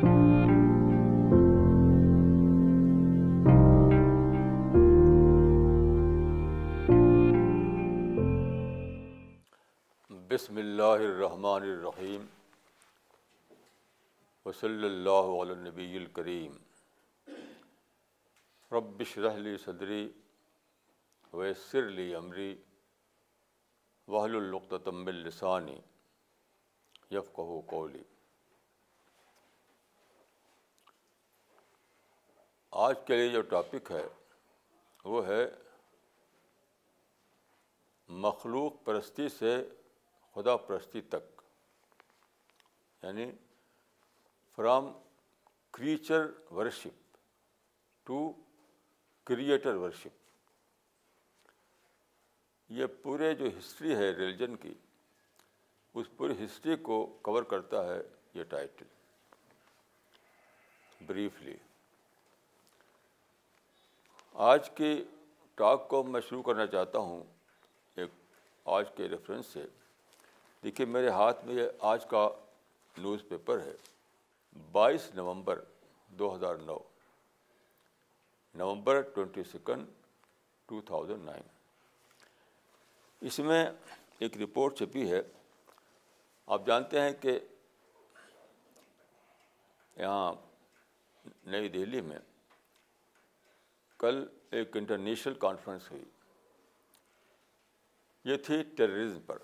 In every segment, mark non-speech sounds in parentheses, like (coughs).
بسم اللہ الرحمن الرحیم وصلی اللہ علی نبی الکریم ربش رحلی صدری ویسر لی عمری وحل القتم السانی یفقہ قولی آج کے لیے جو ٹاپک ہے، وہ ہے مخلوق پرستی سے خدا پرستی تک۔ یعنی from creature worship to creator worship. یہ پورے جو ہسٹری ہے ریلیجن کی، اس پوری ہسٹری کو کور کرتا ہے یہ ٹائٹل۔ بریفلی۔ آج کی ٹاک کو میں شروع کرنا چاہتا ہوں، ایک آج کے ریفرنس سے۔ دیکھیے، میرے ہاتھ میں یہ آج کا نیوز پیپر ہے۔ بائیس نومبر دو ہزار نو، November twenty second two thousand nine اس میں ایک رپورٹ چھپی ہے۔ آپ جانتے ہیں کہ یہاں نئی دہلی میں کل ایک انٹرنیشنل کانفرنس ہوئی۔ یہ تھی ٹیررزم پر۔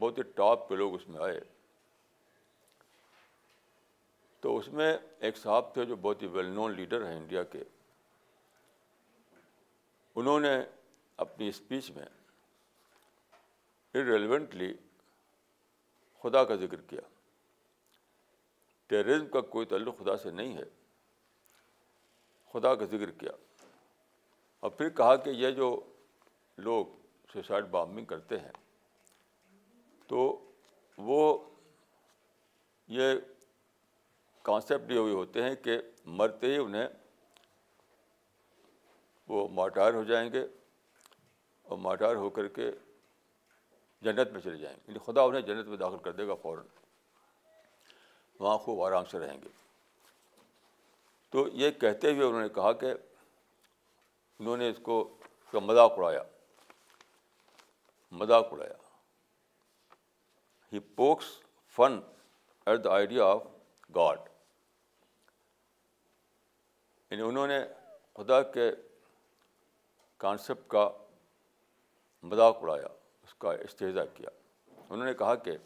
بہت ہی ٹاپ کے لوگ اس میں آئے۔ تو اس میں ایک صاحب تھے جو بہت ہی ویل نون لیڈر ہیں انڈیا کے۔ انہوں نے اپنی اسپیچ میں ریلیونٹلی خدا کا ذکر کیا۔ ٹیررزم کا کوئی تعلق خدا سے نہیں ہے۔ خدا کا ذکر کیا۔ اور پھر کہا کہ یہ جو لوگ سوسائڈ بامبنگ کرتے ہیں، تو وہ یہ کانسیپٹ یہ ہوئے ہوتے ہیں کہ مرتے ہی انہیں وہ ماٹار ہو جائیں گے اور ماٹار ہو کر کے جنت میں چلے جائیں گے۔ یعنی خدا انہیں جنت میں داخل کر دے گا فوراً۔ وہاں خوب آرام سے رہیں گے۔ تو یہ کہتے ہوئے انہوں نے کہا کہ انہوں نے اس کو کا مذاق اڑایا مذاق اڑایا۔ He pokes fun at the idea of God یعنی انہوں نے خدا کے کانسیپٹ کا مذاق اڑایا، اس کا استحضا کیا۔ انہوں نے کہا کہ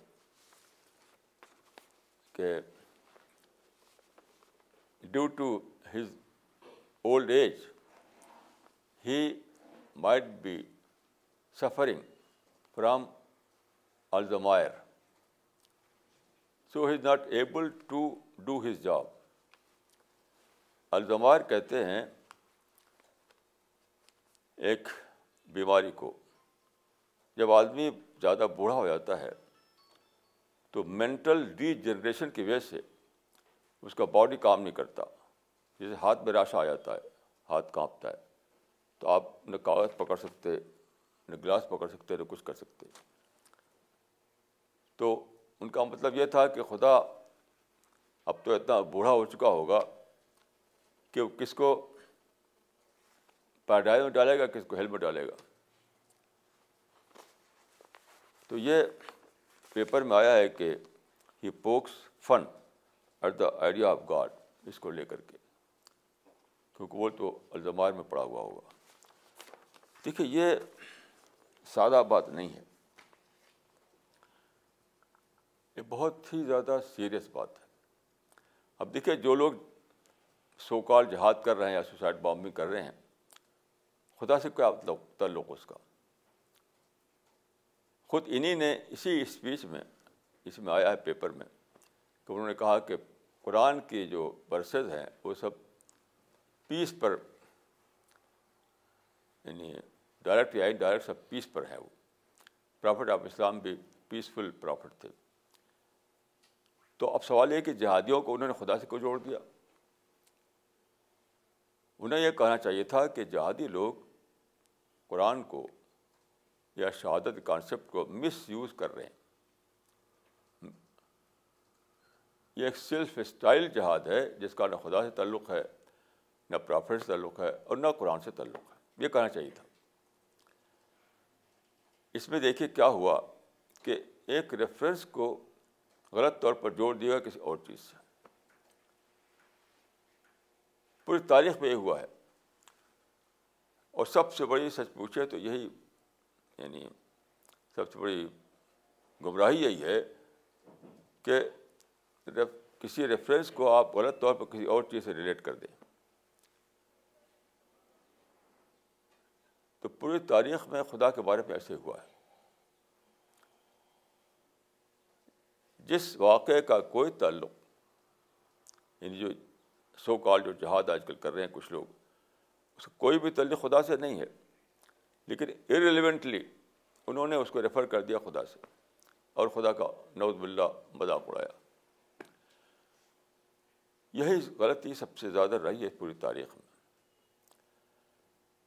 کہ due to his old age he might be suffering from Alzheimer so he is not able to do his job Alzheimer کہتے ہیں ایک بیماری کو جب آدمی زیادہ بوڑھا ہو جاتا ہے تو مینٹل ڈی جنریشن کی وجہ سے اس کا باڈی کام نہیں کرتا۔ جیسے ہاتھ میں راشا آ جاتا ہے، ہاتھ کانپتا ہے۔ تو آپ نہ کاغذ پکڑ سکتے، نہ گلاس پکڑ سکتے، نہ کچھ کر سکتے۔ تو ان کا مطلب یہ تھا کہ خدا، اب تو اتنا بوڑھا ہو چکا ہوگا کہ وہ کس کو پیڈائی میں ڈالے گا، کس کو ہیلمٹ ڈالے گا۔ تو یہ پیپر میں آیا ہے کہ he pokes fun at the idea of God اس کو لے کر کے۔ کیونکہ وہ تو الزمار میں پڑا ہوا ہوگا۔ دیکھیے، یہ سادہ بات نہیں ہے۔ یہ بہت ہی زیادہ سیریس بات ہے۔ اب دیکھیے، جو لوگ سو کال جہاد کر رہے ہیں یا سوسائڈ بامبنگ کر رہے ہیں، خدا سے کیا تعلق اس کا؟ خود انہیں نے اسی اسپیچ میں اس میں آیا ہے پیپر میں، کہ انہوں نے کہا کہ قرآن کی جو ورسز ہیں، وہ سب پیس پر یعنی ڈائریکٹ یا ڈائریکٹ سب پیس پر ہیں وہ۔ پرافٹ آف اسلام بھی پیسفل پرافٹ تھے۔ تو اب سوال یہ کہ جہادیوں کو انہوں نے خدا سے کو جوڑ دیا؟ انہیں یہ کہنا چاہیے تھا کہ جہادی لوگ قرآن کو یا شہادت کانسیپٹ کو مس یوز کر رہے ہیں۔ یہ ایک سیلف اسٹائل جہاد ہے، جس کا نہ خدا سے تعلق ہے، نہ پرافٹ سے تعلق ہے اور نہ قرآن سے تعلق ہے۔ یہ کہنا چاہیے تھا۔ اس میں دیکھیے کیا ہوا کہ ایک ریفرنس کو غلط طور پر جوڑ دیا کسی اور چیز سے۔ پوری تاریخ میں یہ ہوا ہے۔ اور سب سے بڑی سچ پوچھے تو یہی یعنی سب سے بڑی گمراہی یہی ہے کہ کسی ریفرنس کو آپ غلط طور پر کسی اور چیز سے ریلیٹ کر دیں۔ تو پوری تاریخ میں خدا کے بارے میں ایسے ہوا ہے۔ جس واقعے کا کوئی تعلق یعنی جو سو کال جو جہاد آج کل کر رہے ہیں کچھ لوگ، اس کا کوئی بھی تعلق خدا سے نہیں ہے۔ لیکن ارریلیونٹلی انہوں نے اس کو ریفر کر دیا خدا سے اور خدا کا نوز بلّہ مذاق اڑایا۔ یہی غلطی سب سے زیادہ رہی ہے پوری تاریخ میں۔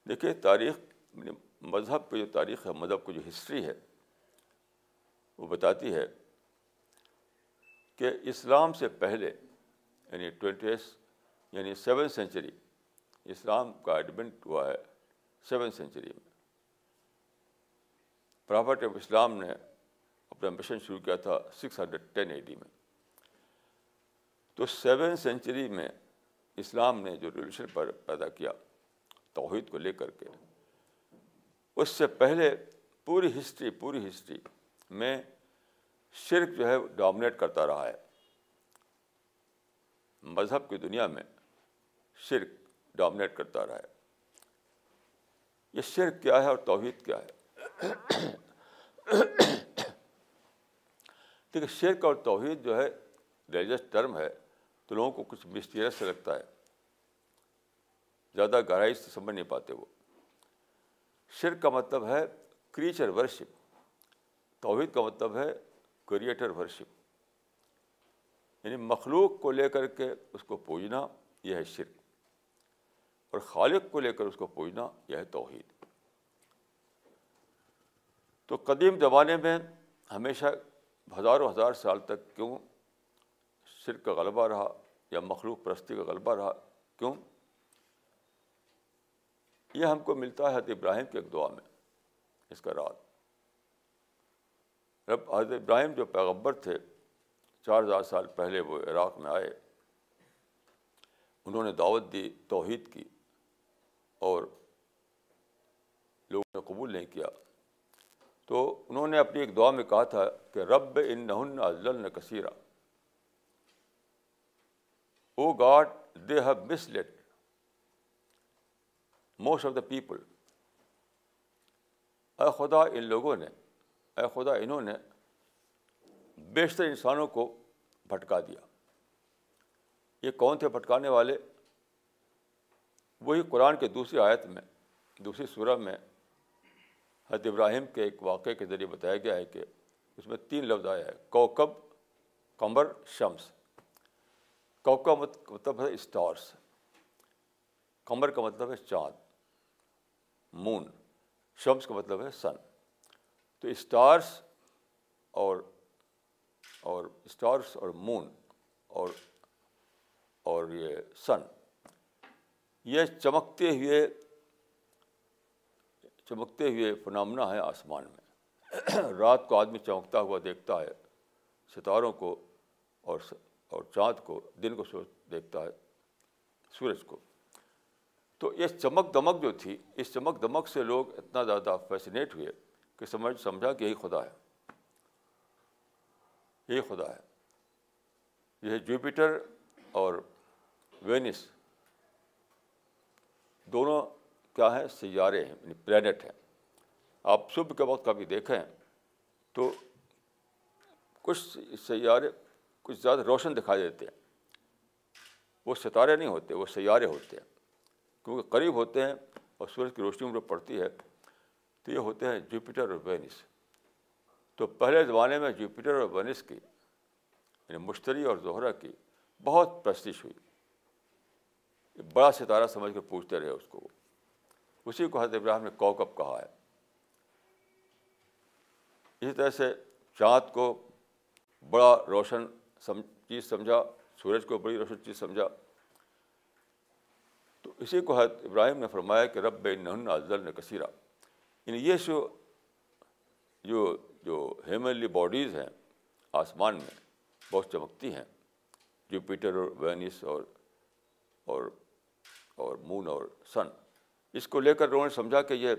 دیکھیے، تاریخ یعنی مذہب کی جو تاریخ ہے، مذہب کی جو ہسٹری ہے، وہ بتاتی ہے کہ اسلام سے پہلے یعنی ٹوینٹیس یعنی سیون سینچری، اسلام کا ایڈمنٹ ہوا ہے سیون سینچری میں۔ پرافٹ آف اسلام نے اپنا مشن شروع کیا تھا six hundred ten A D میں۔ تو سیون سینچری میں اسلام نے جو ریلیشن پر پیدا کیا، توحید کو لے کر کے، اس سے پہلے پوری ہسٹری پوری ہسٹری میں شرک جو ہے ڈومنیٹ کرتا رہا ہے۔ مذہب کی دنیا میں شرک ڈومنیٹ کرتا رہا ہے۔ یہ شرک کیا ہے اور توحید کیا ہے؟ دیکھیے، شرک اور توحید جو ہے ریلیجس ٹرم ہے۔ تو لوگوں کو کچھ مسٹیریس سے لگتا ہے۔ زیادہ گہرائی سے سمجھ نہیں پاتے وہ۔ شرک کا مطلب ہے کریچر ورشپ توحید کا مطلب ہے کریٹر ورشپ یعنی مخلوق کو لے کر کے اس کو پوجنا یہ ہے شرک۔ اور خالق کو لے کر اس کو پوجنا یہ ہے توحید۔ تو قدیم زمانے میں ہمیشہ ہزاروں ہزار سال تک کیوں شرک کا غلبہ رہا یا مخلوق پرستی کا غلبہ رہا، کیوں؟ یہ ہم کو ملتا ہے حضرت ابراہیم کے ایک دعا میں، اس کا رات۔ رب، حضرت ابراہیم جو پیغبر تھے، چار ہزار سال پہلے وہ عراق میں آئے، انہوں نے دعوت دی، توحید کی، اور لوگوں نے قبول نہیں کیا۔ تو انہوں نے اپنی ایک دعا میں کہا تھا کہ رب ان نہن ازل کثیرہ O God they have misled most of the people. اے خدا ان لوگوں نے، اے خدا انہوں نے بیشتر انسانوں کو بھٹکا دیا۔ یہ کون تھے بھٹکانے والے؟ وہی قرآن کے دوسری آیت میں، دوسری صورت میں حضرت ابراہیم کے ایک واقعے کے ذریعے بتایا گیا ہے کہ اس میں تین لفظ آیا ہے کوکب کمر شمس۔ کوکب مطلب ہے اسٹارس کمر کا مطلب ہے چاند مون شمس کا مطلب ہے سن تو اسٹارس اور اور اسٹارس اور مون اور اور یہ سن یہ چمکتے ہوئے چمکتے ہوئے فنامنا ہے آسمان میں رات کو آدمی چمکتا ہوا دیکھتا ہے ستاروں کو اور اور چاند کو دن کو سوچ دیکھتا ہے، سورج کو۔ تو یہ چمک دمک جو تھی، اس چمک دمک سے لوگ اتنا زیادہ فیسنیٹ ہوئے کہ سمجھ، سمجھا کہ یہی خدا ہے۔ یہی خدا ہے۔ یہ جوپیٹر اور وینس۔ دونوں کیا ہیں؟ سیارے ہیں یعنی پلانٹ ہیں۔ آپ صبح کے وقت کبھی دیکھیں تو کچھ سیارے کچھ زیادہ روشن دکھائی دیتے ہیں۔ وہ ستارے نہیں ہوتے، وہ سیارے ہوتے ہیں۔ کیونکہ قریب ہوتے ہیں اور سورج کی روشنی میں پڑتی ہے تو یہ ہوتے ہیں جوپیٹر اور وینس۔ تو پہلے زمانے میں جوپیٹر اور وینس کی یعنی مشتری اور زہرہ کی بہت پرستش ہوئی۔ بڑا ستارہ سمجھ کے پوچھتے رہے اس کو۔ اسی کو حضرت ابراہیم نے کوکب کہا ہے۔ اسی طرح سے چاند کو بڑا روشن سم، چیز سمجھا، سورج کو بڑی روشن چیز سمجھا۔ تو اسی کو حضرت ابراہیم نے فرمایا کہ رب نہن افضل نے کثیرہ یعنی یہ جو جو جو ہیمنلی باڈیز ہیں آسمان میں، بہت چمکتی ہیں۔ جوپیٹر اور وینس اور اور اور مون اور سن۔ اس کو لے کر انہوں نے سمجھا کہ یہ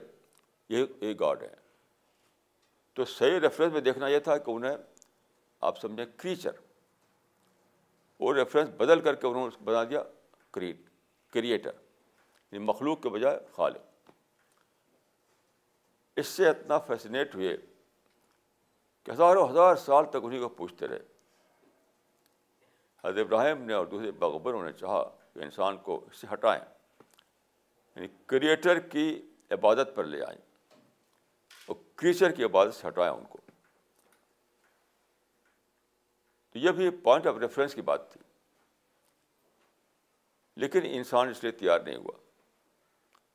یہ گاڈ ہے تو صحیح ریفرنس میں دیکھنا یہ تھا کہ انہیں، آپ سمجھیں، کریچر۔ وہ ریفرنس بدل کر کے انہوں نے بنا دیا کریٹ کریٹر یعنی مخلوق کے بجائے خالق. اس سے اتنا فیسنیٹ ہوئے کہ ہزاروں ہزار سال تک انہیں کو پوچھتے رہے. حضرت ابراہیم نے اور دوسرے بغبروں نے چاہا کہ انسان کو اس سے ہٹائیں. یعنی کریٹر کی عبادت پر لے آئیں اور کریچر کی عبادت سے ہٹائیں ان کو. تو یہ بھی پوائنٹ آف ریفرنس کی بات تھی۔ لیکن انسان اس لیے تیار نہیں ہوا۔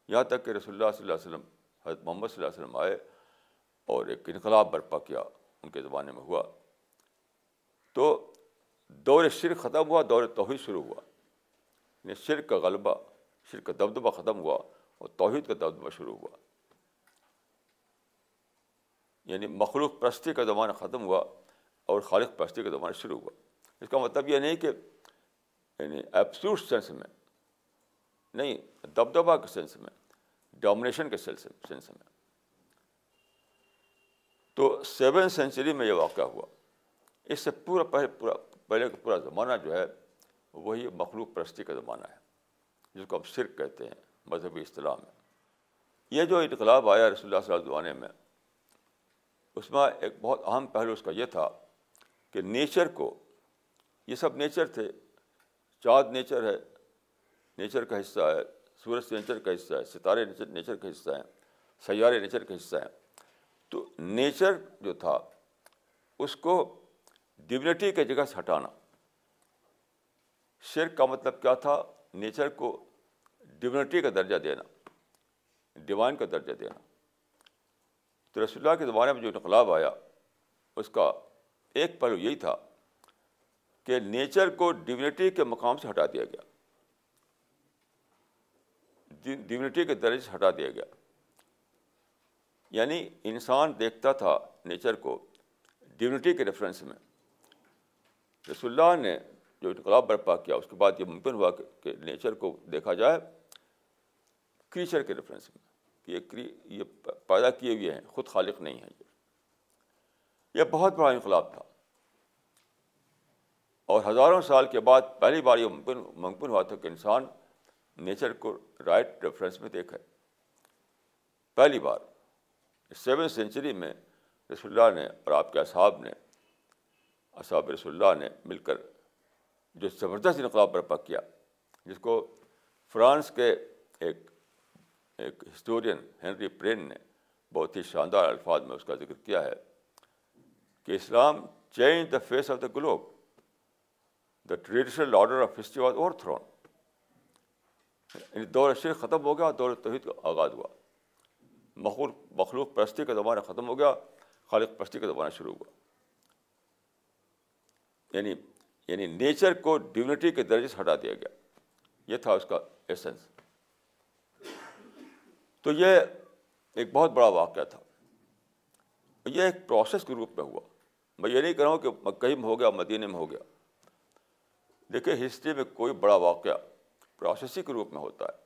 یہاں تک کہ رسول اللہ صلی اللہ علیہ وسلم، حضرت محمد صلی اللہ علیہ وسلم آئے اور ایک انقلاب برپا کیا ان کے زمانے میں ہوا۔ تو دور شرک ختم ہوا، دور توحید شروع ہوا۔ یعنی شرک کا غلبہ، شرک کا دبدبہ ختم ہوا اور توحید کا دبدبہ شروع ہوا۔ یعنی مخلوق پرستی کا زمانہ ختم ہوا۔ اور خالق پرستی کا زمانہ شروع ہوا۔ اس کا مطلب یہ نہیں کہ یعنی ایپسوٹ سینس میں، نہیں دبدبا کے سینس میں ڈومنیشن کے سینس میں تو سیون سینچری میں یہ واقعہ ہوا۔ اس سے پورا پہلے پورا، پہلے کا پورا زمانہ جو ہے، وہی مخلوق پرستی کا زمانہ ہے، جس کو ہم شرک کہتے ہیں، مذہبی اصطلاح میں۔ یہ جو انقلاب آیا رسول اللہ صلی اللہ زمانے میں، اس میں ایک بہت اہم پہلو اس کا یہ تھا کہ نیچر کو، یہ سب نیچر تھے، چاند نیچر ہے، نیچر کا حصہ ہے، سورج نیچر کا حصہ ہے، ستارے نیچر نیچر کا حصہ ہیں، سیارے نیچر کا حصہ ہیں۔ تو نیچر جو تھا، اس کو ڈیونٹی کی جگہ سے ہٹانا۔ شرک کا مطلب کیا تھا؟ نیچر کو ڈیونٹی کا درجہ دینا ڈیوائن کا درجہ دینا۔ تو رسول اللہ کے زمانے میں جو انقلاب آیا، اس کا ایک پہلو یہی تھا کہ نیچر کو ڈیونٹی کے مقام سے ہٹا دیا گیا۔ ڈیونٹی کے درجے سے ہٹا دیا گیا۔ یعنی انسان دیکھتا تھا نیچر کو ڈیونٹی کے ریفرنس میں۔ رسول اللہ نے جو انقلاب برپا کیا، اس کے بعد یہ ممکن ہوا کہ نیچر کو دیکھا جائے کریچر کے ریفرنس میں، کہ یہ یہ پیدا کیے ہوئے ہیں، خود خالق نہیں ہیں۔ یہ بہت بڑا انقلاب تھا۔ اور ہزاروں سال کے بعد پہلی بار یہ ممکن ممکن ہوا تھا کہ انسان نیچر کو رائٹ ریفرنس میں دیکھے۔ پہلی بار سیون سینچری میں رسول اللہ نے اور آپ کے اصحاب نے، اصحاب رسول اللہ نے مل کر جو زبردست انقلاب برپا کیا، جس کو فرانس کے ایک ایک ہسٹورین ہنری پرین نے بہت ہی شاندار الفاظ میں اس کا ذکر کیا ہے۔ کہ Islam change the face of the globe the traditional order of history was overthrown یعنی دور شرک ختم ہو گیا، دور توحید کا آغاز ہوا۔ مخلوق مخلوق پرستی کا زمانہ ختم ہو گیا، خالق پرستی کا زمانہ شروع ہوا۔ یعنی یعنی نیچر کو ڈیونٹی کے درجے سے ہٹا دیا گیا۔ یہ تھا اس کا ایسنس تو یہ ایک بہت بڑا واقعہ تھا۔ یہ ایک پروسیس کے روپ میں ہوا۔ میں یہ نہیں کہہ رہا ہوں کہ مکئی میں ہو گیا مدینہ میں ہو گیا۔ دیکھیے ہسٹری میں کوئی بڑا واقعہ پروسیسی کے روپ میں ہوتا ہے۔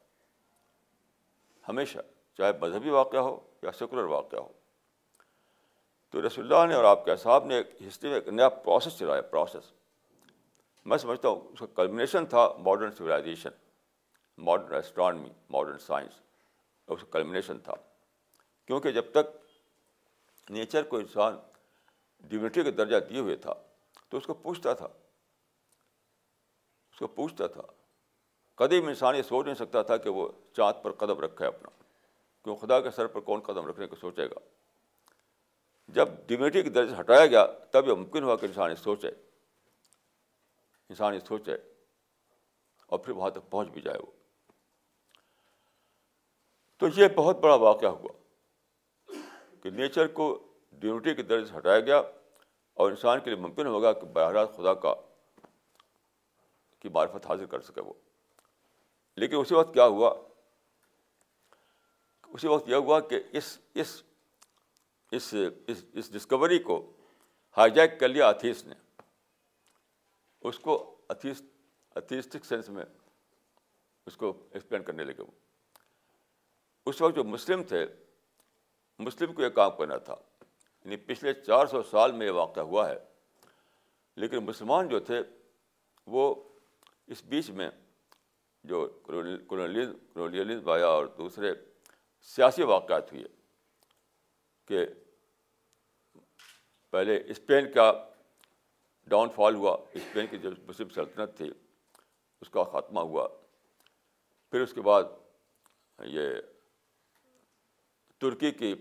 ہمیشہ چاہے مذہبی واقعہ ہو یا سیکولر واقعہ ہو۔ تو رسول اللہ نے اور آپ کے صاحب نے ایک ہسٹری میں ایک نیا پروسیس چلایا پروسیس میں سمجھتا ہوں اس کا کلمنیشن تھا modern civilisation modern astronomy modern science اس کا کلمنیشن تھا۔ کیونکہ جب تک نیچر کو انسان ڈیونٹی کا درجہ دیے ہوئے تھا، تو اس کو پوچھتا تھا۔ اس کو پوچھتا تھا۔ قدیم انسان یہ سوچ نہیں سکتا تھا کہ وہ چاند پر قدم رکھے اپنا، کیوں خدا کے سر پر کون قدم رکھنے کو سوچے گا؟ جب ڈیونٹی کے درجے ہٹایا گیا، تب یہ ممکن ہوا کہ انسان یہ سوچے۔ انسان یہ سوچے اور پھر وہاں تک پہنچ بھی جائے وہ۔ تو یہ بہت بڑا واقعہ ہوا کہ نیچر کو ڈیونٹی کے درجے سے ہٹایا گیا اور انسان کے لیے ممکن ہوگا کہ براہ راست خدا کا کی معرفت حاصل کر سکے وہ۔ لیکن اسی وقت کیا ہوا؟ اسی وقت یہ ہوا کہ اس اس اس اس ڈسکوری کو ہائی جیک کر لیا اتھیس نے۔ اس کو اتھیس اتھیسٹک سینس میں اس کو ایکسپلین کرنے لگے وہ۔ اس وقت جو مسلم تھے مسلم کو یہ کام کرنا تھا۔ یعنی پچھلے چار سو سال میں یہ واقعہ ہوا ہے۔ لیکن مسلمان جو تھے، وہ اس بیچ میں جو کولونیلزم آیا اور دوسرے سیاسی واقعات ہوئے کہ پہلے اسپین کا ڈاؤن فال ہوا، اسپین کی جو مسلم سلطنت تھی، اس کا خاتمہ ہوا۔ پھر اس کے بعد یہ ترکی کی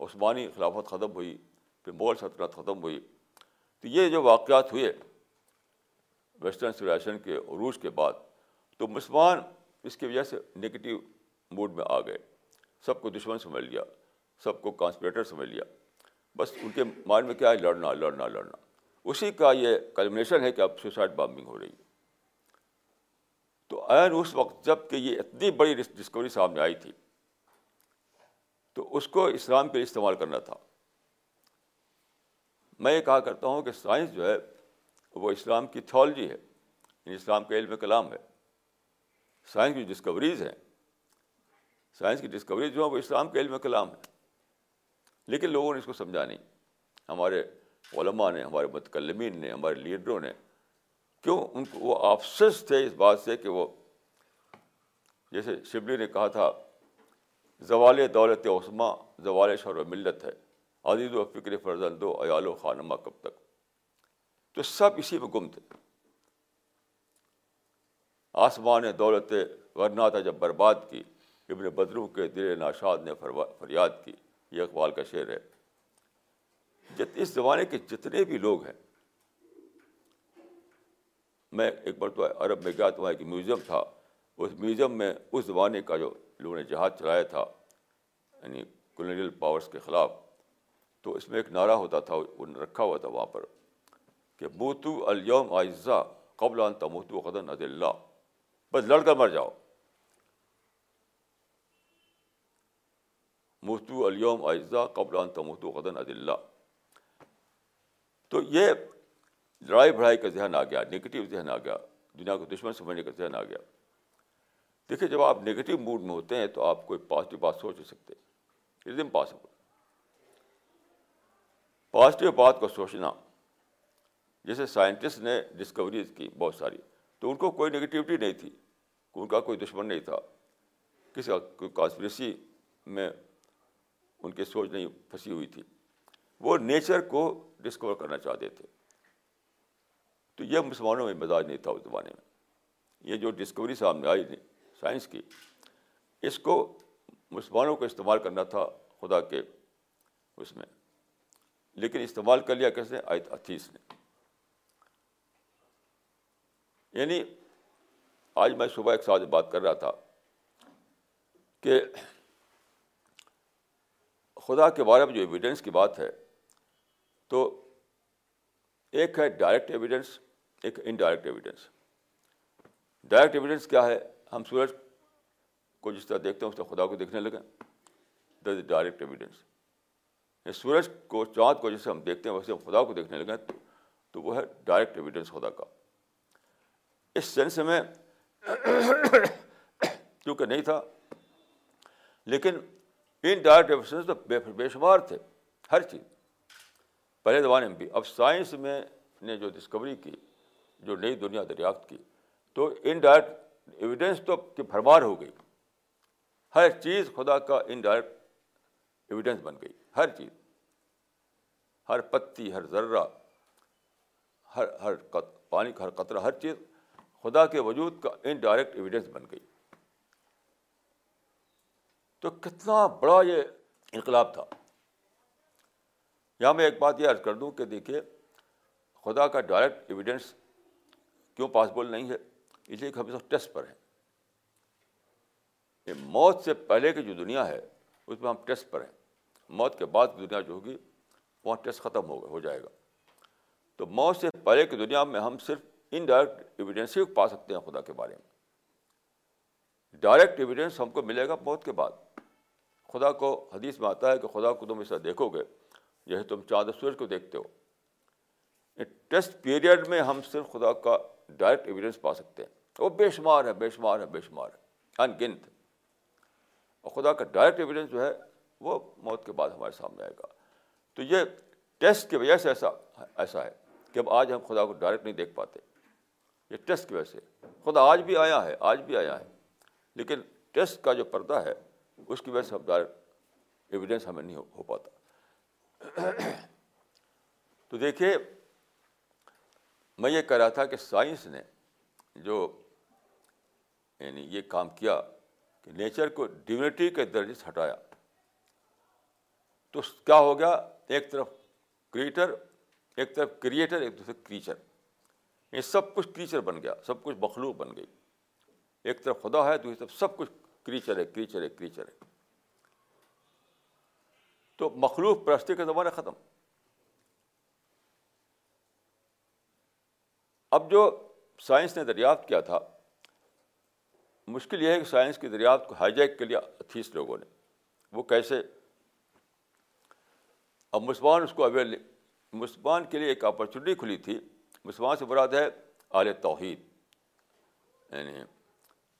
عثمانی خلافت ختم ہوئی پھر مغل سلطنت ختم ہوئی تو یہ جو واقعات ہوئے ویسٹرن سولیشن کے عروج کے بعد، تو مسلمان اس کی وجہ سے نگیٹیو موڈ میں آ گئے۔ سب کو دشمن سمجھ لیا، سب کو کانسپریٹر سمجھ لیا۔ بس ان کے مائنڈ میں کیا ہے؟ لڑنا لڑنا لڑنا۔ اسی کا یہ کلمنیشن ہے کہ اب سوسائڈ بامبنگ ہو رہی۔ ہے تو این اس وقت جبکہ یہ اتنی بڑی ڈسکوری سامنے آئی تھی۔ تو اس کو اسلام کے لیے استعمال کرنا تھا۔ میں یہ کہا کرتا ہوں کہ سائنس جو ہے، وہ اسلام کی تھیولوجی ہے یعنی اسلام کا علم کلام ہے۔ سائنس کی ڈسکوریز ہیں۔ سائنس کی ڈسکوریز جو ہے وہ اسلام کے علم کلام ہے لیکن لوگوں نے اس کو سمجھا نہیں۔ ہمارے علماء نے، ہمارے متکلمین نے، ہمارے لیڈروں نے کیوں ان کو وہ آفسس تھے اس بات سے کہ وہ، جیسے شبلی نے کہا تھا زوال دولت عثما زوال شور و ملت ہے۔ عزیز و فکر فرزند و ایال و خانمہ کب تک؟ تو سب اسی میں گم تھے۔ آسمان دولت ورنہ تھا جب برباد کی۔ ابن بدرو کے دل ناشاد نے فریاد کی۔ یہ اقبال کا شعر ہے۔ جت، اس زمانے کے جتنے بھی لوگ ہیں۔ میں ایک بار تو عرب میں گیا تو وہاں ایک میوزیم تھا۔ اس میوزیم میں اس زمانے کا جو لوگوں نے جہاز چلایا تھا یعنی کولونیل پاورس کے خلاف، تو اس میں ایک نعرہ ہوتا تھا، وہ رکھا ہوا تھا وہاں پر کہ موتو الوم آئزہ قبل ان تموتو قدن عد اللہ بس لڑ کر مر جاؤ۔ موتو الوم آئزہ قبل ان تموتو قدن عد اللہ تو یہ لڑائی بڑھائی کا ذہن آ گیا نگیٹو ذہن آ گیا، دنیا کو دشمن سمجھنے کا ذہن آ گیا۔ دیکھیے، جب آپ نگیٹو موڈ میں ہوتے ہیں تو آپ کوئی پازیٹیو بات سوچ نہیں سکتے۔ اٹ امپاسبل پازیٹیو بات کو سوچنا، جیسے سائنٹسٹ نے ڈسکوریز کی بہت ساری، تو ان کو کوئی نگیٹیوٹی نہیں تھی۔ ان کا کوئی دشمن نہیں تھا۔ کسی کوئی کانسپریسی میں ان کی سوچ نہیں پھنسی ہوئی تھی۔ وہ نیچر کو ڈسکور کرنا چاہتے تھے۔ تو یہ مسلمانوں میں مزاج نہیں تھا اس زمانے میں۔ یہ جو ڈسکوری سامنے آئی سائنس کی۔ اس کو مسلمانوں کو استعمال کرنا تھا خدا کے اس میں۔ لیکن استعمال کر لیا کیسے آیت اتیس نے۔ یعنی آج میں صبح ایک ساتھ بات کر رہا تھا کہ خدا کے بارے میں جو ایویڈنس کی بات ہے، تو ایک ہے ڈائریکٹ ایویڈنس ایک انڈائریکٹ ایویڈنس ڈائریکٹ ایویڈنس کیا ہے؟ ہم سورج کو جس طرح دیکھتے ہیں، اس طرح خدا کو دیکھنے لگیں دیٹ از ڈائریکٹ ایویڈنس سورج کو، چاند کو جیسے ہم دیکھتے ہیں، ویسے ہم خدا کو دیکھنے لگیں تو وہ ہے ڈائریکٹ ایویڈنس خدا کا۔ اس سینس میں (coughs) کیونکہ نہیں تھا، لیکن ان ڈائریکٹ ایویڈنس تو بے شمار تھے، ہر چیز۔ پہلے زمانے میں بھی۔ اب سائنس میں نے جو ڈسکوری کی، جو نئی دنیا دریافت کی، تو ان ڈائریکٹ ایویڈینس تو کہ بھرمار ہو گئی۔ ہر چیز خدا کا ان ڈائریکٹ ایویڈینس بن گئی، ہر چیز۔ ہر پتی، ہر ذرہ، ہر ہر پانی کا ہر قطرہ، ہر چیز خدا کے وجود کا ان ڈائریکٹ ایویڈینس بن گئی۔ تو کتنا بڑا یہ انقلاب تھا۔ یہاں میں ایک بات یہ عرض کر دوں کہ دیکھیے، خدا کا ڈائریکٹ ایویڈینس کیوں پاسبل نہیں ہے؟ اس لیے کہ ہم سب ٹیسٹ پر ہیں۔ یہ موت سے پہلے کی جو دنیا ہے، اس میں ہم ٹیسٹ پر ہیں۔ موت کے بعد کی دنیا جو ہوگی، وہاں ٹیسٹ ختم ہوگا ہو جائے گا۔ تو موت سے پہلے کی دنیا میں ہم صرف ان ڈائریکٹ ایویڈینس ہی پا سکتے ہیں خدا کے بارے میں۔ ڈائریکٹ ایویڈینس ہم کو ملے گا موت کے بعد۔ خدا کو حدیث میں آتا ہے کہ خدا کو تم ایسا دیکھو گے جیسے تم چاند سورج کو دیکھتے ہو۔ ٹیسٹ پیریڈ میں ہم صرف خدا کا ڈائریکٹ ایویڈینس پا سکتے ہیں۔ وہ بے شمار ہے، بے شمار ہے، بے شمار ہے۔ ان گنت اور خدا کا ڈائریکٹ ایویڈینس جو ہے، وہ موت کے بعد ہمارے سامنے آئے گا۔ تو یہ ٹیسٹ کی وجہ سے ایسا ایسا ہے کہ اب آج ہم خدا کو ڈائریکٹ نہیں دیکھ پاتے۔ یہ ٹیسٹ کی وجہ سے۔ خدا آج بھی آیا ہے، آج بھی آیا ہے۔ لیکن ٹیسٹ کا جو پردہ ہے، اس کی وجہ سے ہم ڈائریکٹ ایویڈینس ہمیں نہیں ہو پاتا۔ تو دیکھیے، میں یہ کہہ رہا تھا کہ سائنس نے جو یعنی یہ کام کیا کہ نیچر کو ڈیونٹی کے درجے سے ہٹایا۔ تو کیا ہو گیا؟ ایک طرف کریٹر ایک طرف کریٹر ایک دوسرے کریچر یہ سب کچھ کریچر بن گیا، سب کچھ مخلوق بن گئی۔ ایک طرف خدا ہے، دوسری طرف سب کچھ کریچر ہے کریچر ہے کریچر ہے۔ تو مخلوق پرستی کا زمانہ ختم۔ اب جو سائنس نے دریافت کیا تھا مشکل یہ ہے کہ سائنس کی دریافت کو ہائی جیک کے لیے اتھیس لوگوں نے۔ وہ کیسے؟ اب مسلمان اس کو اویل مسلمان کے لیے ایک اپرچونیٹی کھلی تھی۔ مسلمان سے براد ہے اعلی توحید یعنی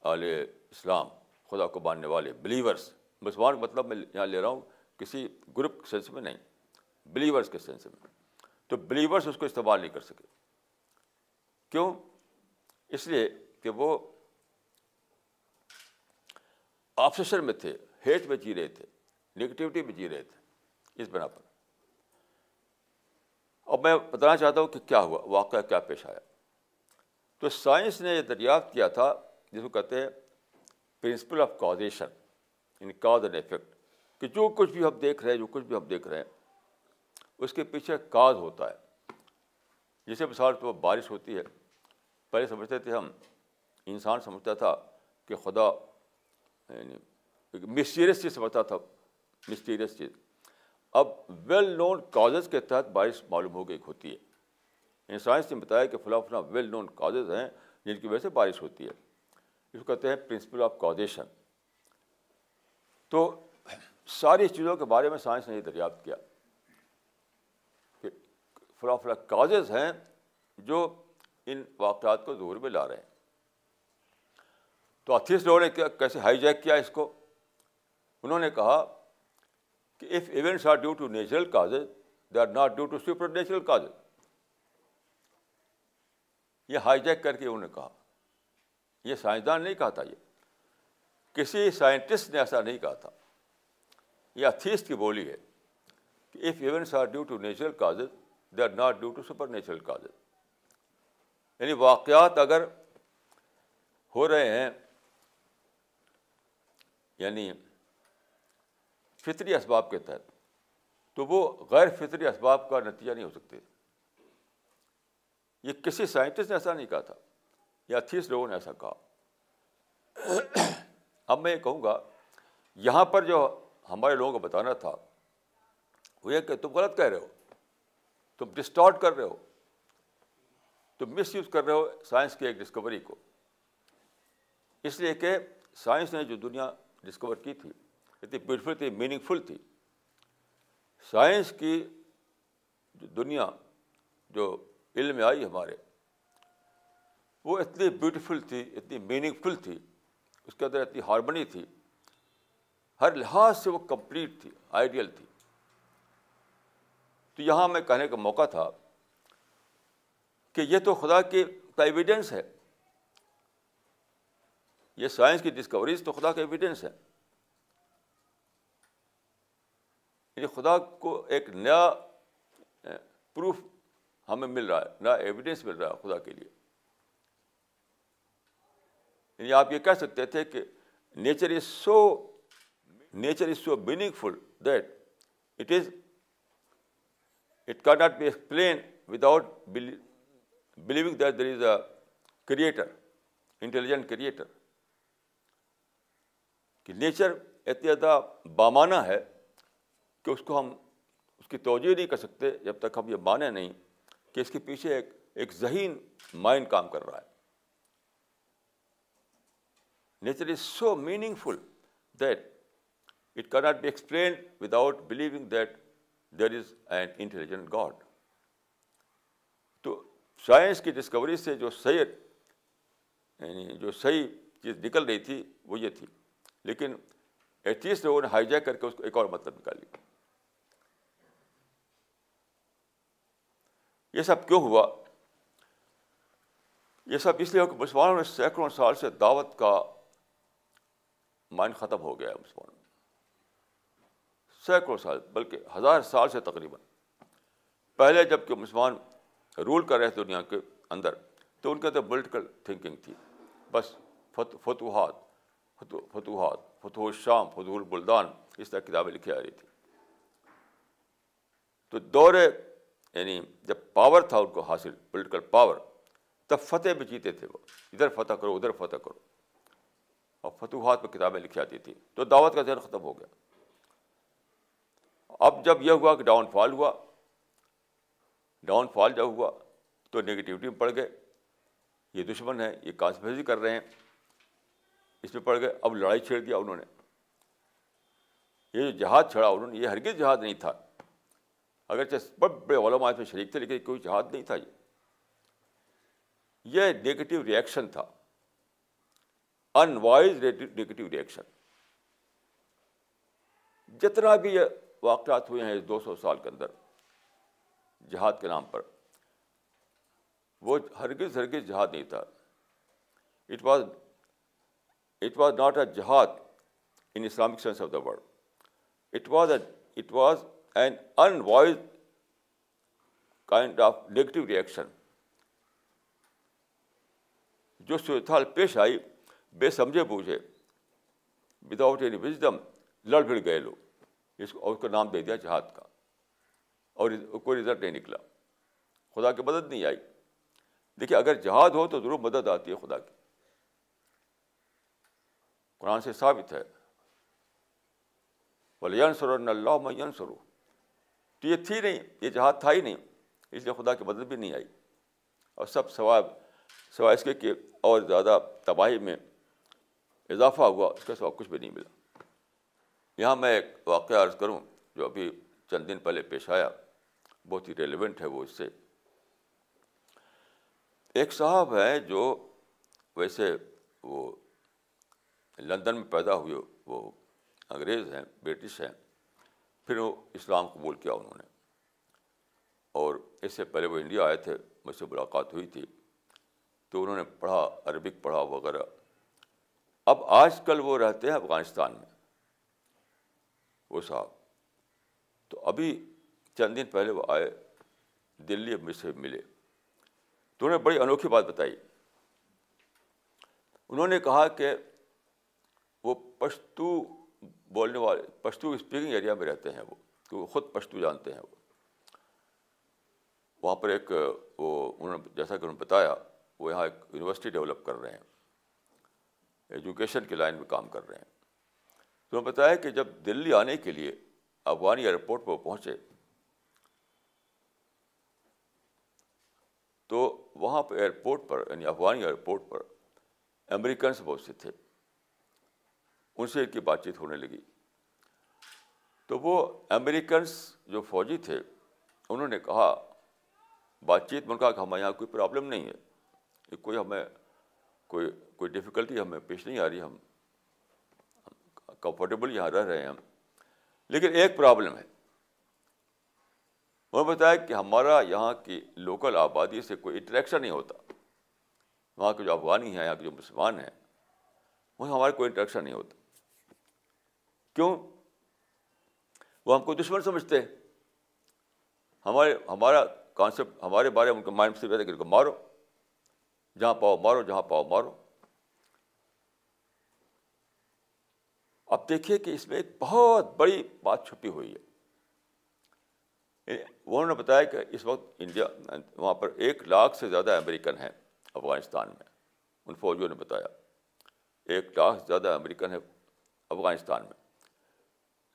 اعلی اسلام، خدا کو ماننے والے بلیورس مسلمان مطلب میں یہاں لے رہا ہوں، کسی گروپ کے سینس میں نہیں بلیورس کے سینس میں۔ تو بلیورس اس کو استعمال نہیں کر سکے۔ کیوں؟ اس لیے کہ وہ آپسیشن میں تھے ہیٹ میں جی رہے تھے، نگیٹیوٹی میں جی رہے تھے، اس بنا پر۔ اب میں بتانا چاہتا ہوں کہ کیا ہوا، واقعہ کیا پیش آیا۔ تو سائنس نے یہ دریافت کیا تھا، جس کو کہتے ہیں پرنسپل آف کازیشن یعنی کاز اینڈ افیکٹ کہ جو کچھ بھی ہم دیکھ رہے ہیں، جو کچھ بھی ہم دیکھ رہے ہیں، اس کے پیچھے کاز ہوتا ہے۔ جیسے مثال تو بارش ہوتی ہے، پہلے سمجھتے تھے ہم، انسان سمجھتا تھا کہ خدا یعنی مسٹیریس چیز سمجھتا تھا مسٹیریس چیز۔ اب ویل نون کازز کے تحت بارش معلوم ہو گئی ہوتی ہے۔ یعنی سائنس نے بتایا کہ فلاں فلاں ویل نون کازز ہیں جن کی وجہ سے بارش ہوتی ہے۔ اس کو کہتے ہیں پرنسپل آف کازیشن تو ساری چیزوں کے بارے میں سائنس نے یہ دریافت کیا کہ فلاں فلاں کازز ہیں جو ان واقعات کو ظہور میں لا رہے ہیں۔ تو اتھیس لوگوں نے کیا کیسے ہائی جیک کیا اس کو؟ انہوں نے کہا کہ if events are due to natural causes they are not due to super natural causes یہ ہائی جیک کر کے انہوں نے کہا۔ یہ سائنسدان نہیں کہا تھا یہ۔ کسی سائنٹسٹ نے ایسا نہیں کہا تھا۔ یہ اتھیسٹ کی بولی ہے کہ if events are due to natural causes they are not due to supernatural causes یعنی واقعات اگر ہو رہے ہیں یعنی فطری اسباب کے تحت، تو وہ غیر فطری اسباب کا نتیجہ نہیں ہو سکتے۔ یہ کسی سائنٹسٹ نے ایسا نہیں کہا تھا، یا تیس لوگوں نے ایسا کہا۔ اب میں یہ کہوں گا، یہاں پر جو ہمارے لوگوں کو بتانا تھا، وہ یہ کہ تم غلط کہہ رہے ہو، تم ڈسٹارٹ کر رہے ہو، تم مس یوز کر رہے ہو سائنس کی ایک ڈسکوری کو۔ اس لیے کہ سائنس نے جو دنیا ڈسکور کی تھی؟ اتنی بیوٹیفل تھی میننگ فل تھی. سائنس کی جو دنیا، جو علم میں آئی ہمارے، وہ اتنی بیوٹیفل تھی، اتنی میننگ فل تھی، اس کے اندر اتنی ہارمنی تھی. ہر لحاظ سے وہ کمپلیٹ تھی آئیڈیل تھی. تو یہاں میں کہنے کا موقع تھا کہ یہ تو خدا کی کا ایویڈینس ہے۔ یہ سائنس کی ڈسکوریز تو خدا کا ایویڈینس ہے۔ یعنی خدا کو ایک نیا پروف ہمیں مل رہا ہے، نیا ایویڈینس مل رہا ہے خدا کے لیے۔ یعنی آپ یہ کہہ سکتے تھے کہ nature is so nature is so meaningful that it is it کا not be explain without believing that there is a creator intelligent creator کہ نیچر اتنا زیادہ بامانہ ہے کہ اس کو ہم اس کی توجہ نہیں کر سکتے جب تک ہم یہ مانیں نہیں کہ اس کے پیچھے ایک ایک ذہین مائنڈ کام کر رہا ہے۔ Nature is so meaningful that it کی not be explain without believing that there is an intelligent God تو سائنس کی ڈسکوری سے جو صحیح یعنی جو صحیح چیز نکل رہی تھی وہ یہ تھی۔ لیکن ایتھیس لوگوں نے ہائی جیک کر کے اس کو ایک اور مطلب نکال لیا یہ سب کیوں ہوا؟ یہ سب اس لیے کہ مسلمانوں نے سینکڑوں سال سے دعوت کا مائنڈ ختم ہو گیا ہے مسلمانوں میں۔ سینکڑوں سال، بلکہ ہزار سال سے تقریباً۔ پہلے جبکہ مسلمان رول کر رہے تھے دنیا کے اندر، تو ان کے اندر پولیٹیکل تھنکنگ تھی۔ بس فتوحات۔ فتوحات فتح الشام فتح البلدان اس طرح کتابیں لکھی آ رہی تھی. تو دور یعنی جب پاور تھا ان کو حاصل پولیٹیکل پاور تب فتح بھی جیتے تھے وہ. ادھر فتح کرو، ادھر فتح کرو. اور فتوحات پہ کتابیں لکھی آتی تھیں. تو دعوت کا ذہن ختم ہو گیا. اب جب یہ ہوا کہ ڈاؤن فال ہوا ڈاؤن فال جب ہوا، تو نگیٹیوٹی میں پڑ گئے. یہ دشمن ہے یہ کانسپریسی کر رہے ہیں. اس میں پڑ گئے، اب لڑائی چھیڑ دیا انہوں نے۔ یہ جو جہاد چھڑا انہوں نے، یہ ہرگز جہاد نہیں تھا۔ اگرچہ بڑے بڑے علماء میں شریک تھے، لیکن کوئی جہاد نہیں تھا یہ۔ یہ نگیٹو ریئیکشن تھا۔ انوائز نگیٹو ریئیکشن جتنا بھی یہ واقعات ہوئے ہیں اس دو سو سال کے اندر، جہاد کے نام پر، وہ ہرگز ہرگز جہاد نہیں تھا۔ It was it was not a جہاد in Islamic sense of the world it was a it was an unwise kind of negative reaction جو صورتحال پیش آئی، بے سمجھے بوجھے وداؤٹ اینی وزڈم لڑ بھڑ گئے لوگ۔ اس کو اس کا نام دے دیا جہاد کا۔ اور کوئی رزلٹ نہیں نکلا۔ خدا کی مدد نہیں آئی۔ دیکھیے، اگر جہاد ہو تو ضرور مدد آتی ہے خدا کی۔ قرآن سے ثابت ہے۔ بولے اللہ میں سرو تو یہ تھی نہیں، یہ جہاد تھا ہی نہیں، اس لیے خدا کی مدد بھی نہیں آئی۔ اور سب سوائے سوائے اس کے کہ اور زیادہ تباہی میں اضافہ ہوا، اس کا سوا کچھ بھی نہیں ملا۔ یہاں میں ایک واقعہ عرض کروں جو ابھی چند دن پہلے پیش آیا، بہت ہی ریلیونٹ ہے وہ اس سے۔ ایک صاحب ہیں جو ویسے وہ لندن میں پیدا ہوئے وہ انگریز ہیں، برٹش ہیں، پھر وہ اسلام قبول کیا انہوں نے۔ اور اس سے پہلے وہ انڈیا آئے تھے، مجھ سے ملاقات ہوئی تھی، تو انہوں نے پڑھا، عربک پڑھا وغیرہ۔ اب آج کل وہ رہتے ہیں افغانستان میں، وہ صاحب۔ تو ابھی چند دن پہلے وہ آئے، دلی مجھ سے ملے۔ تو انہوں نے بڑی انوکھی بات بتائی۔ انہوں نے کہا کہ وہ پشتو بولنے والے، پشتو اسپیکنگ ایریا میں رہتے ہیں وہ کہ وہ خود پشتو جانتے ہیں وہ۔ وہاں پر ایک، وہ انہوں نے، جیسا کہ انہوں نے بتایا، وہ یہاں ایک یونیورسٹی ڈیولپ کر رہے ہیں۔ ایجوکیشن کی لائن میں کام کر رہے ہیں۔ تو انہوں نے بتایا کہ جب دلی آنے کے لیے افغانی ایئرپورٹ پر پہنچے، تو وہاں پہ ایئرپورٹ پر یعنی افغانی ایئرپورٹ پر امریکنس بہت سے تھے۔ ان سے ان کی بات چیت ہونے لگی۔ تو وہ امریکنس جو فوجی تھے، انہوں نے کہا، بات چیت میں کہا کہ ہمارے یہاں کوئی پرابلم نہیں ہے کوئی ہمیں، کوئی کوئی ڈفیکلٹی ہمیں پیش نہیں آ رہی، ہم کمفرٹیبل یہاں رہ رہے ہیں ہم۔ لیکن ایک پرابلم ہے۔ انہوں نے بتایا کہ ہمارا یہاں کی لوکل آبادی سے کوئی انٹریکشن نہیں ہوتا۔ وہاں کے جو افغانی ہیں، یہاں کے جو مسلمان ہیں وہاں ہمارا کوئی انٹریکشن نہیں ہوتا۔ کیوں؟ وہ ہم کو دشمن سمجھتے ہیں۔ ہمارے ہمارا کانسیپٹ ہمارے بارے میں ان کا مائنڈ سے رہتا ہے کہ ان کو مارو۔ جہاں پاؤ مارو، جہاں پاؤ مارو۔ اب دیکھیے کہ اس میں ایک بہت بڑی بات چھپی ہوئی ہے۔ انہوں نے بتایا کہ اس وقت انڈیا وہاں پر ایک لاکھ سے زیادہ امریکن ہیں افغانستان میں۔ ان فوجیوں نے بتایا۔ ایک لاکھ سے زیادہ امریکن ہے افغانستان میں۔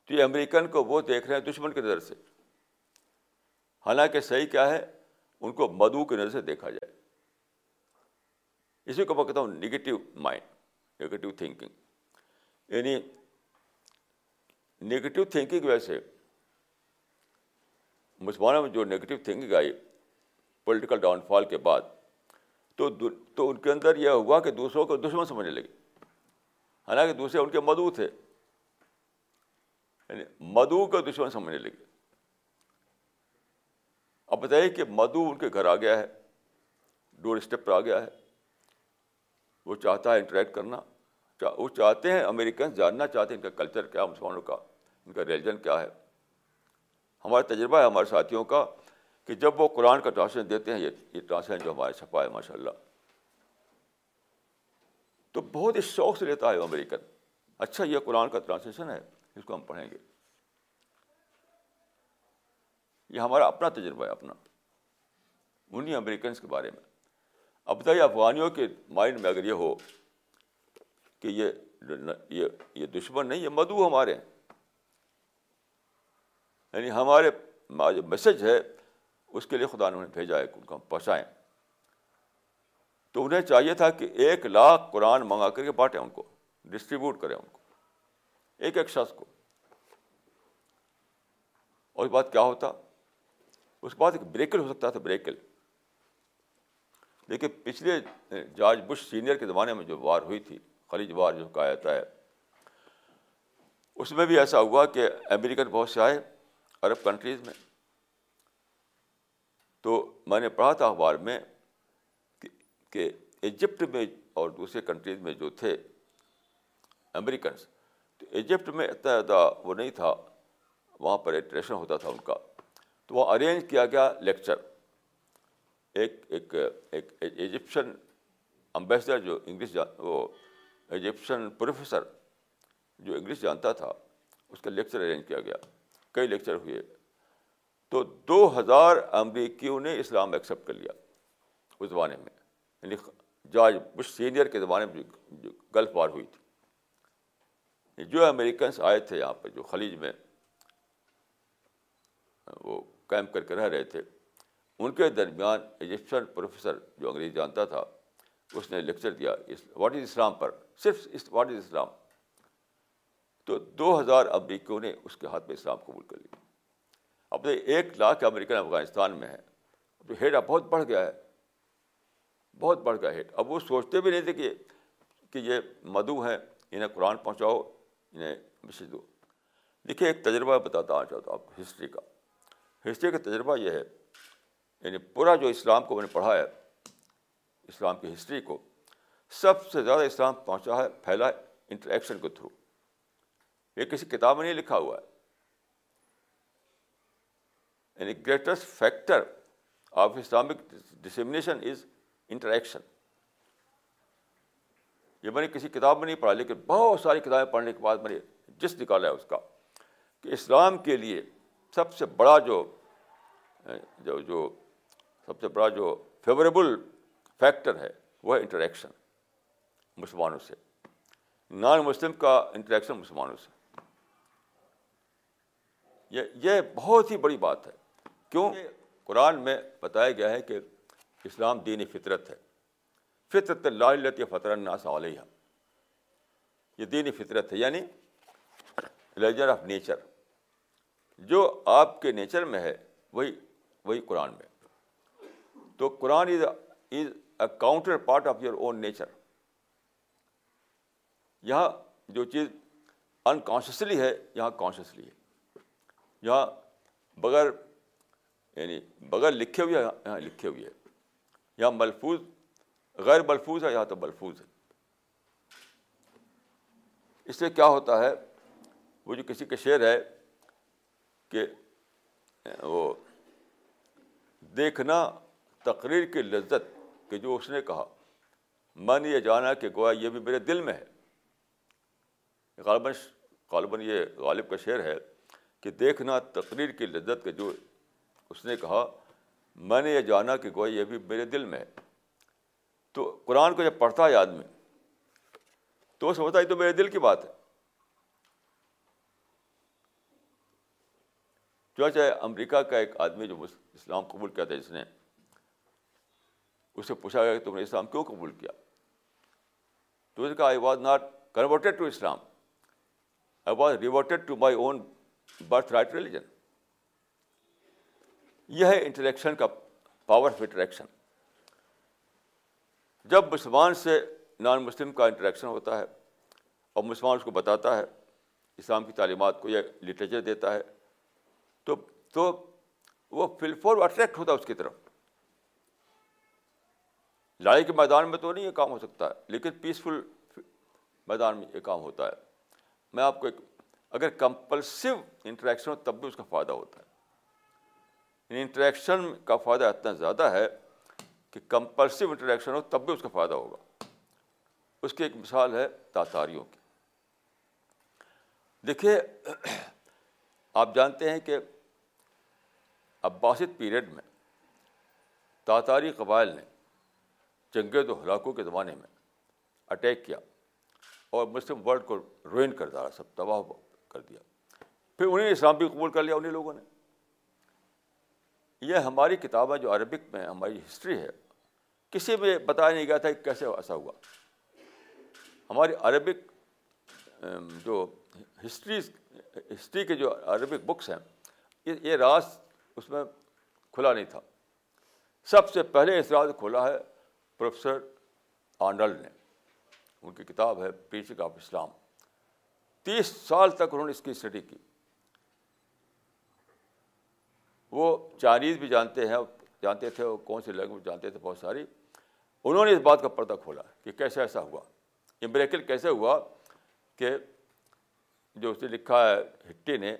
تو یہ امریکن کو وہ دیکھ رہے ہیں دشمن کی نظر سے۔ حالانکہ صحیح کیا ہے، ان کو مدعو کی نظر سے دیکھا جائے۔ اسی کو میں کہتا ہوں نگیٹو مائنڈ نگیٹو تھنکنگ یعنی نگیٹو تھنکنگ کی وجہ سے مسلمانوں میں جو نگیٹو تھنکنگ آئی پولیٹیکل ڈاؤن فال کے بعد، تو تو ان کے اندر یہ ہوا کہ دوسروں کو دشمن سمجھنے لگے۔ حالانکہ دوسرے ان کے مدعو تھے۔ یعنی مدعو کا دشمن سمجھنے لگے۔ اب بتائیے کہ مدعو ان کے گھر آ گیا ہے، ڈور اسٹیپ پہ آ گیا ہے۔ وہ چاہتا ہے انٹریکٹ کرنا وہ چاہتے ہیں امیریکن جاننا چاہتے ہیں ان کا کلچر کیا، مسلمانوں کا، ان کا ریلیجن کیا ہے۔ ہمارا تجربہ ہے ہمارے ساتھیوں کا کہ جب وہ قرآن کا ٹرانسلیشن دیتے ہیں، یہ ٹرانسلیشن جو ہمارے چھپا ہے ماشاء اللہ تو بہت ہی شوق سے لیتا ہے وہ امریکن۔ اچھا یہ قرآن کا ٹرانسلیشن ہے۔ اس کو ہم پڑھیں گے۔ یہ ہمارا اپنا تجربہ ہے، اپنا۔ انہیں امریکنس کے بارے میں۔ اب بتائیے، افغانیوں کے مائنڈ میں اگر یہ ہو کہ یہ یہ دشمن نہیں، یہ مدعو ہمارے ہیں۔ یعنی ہمارے جو میسج ہے، اس کے لیے خدا نے انہیں بھیجا ہے، ان کو ہم پہنچائیں۔ تو انہیں چاہیے تھا کہ ایک لاکھ قرآن منگا کر کے بانٹیں ان کو ڈسٹریبیوٹ کریں ان کو۔ ایک ایک شخص کو۔ اور اس بات کیا ہوتا؟ اس کے بعد ایک بریکل ہو سکتا تھا بریکل دیکھیے، پچھلے جارج بش سینئر کے زمانے میں جو وار ہوئی تھی، خلیج وار جو کہا جاتا ہے، اس میں بھی ایسا ہوا کہ امریکن بہت سے آئے عرب کنٹریز میں۔ تو میں نے پڑھا تھا اخبار میں کہ ایجپٹ میں اور دوسرے کنٹریز میں جو تھے امریکنس ایجپٹ میں اتنا زیادہ وہ نہیں تھا، وہاں پر ایٹریشن ہوتا تھا ان کا۔ تو وہ ارینج کیا گیا لیکچر ایک ایک ایک ایجپشن امبیسڈر جو انگلش جان وہ ایجپشن پروفیسر جو انگلش جانتا تھا، اس کا لیکچر ارینج کیا گیا۔ کئی لیکچر ہوئے۔ تو دو ہزار امریکیوں نے اسلام ایکسیپٹ کر لیا اس زمانے میں۔ یعنی جارج بش سینئر کے زمانے میں جو گلف وار ہوئی تھی۔ جو امریکنس آئے تھے یہاں پہ، جو خلیج میں، وہ کیمپ کر کے رہ رہے تھے، ان کے درمیان ایجپشن پروفیسر جو انگریزی جانتا تھا، اس نے لیکچر دیا واٹ از اسلام پر، صرف واٹ از اسلام تو دو ہزار امریکیوں نے اس کے ہاتھ میں اسلام قبول کر لیا اب ایک لاکھ امریکن افغانستان میں ہے تو ہیٹ اب بہت بڑھ گیا ہے۔ بہت بڑھ گیا ہیٹ۔ اب وہ سوچتے بھی نہیں تھے کہ کہ یہ مدعو ہیں، انہیں قرآن پہنچاؤ۔ انہیں مسجد دو۔ دیکھیے، ایک تجربہ بتاتا آنا چاہتا ہوں آپ کو ہسٹری کا۔ ہسٹری کا تجربہ یہ ہے یعنی پورا جو اسلام کو میں نے پڑھا ہے، اسلام کی ہسٹری کو، سب سے زیادہ اسلام پہنچا ہے، پھیلا ہے انٹریکشن کے تھرو۔ یہ کسی کتاب میں نہیں لکھا ہوا ہے۔ یعنی greatest factor of Islamic dissemination is interaction. یہ میں نے کسی کتاب میں نہیں پڑھا لیکن بہت ساری کتابیں پڑھنے کے بعد میں نے جس نکالا ہے اس کا کہ اسلام کے لیے سب سے بڑا جو جو جو سب سے بڑا جو فیوریبل فیکٹر ہے وہ ہے انٹریکشن مسلمانوں سے۔ نان مسلم کا انٹریکشن مسلمانوں سے۔ یہ یہ بہت ہی بڑی بات ہے۔ کیوں؟ قرآن میں بتایا گیا ہے کہ اسلام دینی فطرت ہے۔ فطرت اللہ فطر الناس علیہ یہ دینی فطرت ہے یعنی لیجر آف نیچر۔ جو آپ کے نیچر میں ہے، وہی وہی قرآن میں۔ تو Quran is is a counterpart of your own nature یہاں جو چیز انکانشیسلی ہے، یہاں کانشیسلی ہے۔ یہاں بغیر یعنی بغیر لکھے ہوئے یہاں لکھے ہوئے ہے۔ یہاں ملفوظ غیر ملفوظ ہے، یہاں تو ملفوظ ہے۔ اس سے کیا ہوتا ہے، وہ جو کسی کا شعر ہے کہ وہ دیکھنا تقریر کی لذت کہ جو اس نے کہا۔ من یہ جانا کہ گویا یہ بھی میرے دل میں ہے۔ غالباً غالباً یہ غالب کا شعر ہے کہ دیکھنا تقریر کی لذت کہ جو اس نے کہا۔ میں نے یہ جانا کہ گویا یہ بھی میرے دل میں ہے۔ تو قرآن کو جب پڑھتا ہے آدمی، تو وہ سمجھتا ہے تو میرے دل کی بات ہے۔ چاہے امریکہ کا ایک آدمی جو اسلام قبول کیا تھا، جس نے اس سے پوچھا گیا کہ تم نے اسلام کیوں قبول کیا؟ تو اس نے کہا I was not converted to Islam I was reverted to my own birthright religion یہ ہے انٹریکشن کا پاور آف انٹریکشن جب مسلمان سے نان مسلم کا انٹریکشن ہوتا ہے اور مسلمان اس کو بتاتا ہے، اسلام کی تعلیمات کو یا لٹریچر دیتا ہے، تو تو وہ فل فور اٹریکٹ ہوتا ہے اس کی طرف۔ لڑائی کے میدان میں تو نہیں یہ کام ہو سکتا ہے لیکن پیسفل میدان میں یہ کام ہوتا ہے۔ میں آپ کو ایک اگر کمپلسو انٹریکشن ہو تب بھی اس کا فائدہ ہوتا ہے۔ یعنی انٹریکشن کا فائدہ اتنا زیادہ ہے کہ کمپلسو انٹریکشن ہو تب بھی اس کا فائدہ ہوگا۔ اس کی ایک مثال ہے تاتاریوں کی۔ دیکھیے، آپ جانتے ہیں کہ عباسد پیریڈ میں تاتاری قبائل نے جنگید و ہلاکوں کے زمانے میں اٹیک کیا اور مسلم ورلڈ کو روئن کر ڈالا، سب تباہ کر دیا۔ پھر انہیں اسلام بھی قبول کر لیا، انہیں لوگوں نے۔ یہ ہماری کتابیں جو عربک میں، ہماری ہسٹری ہے۔ کسی میں بتایا نہیں گیا تھا کہ کیسے ایسا ہوا۔ ہماری عربک جو ہسٹری ہسٹری کے جو عربک بکس ہیں، یہ راز اس میں کھلا نہیں تھا۔ سب سے پہلے اس راز کھولا ہے پروفیسر آنڈل نے۔ ان کی کتاب ہے پریچک آف اسلام۔ تیس سال تک انہوں نے اس کی اسٹڈی کی۔ وہ چائنیز بھی جانتے ہیں، جانتے تھے، وہ کون سی لینگویج جانتے تھے، بہت ساری۔ انہوں نے اس بات کا پردہ کھولا کہ کیسے ایسا ہوا؟ امبریکل کیسے ہوا کہ جو اس نے لکھا ہے ہٹی نے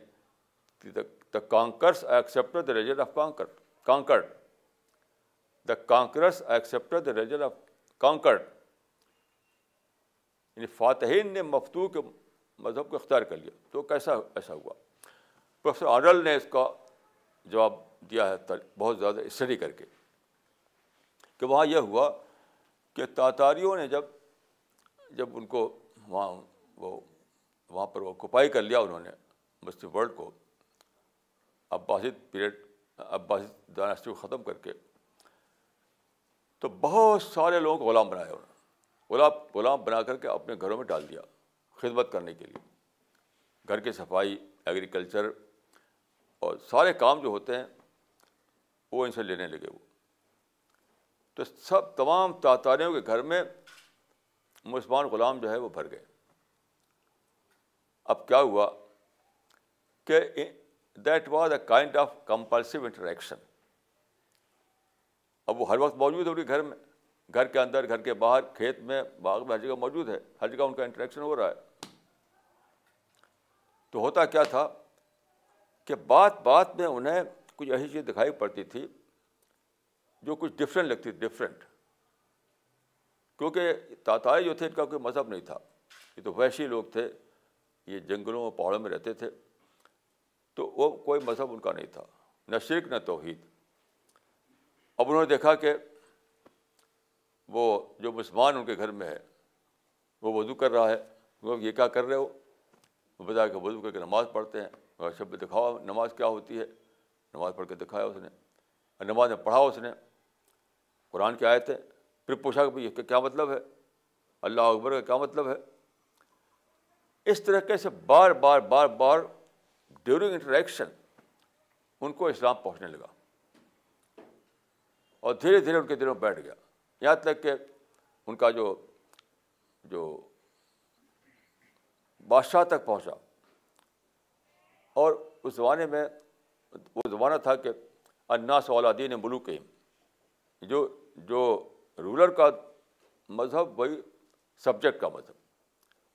the conquerors accept the religion of conquer conquered the conquerors accept the religion of conquered یعنی فاتحین نے مفتو کے مذہب کو اختیار کر لیا۔ تو کیسا ایسا ہوا؟ پروفیسر آڈل نے اس کا جواب دیا ہے بہت زیادہ اسٹڈی کر کے کہ وہاں یہ ہوا کہ تاتاریوں نے جب جب ان کو وہاں، وہ، وہاں پر وہ کپائی کر لیا انہوں نے مسلم ورلڈ کو عباسد پیریڈ عباسد دانسٹی کو ختم کر کے، تو بہت سارے لوگوں کو غلام بنایا انہوں نے۔ غلام غلام بنا کر کے اپنے گھروں میں ڈال دیا، خدمت کرنے کے لیے۔ گھر کی صفائی ایگریکلچر اور سارے کام جو ہوتے ہیں، وہ ان سے لینے لگے وہ۔ تو سب تمام تاتاریوں کے گھر میں مسلمان غلام جو ہے وہ بھر گئے۔ اب کیا ہوا کہ that was a kind of compulsory interaction اب وہ ہر وقت موجود ہے ان کے گھر میں۔ گھر کے اندر، گھر کے باہر، کھیت میں، باغ میں ہر جگہ موجود ہے۔ ہر جگہ ان کا انٹریکشن ہو رہا ہے۔ تو ہوتا کیا تھا کہ بات بات میں انہیں کچھ ایسی چیز دکھائی پڑتی تھی جو کچھ ڈفرینٹ لگتی تھی ڈفرینٹ کیونکہ تاتائی جو تھے، ان کا کوئی مذہب نہیں تھا۔ یہ تو ویشی لوگ تھے، یہ جنگلوں اور پہاڑوں میں رہتے تھے۔ تو وہ کوئی مذہب ان کا نہیں تھا، نہ شرک نہ توحید۔ اب انہوں نے دیکھا کہ وہ جو مسلمان ان کے گھر میں ہے، وہ وضو کر رہا ہے۔ وہ یہ کیا کر رہے ہو؟ وہ بتا کہ وضو کر کے نماز پڑھتے ہیں۔ شب دکھاؤ، نماز کیا ہوتی ہے؟ نماز پڑھ کے دکھایا اس نے۔ اور نماز میں پڑھا اس نے۔ قرآن کی آئے تھے پھر پوچھا کہ کیا مطلب ہے؟ اللہ اکبر کا کیا مطلب ہے؟ اس طریقے سے بار بار بار بار ڈیورنگ انٹریکشن ان کو اسلام پہنچنے لگا۔ اور دھیرے دھیرے ان کے دلوں بیٹھ گیا۔ یہاں تک کہ ان کا جو جو بادشاہ تک پہنچا۔ اور اس زمانے میں وہ زمانہ تھا کہ اناس والدین ملوک جو جو رولر کا مذہب وہی سبجیکٹ کا مذہب۔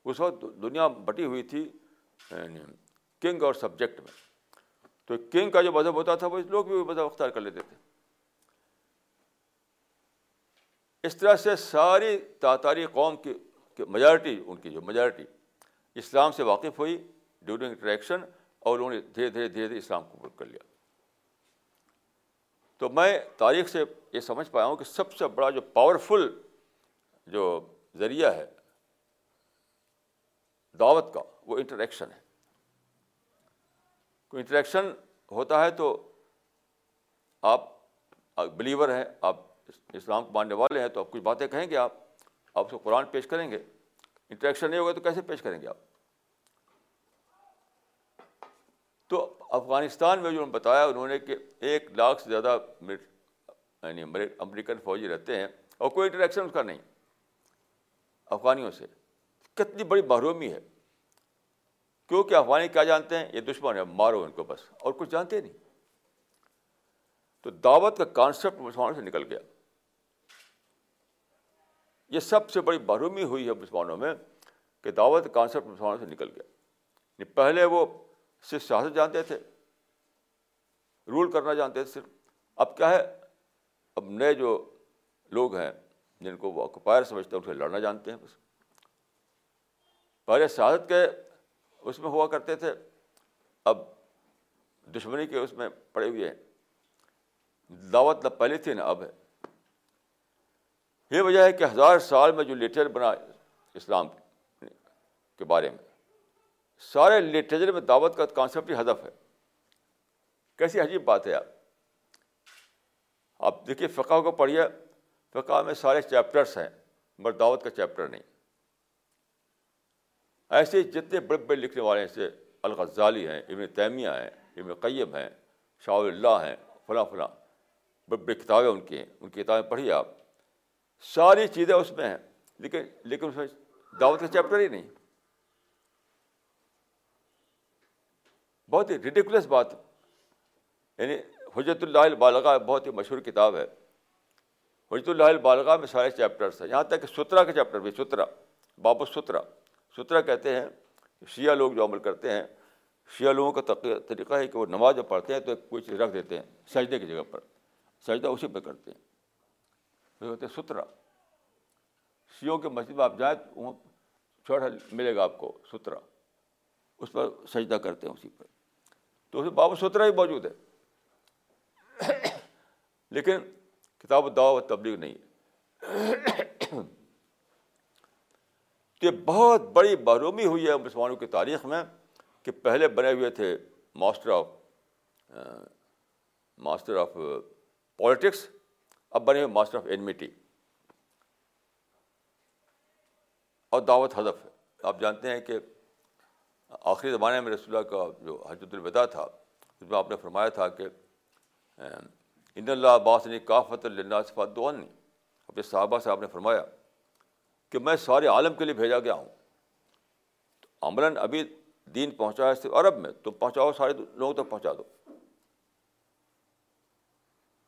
اس وقت دنیا بٹی ہوئی تھی یعنی کنگ اور سبجیکٹ میں۔ تو کنگ کا جو مذہب ہوتا تھا، وہ لوگ بھی وہ مذہب اختیار کر لیتے تھے۔ اس طرح سے ساری تاتاری قوم کی میجارٹی ان کی جو میجارٹی اسلام سے واقف ہوئی۔ ڈیورنگ انٹریکشن اور انہوں نے دھیرے دھیرے دھیرے دھیرے اسلام قبول کر لیا۔ تو میں تاریخ سے یہ سمجھ پایا ہوں کہ سب سے بڑا جو پاورفل جو ذریعہ ہے، دعوت کا، وہ انٹریکشن ہے۔ کوئی انٹریکشن ہوتا ہے تو آپ بلیور ہیں، آپ اسلام کو ماننے والے ہیں تو آپ کچھ باتیں کہیں گے آپ آپ اس کو قرآن پیش کریں گے۔ انٹریکشن نہیں ہوگا تو کیسے پیش کریں گے آپ؟ تو افغانستان میں جو نے بتایا، انہوں نے کہ ایک لاکھ سے زیادہ یعنی امریکن فوجی رہتے ہیں اور کوئی انٹریکشن اس کا نہیں افغانیوں سے۔ کتنی بڑی محرومی ہے۔ کیونکہ افغانی کیا جانتے ہیں؟ یہ دشمن ہے، مارو ان کو بس۔ اور کچھ جانتے نہیں۔ تو دعوت کا کانسیپٹ مسلمانوں سے نکل گیا۔ یہ سب سے بڑی محرومی ہوئی ہے مسلمانوں میں کہ دعوت کا کانسیپٹ مسلمانوں سے نکل گیا۔ یعنی پہلے وہ صرف سیاست جانتے تھے، رول کرنا جانتے تھے، صرف۔ اب کیا ہے؟ اب نئے جو لوگ ہیں، جن کو وہ آکوپائر سمجھتے ہیں، ان سے لڑنا جانتے ہیں بس۔ پہلے سیاست کے اس میں ہوا کرتے تھے، اب دشمنی کے اس میں پڑے ہوئے ہیں۔ دعوت نہ پہلے تھی نہ اب ہے۔ یہ وجہ ہے کہ ہزار سال میں جو لٹریچر بنا اسلام کے بارے میں سارے لٹریچر میں دعوت کا کانسیپٹ ہی ہدف ہے۔ کیسی عجیب بات ہے آپ آپ دیکھیے فقہ کو پڑھیے۔ فقہ میں سارے چیپٹرس ہیں، مگر دعوت کا چیپٹر نہیں۔ ایسے جتنے بڑے بڑے لکھنے والے ہیں، جیسے الغزالی ہیں، ابن تیمیہ ہیں، ابن قیم ہیں، شاہ اللہ ہیں، فلاں فلاں۔ بڑی بڑی کتابیں ان کی ہیں۔ ان کی کتابیں پڑھیے آپ۔ ساری چیزیں اس میں ہیں، لیکن لیکن اس میں دعوت کا چیپٹر ہی نہیں۔ بہت ہی ریڈیکولس بات یعنی حجرت اللہ البالغ بہت ہی مشہور کتاب ہے۔ حجرت اللہ البالغ میں سارے چیپٹرس ہیں۔ یہاں تک کہ سترا کا چیپٹر بھی سترا بابو سترا سترا کہتے ہیں، شیعہ لوگ جو عمل کرتے ہیں، شیعہ لوگوں کا طریقہ ہے کہ وہ نماز جب پڑھتے ہیں تو کوئی چیز رکھ دیتے ہیں سجدے کی جگہ پر۔ سجدہ اسی پہ کرتے ہیں۔ وہ ہوتے ہیں سترا شیوں کے مسجد میں آپ جائیں تو وہاں چھوٹا ملے گا آپ کو سترا اس پر سجدہ کرتے ہیں اسی پر۔ تو اس بابا سترا ہی موجود ہے۔ لیکن کتاب و دعا و تبلیغ نہیں ہے۔ تو یہ بہت بڑی محرومی ہوئی ہے مسلمانوں کی تاریخ میں کہ پہلے بنے ہوئے تھے master of master of politics اب بنے ہوئے ماسٹر آف اینمیٹی اور دعوت ہدف ہے۔ آپ جانتے ہیں کہ آخری زمانے میں رسول اللہ کا جو حجرت الوداع تھا، اس میں آپ نے فرمایا تھا کہ ان اللہ عباس نے کافت اللہ صفات دعن اپنے صحابہ سے آپ نے فرمایا کہ میں سارے عالم کے لیے بھیجا گیا ہوں۔ تو عملاً ابھی دین پہنچا ہے صرف عرب میں تم پہنچاؤ، سارے لوگوں تک پہنچا دو۔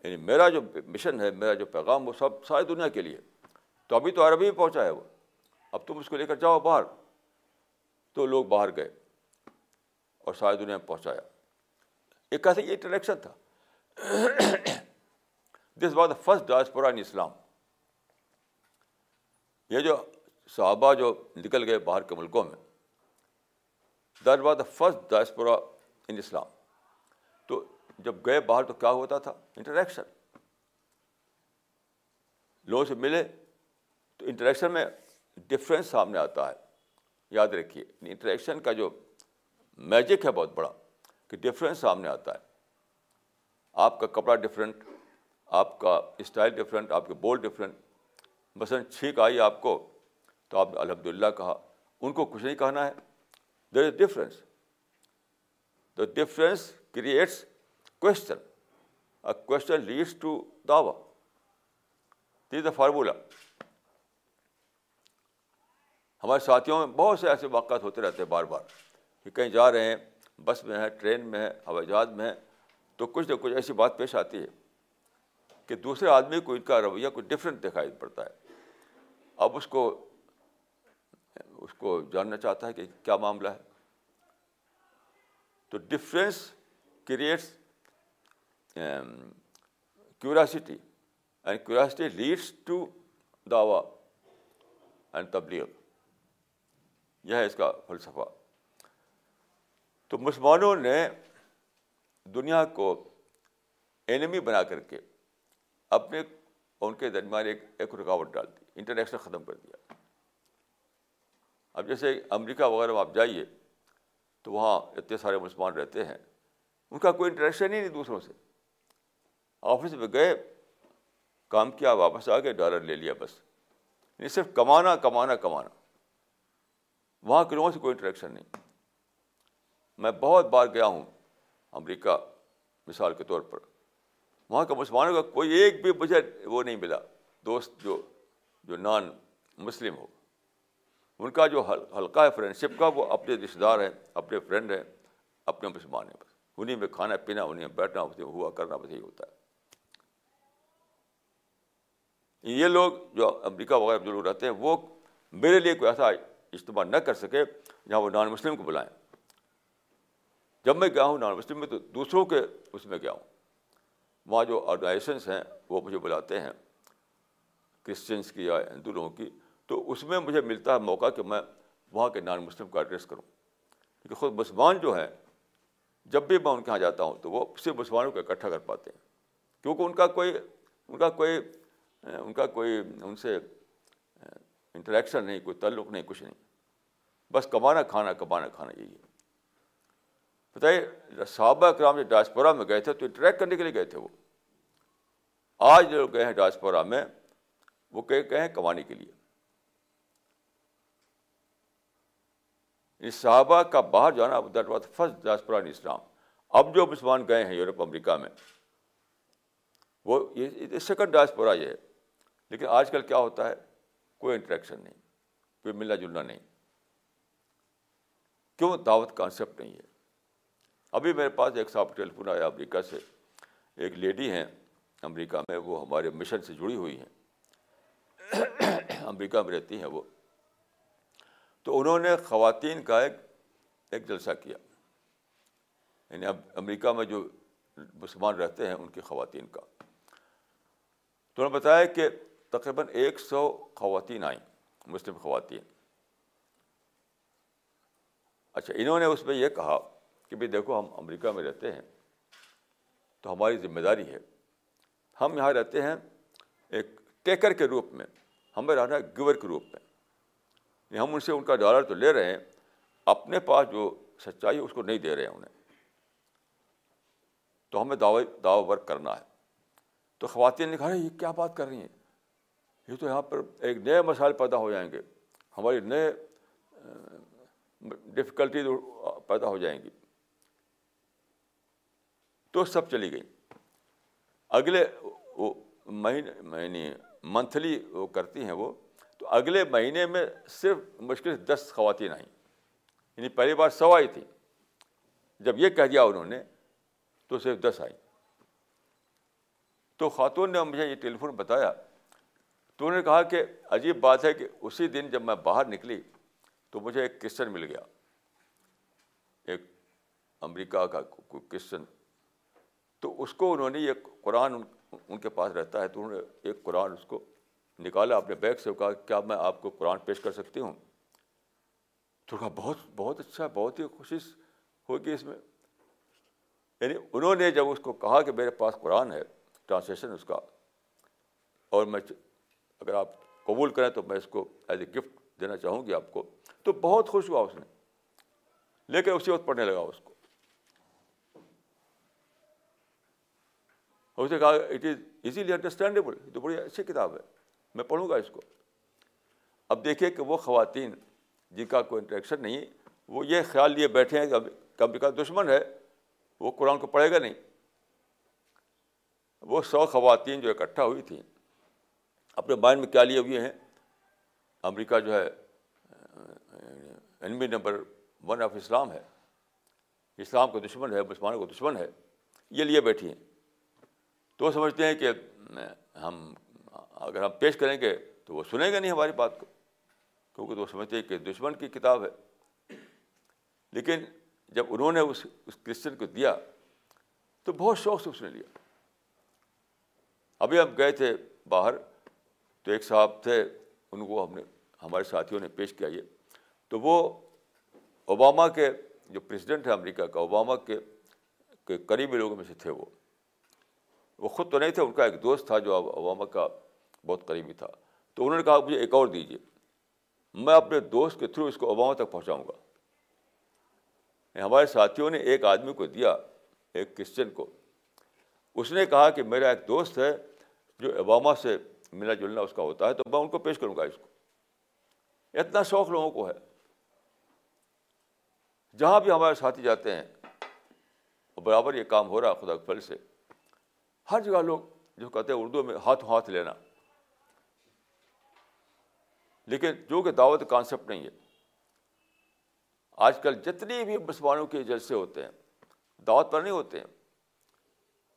یعنی میرا جو مشن ہے، میرا جو پیغام وہ سب ساری دنیا کے لیے۔ تو ابھی تو عربی میں پہنچا ہے وہ۔ اب تم اس کو لے کر جاؤ باہر۔ تو لوگ باہر گئے اور ساری دنیا میں پہنچایا۔ ایک کیسے یہ انٹریکشن تھا۔ This was the first diaspora in Islam یہ جو صحابہ جو نکل گئے باہر کے ملکوں میں that was the first diaspora in Islam تو جب گئے باہر تو کیا ہوتا تھا؟ انٹریکشن لوگوں سے ملے تو انٹریکشن میں ڈفرینس سامنے آتا ہے۔ یاد رکھیے انٹریکشن کا جو میجک ہے بہت بڑا، کہ ڈفرینس سامنے آتا ہے۔ آپ کا کپڑا ڈفرینٹ آپ کا اسٹائل ڈفرینٹ آپ کے بول ڈفرینٹ مثلاً چھینک آئی آپ کو، تو آپ نے الحمد للہ کہا۔ ان کو کچھ نہیں کہنا ہے۔ There is difference the difference creates question question leads to Dawa this the formula ہمارے ساتھیوں میں بہت سے ایسے واقعات ہوتے رہتے ہیں بار بار کہ کہیں جا رہے ہیں، بس میں ہے ٹرین میں ہے ہوائی جہاز میں ہے تو کچھ نہ کچھ ایسی بات پیش آتی ہے کہ دوسرے آدمی کو ان کا رویہ کچھ ڈفرینٹ دکھائی پڑتا ہے۔ اب اس کو اس کو جاننا چاہتا ہے کہ کیا معاملہ ہے۔ تو difference creates curiosity and curiosity leads to Dawa and تبلیغ۔ یہ ہے اس کا فلسفہ۔ تو مسلمانوں نے دنیا کو اینمی بنا کر کے اپنے ان کے درمیان ایک ایک رکاوٹ ڈال دی انٹرنیشنل ختم کر دیا۔ اب جیسے امریکہ وغیرہ میں آپ جائیے تو وہاں اتنے سارے مسلمان رہتے ہیں۔ ان کا کوئی انٹریکشن ہی نہیں دوسروں سے۔ آفس میں گئے، کام کیا، واپس آ کے ڈالر لے لیا بس۔ یعنی صرف کمانا کمانا کمانا۔ وہاں کے لوگوں سے کوئی انٹریکشن نہیں۔ میں بہت بار گیا ہوں امریکہ، مثال کے طور پر۔ وہاں کا مسلمانوں کا کوئی ایک بھی مجھے وہ نہیں ملا، دوست جو جو نان مسلم ہو۔ ان کا جو ہلکا ہے فرینڈ شپ کا، وہ اپنے رشتے دار ہیں، اپنے فرینڈ ہیں، اپنے مسلمان ہیں بس۔ انہیں میں کھانا، پینا، انہیں بیٹھنا ہوا کرنا، بس یہی ہوتا ہے۔ یہ لوگ جو امریکہ وغیرہ جو لوگ رہتے ہیں، وہ میرے لیے کوئی ایسا اجتماع نہ کر سکے جہاں وہ نان مسلم کو بلائیں۔ جب میں گیا ہوں نان مسلم میں تو دوسروں کے اس میں گیا ہوں۔ وہاں جو آرگنائزیشنس ہیں، وہ مجھے بلاتے ہیں کرسچنس کی یا ہندو لوگوں کی۔ تو اس میں مجھے ملتا ہے موقع کہ میں وہاں کے نان مسلم کا ایڈریس کروں۔ کیونکہ خود مسلمان جو ہیں، جب بھی میں ان کے یہاں جاتا ہوں، تو وہ صرف مسلمانوں کو اکٹھا کر پاتے ہیں۔ کیونکہ ان کا کوئی، ان کا کوئی، ان کا کوئی، ان سے انٹریکشن نہیں، کوئی تعلق نہیں، کچھ نہیں۔ بس کمانا، کھانا کمانا، کھانا، یہی۔ ہے بتائیے، صحابہ کرام جو ڈاسپورا میں گئے تھے، تو انٹریکٹ کرنے کے لیے گئے تھے وہ؟ آج جو گئے ہیں ڈاسپورا میں، وہ کہ گئے ہیں کمانے کے لیے۔ اس صحابہ کا باہر جانا that was first diaspora in Islam اب جو مسلمان گئے ہیں یورپ، امریکہ میں، وہ یہ سیکنڈ ڈاسپورا یہ ہے۔ لیکن آج کل کیا ہوتا ہے؟ کوئی انٹریکشن نہیں، کوئی ملنا جلنا نہیں۔ کیوں؟ دعوت کانسیپٹ نہیں ہے۔ ابھی میرے پاس ایک صاحب ٹیلی فون آیا امریکہ سے۔ ایک لیڈی ہیں، امریکہ میں وہ ہمارے مشن سے جڑی ہوئی ہیں۔ امریکہ میں رہتی ہیں وہ۔ تو انہوں نے خواتین کا ایک ایک جلسہ کیا۔ یعنی اب امریکہ میں جو مسلمان رہتے ہیں، ان کی خواتین کا۔ تو انہوں نے بتایا کہ تقریباً ایک سو خواتین آئیں، مسلم خواتین۔ اچھا انہوں نے اس میں یہ کہا کہ بھائی دیکھو، ہم امریکہ میں رہتے ہیں، تو ہماری ذمہ داری ہے۔ ہم یہاں رہتے ہیں ایک ٹیکر کے روپ میں، ہمیں رہنا ہے گور کے روپ میں۔ یعنی ہم ان سے ان کا ڈالر تو لے رہے ہیں، اپنے پاس جو سچائی ہے، اس کو نہیں دے رہے ہیں انہیں۔ تو ہمیں دعوی دعوی ورک کرنا ہے۔ تو خواتین نے کہا یہ کیا بات کر رہی ہیں؟ یہ تو یہاں پر ایک نئے مسائل پیدا ہو جائیں گے۔ ہماری نئے ڈفیکلٹیز پیدا ہو جائیں گی۔ تو سب چلی گئی اگلے وہ مہینے یعنی منتھلی وہ کرتی ہیں وہ۔ تو اگلے مہینے میں صرف مشکل سے دس خواتین آئیں۔ یعنی پہلی بار سو آئی تھی۔ جب یہ کہہ دیا انہوں نے، تو صرف دس آئیں۔ تو خاتون نے مجھے یہ ٹیلی فون بتایا تو انہوں نے کہا کہ عجیب بات ہے کہ اسی دن جب میں باہر نکلی تو مجھے ایک کرسچن مل گیا۔ ایک امریکہ کا کرسچن تو اس کو انہوں نے یہ قرآن ان کے پاس رہتا ہے تو انہوں نے ایک قرآن اس کو نکالا اپنے بیگ سے کہا کیا میں آپ کو قرآن پیش کر سکتی ہوں؟ تو کہا بہت بہت اچھا بہت ہی خوشی ہوگی اس میں۔ یعنی انہوں نے جب اس کو کہا کہ میرے پاس قرآن ہے، ٹرانسلیشن اس کا، اور میں اگر آپ قبول کریں تو میں اس کو ایز اے گفٹ دینا چاہوں گی آپ کو، تو بہت خوش ہوا اس نے۔ لیکن اسی وقت پڑھنے لگا اس کو۔ اس نے کہا اٹ از ایزیلی انڈرسٹینڈیبل یہ تو بڑی اچھی کتاب ہے، میں پڑھوں گا اس کو۔ اب دیکھیے کہ وہ خواتین جن کا کوئی انٹریکشن نہیں، وہ یہ خیال لیے بیٹھے ہیں کہ امریکہ دشمن ہے، وہ قرآن کو پڑھے گا نہیں۔ وہ سو خواتین جو اکٹھا ہوئی تھیں اپنے مائنڈ میں کیا لیے ہوئے ہیں؟ امریکہ جو ہے enemy number one of Islam ہے۔ اسلام کا دشمن ہے، مسلمانوں کا دشمن ہے۔ یہ لیے بیٹھی ہیں۔ تو وہ سمجھتے ہیں کہ ہم، اگر ہم پیش کریں گے تو وہ سنیں گے نہیں ہماری بات کو۔ کیونکہ تو وہ سمجھتے ہیں کہ دشمن کی کتاب ہے۔ لیکن جب انہوں نے اس اس کرسچن کو دیا تو بہت شوق سے اس نے لیا۔ ابھی ہم گئے تھے باہر۔ تو ایک صاحب تھے، ان کو ہم نے، ہمارے ساتھیوں نے پیش کیا یہ۔ تو وہ اوباما کے، جو پریزیڈنٹ ہے امریکہ کا، اوباما کے قریبی لوگوں میں سے تھے وہ۔ وہ خود تو نہیں تھے، ان کا ایک دوست تھا جو اوباما کا بہت قریبی تھا۔ تو انہوں نے کہا، مجھے ایک اور دیجیے میں اپنے دوست کے تھرو اس کو اوباما تک پہنچاؤں گا۔ یعنی ہمارے ساتھیوں نے ایک آدمی کو دیا، ایک کرسچن کو۔ اس نے کہا کہ میرا ایک دوست ہے جو اوباما سے ملنا جلنا اس کا ہوتا ہے تو میں ان کو پیش کروں گا اس کو اتنا شوق لوگوں کو ہے جہاں بھی ہمارے ساتھی جاتے ہیں برابر یہ کام ہو رہا ہے خدا کے پھل سے ہر جگہ لوگ جو کہتے ہیں اردو میں ہاتھ ہاتھ لینا لیکن جو کہ دعوت کانسیپٹ نہیں ہے آج کل جتنی بھی مسلمانوں کے جلسے ہوتے ہیں دعوت پر نہیں ہوتے ہیں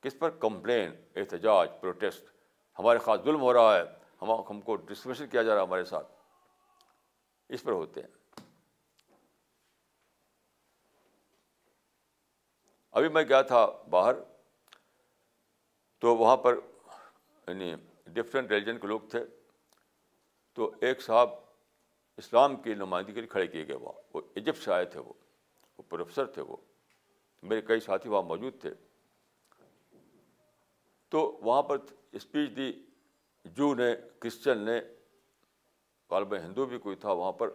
کس پر کمپلین احتجاج پروٹیسٹ ہمارے خاص ظلم ہو رہا ہے، ہم ہم کو ڈسکریمنیشن کیا جا رہا ہے ہمارے ساتھ۔ اس پر ہوتے ہیں۔ ابھی میں گیا تھا باہر، تو وہاں پر یعنی ڈفرینٹ ریلیجن کے لوگ تھے۔ تو ایک صاحب اسلام کی نمائندگی کے لیے کھڑے کیے گئے۔ وہاں وہ ایجپٹ سے آئے تھے وہ۔ وہ پروفیسر تھے وہ۔ میرے کئی ساتھی وہاں موجود تھے۔ تو وہاں پر اسپیچ دی جو نے، کرسچن نے غالب ہندو بھی کوئی تھا وہاں پر،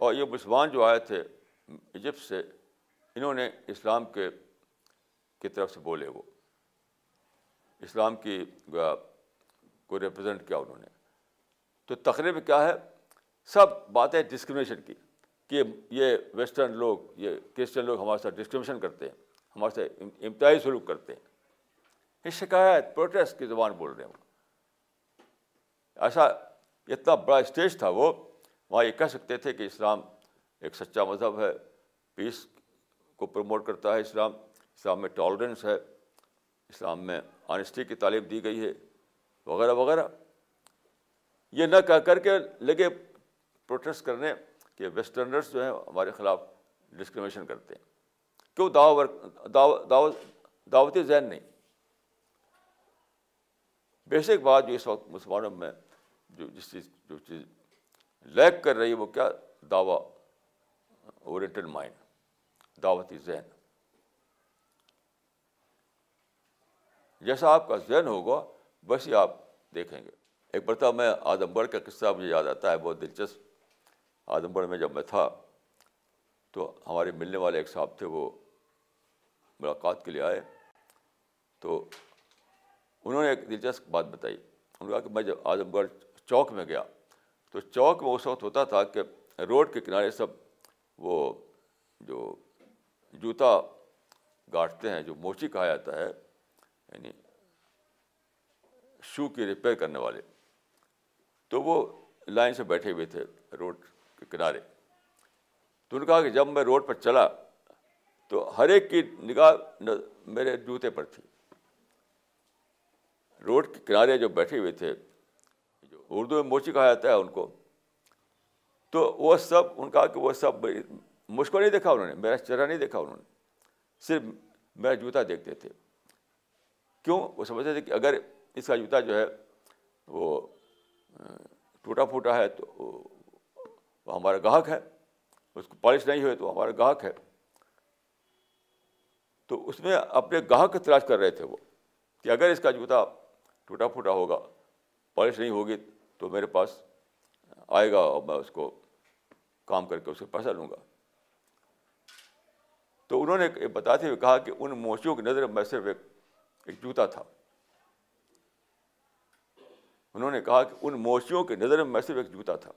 اور یہ مسلمان جو آئے تھے ایجپٹ سے، انہوں نے اسلام کے، کی طرف سے بولے وہ۔ اسلام کی کو ریپرزینٹ کیا انہوں نے۔ تو تقریب کیا ہے؟ سب باتیں ڈسکریمنیشن کی، کہ یہ ویسٹرن لوگ، یہ کرسچن لوگ ہمارے ساتھ ڈسکریمنیشن کرتے ہیں، ہمارے سے امتیازی سلوک کرتے ہیں۔ یہ شکایت، پروٹیسٹ کی زبان بول رہے ہیں ایسا اتنا بڑا اسٹیج تھا وہ، وہاں یہ کہہ سکتے تھے کہ اسلام ایک سچا مذہب ہے، پیس کو پروموٹ کرتا ہے اسلام اسلام میں ٹالرنس ہے، اسلام میں آنیسٹی کی تعلیم دی گئی ہے، وغیرہ وغیرہ۔ یہ نہ کہہ کر کے لگے پروٹیسٹ کرنے کہ ویسٹرنرس جو ہیں ہمارے خلاف ڈسکریمنیشن کرتے ہیں۔ کیوں دعوت، دعوتی ذہن نہیں؟ بیسک بات جو اس وقت مسلمانوں میں جو جس چیز جو چیز لیک کر رہی ہے، وہ کیا؟ دعویٰ اورینٹڈ مائنڈ دعوتی ذہن۔ جیسا آپ کا ذہن ہوگا، ویسے آپ دیکھیں گے۔ ایک مرتبہ میں اعظم گڑھ کا قصہ مجھے یاد آتا ہے، بہت دلچسپ۔ اعظم گڑھ میں جب میں تھا، تو ہمارے ملنے والے ایک صاحب تھے، وہ ملاقات کے لیے آئے۔ تو انہوں نے ایک دلچسپ بات بتائی۔ انہوں نے کہا کہ میں جب اعظم گڑھ چوک میں گیا تو چوک میں اس وقت ہوتا تھا کہ روڈ کے کنارے سب وہ جو جوتا گاٹتے ہیں، جو موچی کہا جاتا ہے یعنی شو کی ریپیئر کرنے والے، تو وہ لائن سے بیٹھے ہوئے تھے روڈ کے کنارے۔ تو انہوں نے کہا کہ جب میں روڈ پر چلا تو ہر ایک کی نگاہ میرے جوتے پر تھی۔ روڈ کے کنارے جو بیٹھے ہوئے تھے جو اردو میں موچی کہا جاتا ہے ان کو۔ تو وہ سب، ان کا کہ وہ سب مجھ کو نہیں دیکھا انہوں نے، میرا چہرہ نہیں دیکھا انہوں نے، صرف میرا جوتا دیکھتے تھے۔ کیوں؟ وہ سمجھتے تھے کہ اگر اس کا جوتا جو ہے وہ ٹوٹا پھوٹا ہے تو وہ ہمارا گاہک ہے۔ اس کو پالش نہیں ہوئے تو ہمارا گاہک ہے۔ تو اس میں اپنے گاہک تلاش کر رہے تھے وہ کہ اگر اس کا جوتا ٹوٹا پھوٹا ہوگا۔ پالش نہیں ہوگی تو میرے پاس آئے گا اور میں اس کو کام کر کے اس سے پیسہ لوں گا۔ تو انہوں نے بتاتے ہوئے کہا کہ ان موچیوں کی نظر میں صرف ایک ایک جوتا تھا۔ انہوں نے کہا کہ ان موچیوں کی نظر میں صرف ایک جوتا تھا۔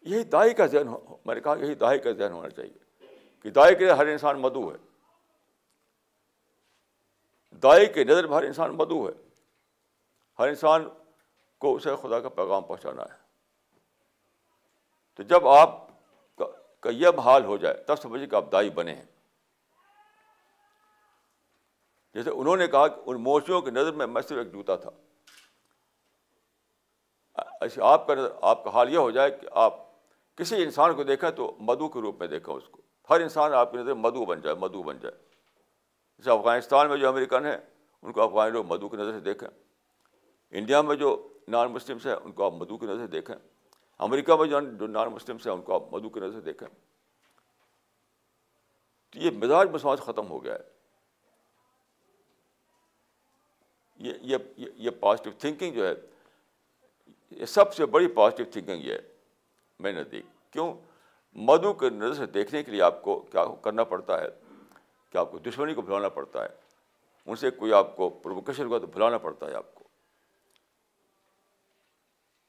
یہی دائی کا ذہن میں نے کہا یہی دائی کا ذہن ہونا چاہیے کہ دائی کے لیے ہر انسان مدعو ہے۔ دائی کے نظر میں ہر انسان مدعو ہے۔ ہر انسان کو اسے خدا کا پیغام پہنچانا ہے۔ تو جب آپ کا یہ حال ہو جائے، تب سمجھیے کہ آپ دائی بنے ہیں۔ جیسے انہوں نے کہا کہ ان موچیوں کی نظر میں میں صرف ایک جوتا تھا۔ ایسے آپ کا نظر، آپ کا حال یہ ہو جائے کہ آپ کسی انسان کو دیکھیں تو مدو کے روپ میں دیکھیں اس کو۔ ہر انسان آپ کی نظر مدو بن جائے مدو بن جائے۔ جیسے افغانستان میں جو امریکن ہیں، ان کو افغان لوگ مدو کی نظر سے دیکھیں۔ انڈیا میں جو نان مسلمس ہیں، ان کو آپ مدو کی نظر سے دیکھیں۔ امریکہ میں جو نان مسلمس ہیں، ان کو آپ مدو کی نظر سے دیکھیں۔ تو یہ مزاج مساج ختم ہو گیا ہے۔ یہ یہ پازیٹیو تھنکنگ جو ہے، یہ سب سے بڑی پازیٹیو تھنکنگ یہ ہے۔ میں نے دیکھ، کیوں؟ مدو کے نظر سے دیکھنے کے لیے آپ کو کیا کرنا پڑتا ہے؟ کہ آپ کو دشمنی کو بھلانا پڑتا ہے۔ ان سے کوئی آپ کو پرووکیشن ہوا تو بھلانا پڑتا ہے آپ کو۔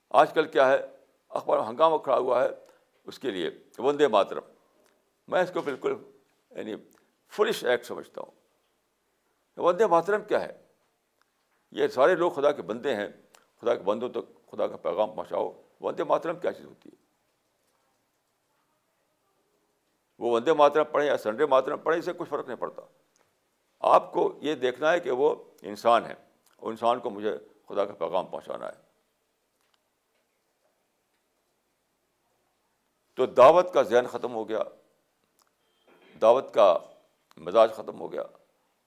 آج کل کیا ہے؟ اخبار ہنگامہ کھڑا ہوا ہے۔ اس کے لیے وندے ماترم۔ میں اس کو بالکل یعنی فلش ایکٹ سمجھتا ہوں۔ وندے ماترم کیا ہے؟ یہ سارے لوگ خدا کے بندے ہیں۔ خدا کے بندوں تک خدا کا پیغام پہنچاؤ۔ وندے ماترم کیا چیز ہوتی ہے؟ وہ وندے ماترم پڑھیں یا سنڈے ماترم پڑھیں اس سے کچھ فرق نہیں پڑتا۔ آپ کو یہ دیکھنا ہے کہ وہ انسان ہے۔ اور انسان کو مجھے خدا کا پیغام پہنچانا ہے۔ تو دعوت کا ذہن ختم ہو گیا۔ دعوت کا مزاج ختم ہو گیا۔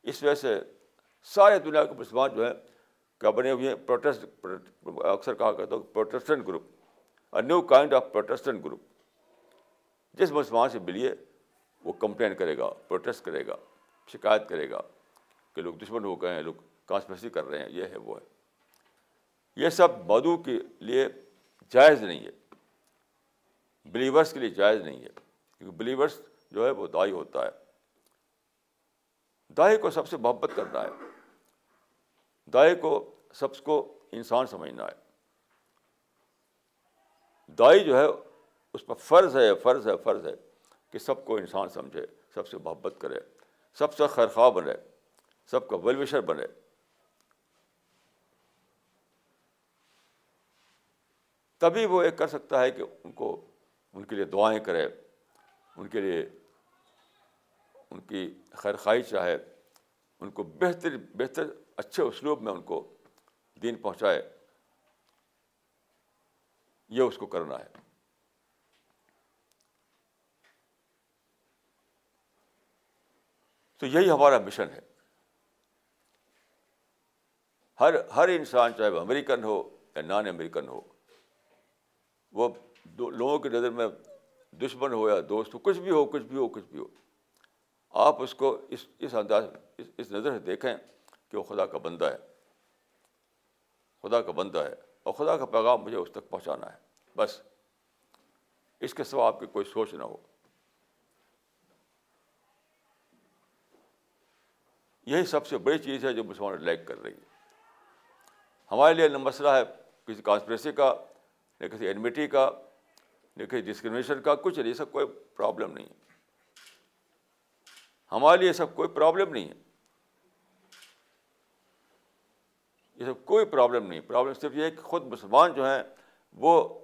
اس وجہ سے سارے دنیا کے مسلمان جو ہیں کیا بنے ہوئے ہیں پروٹیسٹ، اکثر کہا کرتا ہوں Protestant group new kind of Protestant group جس مسلمان سے ملیے، وہ کمپلین کرے گا، پروٹیسٹ کرے گا، شکایت کرے گا کہ لوگ دشمن ہو گئے ہیں، لوگ کانسپریسی کر رہے ہیں، یہ ہے، وہ ہے۔ یہ سب مدعو کے لیے جائز نہیں ہے۔ بلیورس کے لیے جائز نہیں ہے۔ کیونکہ بلیورس جو ہے، وہ دائی ہوتا ہے۔ دائی کو سب سے محبت کرنا ہے۔ دائی کو سب کو انسان سمجھنا ہے۔ دائی جو ہے اس پر فرض ہے فرض ہے فرض ہے کہ سب کو انسان سمجھے، سب سے محبت کرے، سب سے خیرخواہ بنے، سب کا ویلوشر بنے۔ تبھی وہ ایک کر سکتا ہے کہ ان کو، ان کے لیے دعائیں کرے، ان کے لیے ان کی خیر خواہی چاہے، ان کو بہتر بہتر اچھے اسلوب میں ان کو دین پہنچائے۔ یہ اس کو کرنا ہے۔ تو یہی ہمارا مشن ہے۔ ہر ہر انسان چاہے وہ امریکن ہو یا نان امریکن ہو، وہ لوگوں کی نظر میں دشمن ہو یا دوست ہو، کچھ بھی ہو، کچھ بھی ہو، کچھ بھی ہو، آپ اس کو اس اس انداز، اس اس نظر سے دیکھیں کہ وہ خدا کا بندہ ہے۔ خدا کا بندہ ہے اور خدا کا پیغام مجھے اس تک پہنچانا ہے۔ بس اس کے سوا آپ کی کوئی سوچ نہ ہو۔ یہی سب سے بڑی چیز ہے جو مسلمان لائک کر رہی ہے۔ ہمارے لیے مسئلہ ہے کسی کانسپریسی کا، نہ کسی اینمیٹی کا، نہ کسی ڈسکریمنیشن کا، کچھ نہیں سب کوئی پرابلم نہیں ہے۔ ہمارے لیے سب کوئی پرابلم نہیں ہے۔ یہ سب کوئی پرابلم نہیں۔ پرابلم صرف یہ ہے کہ خود مسلمان جو ہیں، وہ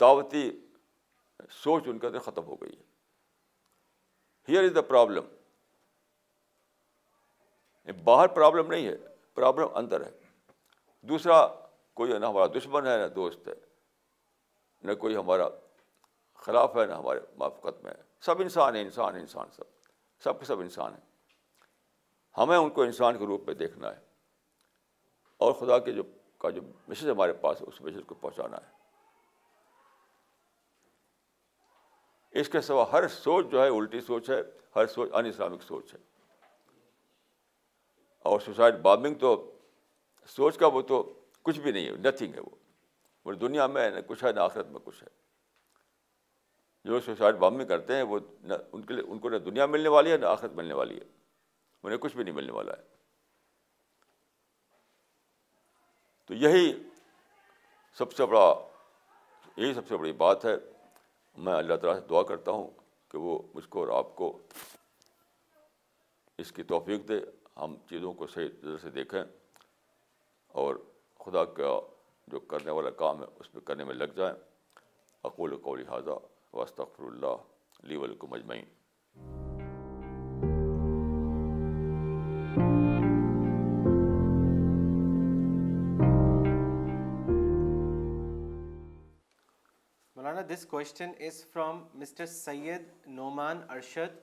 دعوتی سوچ ان کے اندر ختم ہو گئی ہے۔ ہیئر از دا پرابلم یعنی باہر پرابلم نہیں ہے، پرابلم اندر ہے۔ دوسرا، کوئی نہ ہمارا دشمن ہے، نہ دوست ہے، نہ کوئی ہمارا خلاف ہے، نہ ہمارے موافقت میں ہے۔ سب انسان ہیں، انسان انسان سب۔ سب کے سب انسان ہیں۔ ہمیں ان کو انسان کے روپ میں دیکھنا ہے۔ اور خدا کے جو، کا جو میسج ہمارے پاس ہے، اس میسج کو پہنچانا ہے۔ اس کے سوا ہر سوچ جو ہے، الٹی سوچ ہے، ہر سوچ ان اسلامک سوچ ہے۔ اور سوسائڈ بامبنگ تو سوچ کا وہ تو کچھ بھی نہیں ہے نتھنگ ہے وہ۔ وہ دنیا میں نہ کچھ ہے نہ آخرت میں کچھ ہے۔ جو سوسائڈ بامبنگ کرتے ہیں، وہ نہ، ان کے لیے، ان کو نہ دنیا ملنے والی ہے، نہ آخرت ملنے والی ہے۔ انہیں کچھ بھی نہیں ملنے والا ہے۔ تو یہی سب سے بڑا، یہی سب سے بڑی بات ہے۔ میں اللہ تعالیٰ سے دعا کرتا ہوں کہ وہ مجھ کو اور آپ کو اس کی توفیق دے۔ ہم چیزوں کو صحیح نظر سے دیکھیں اور خدا کا جو کرنے والا کام ہے، اس پہ کرنے میں لگ جائیں۔ اقول قول حاضہ وسطر اللہ لی ولکم مجمعین Maulana this question is from Mr Syed Noman Arshad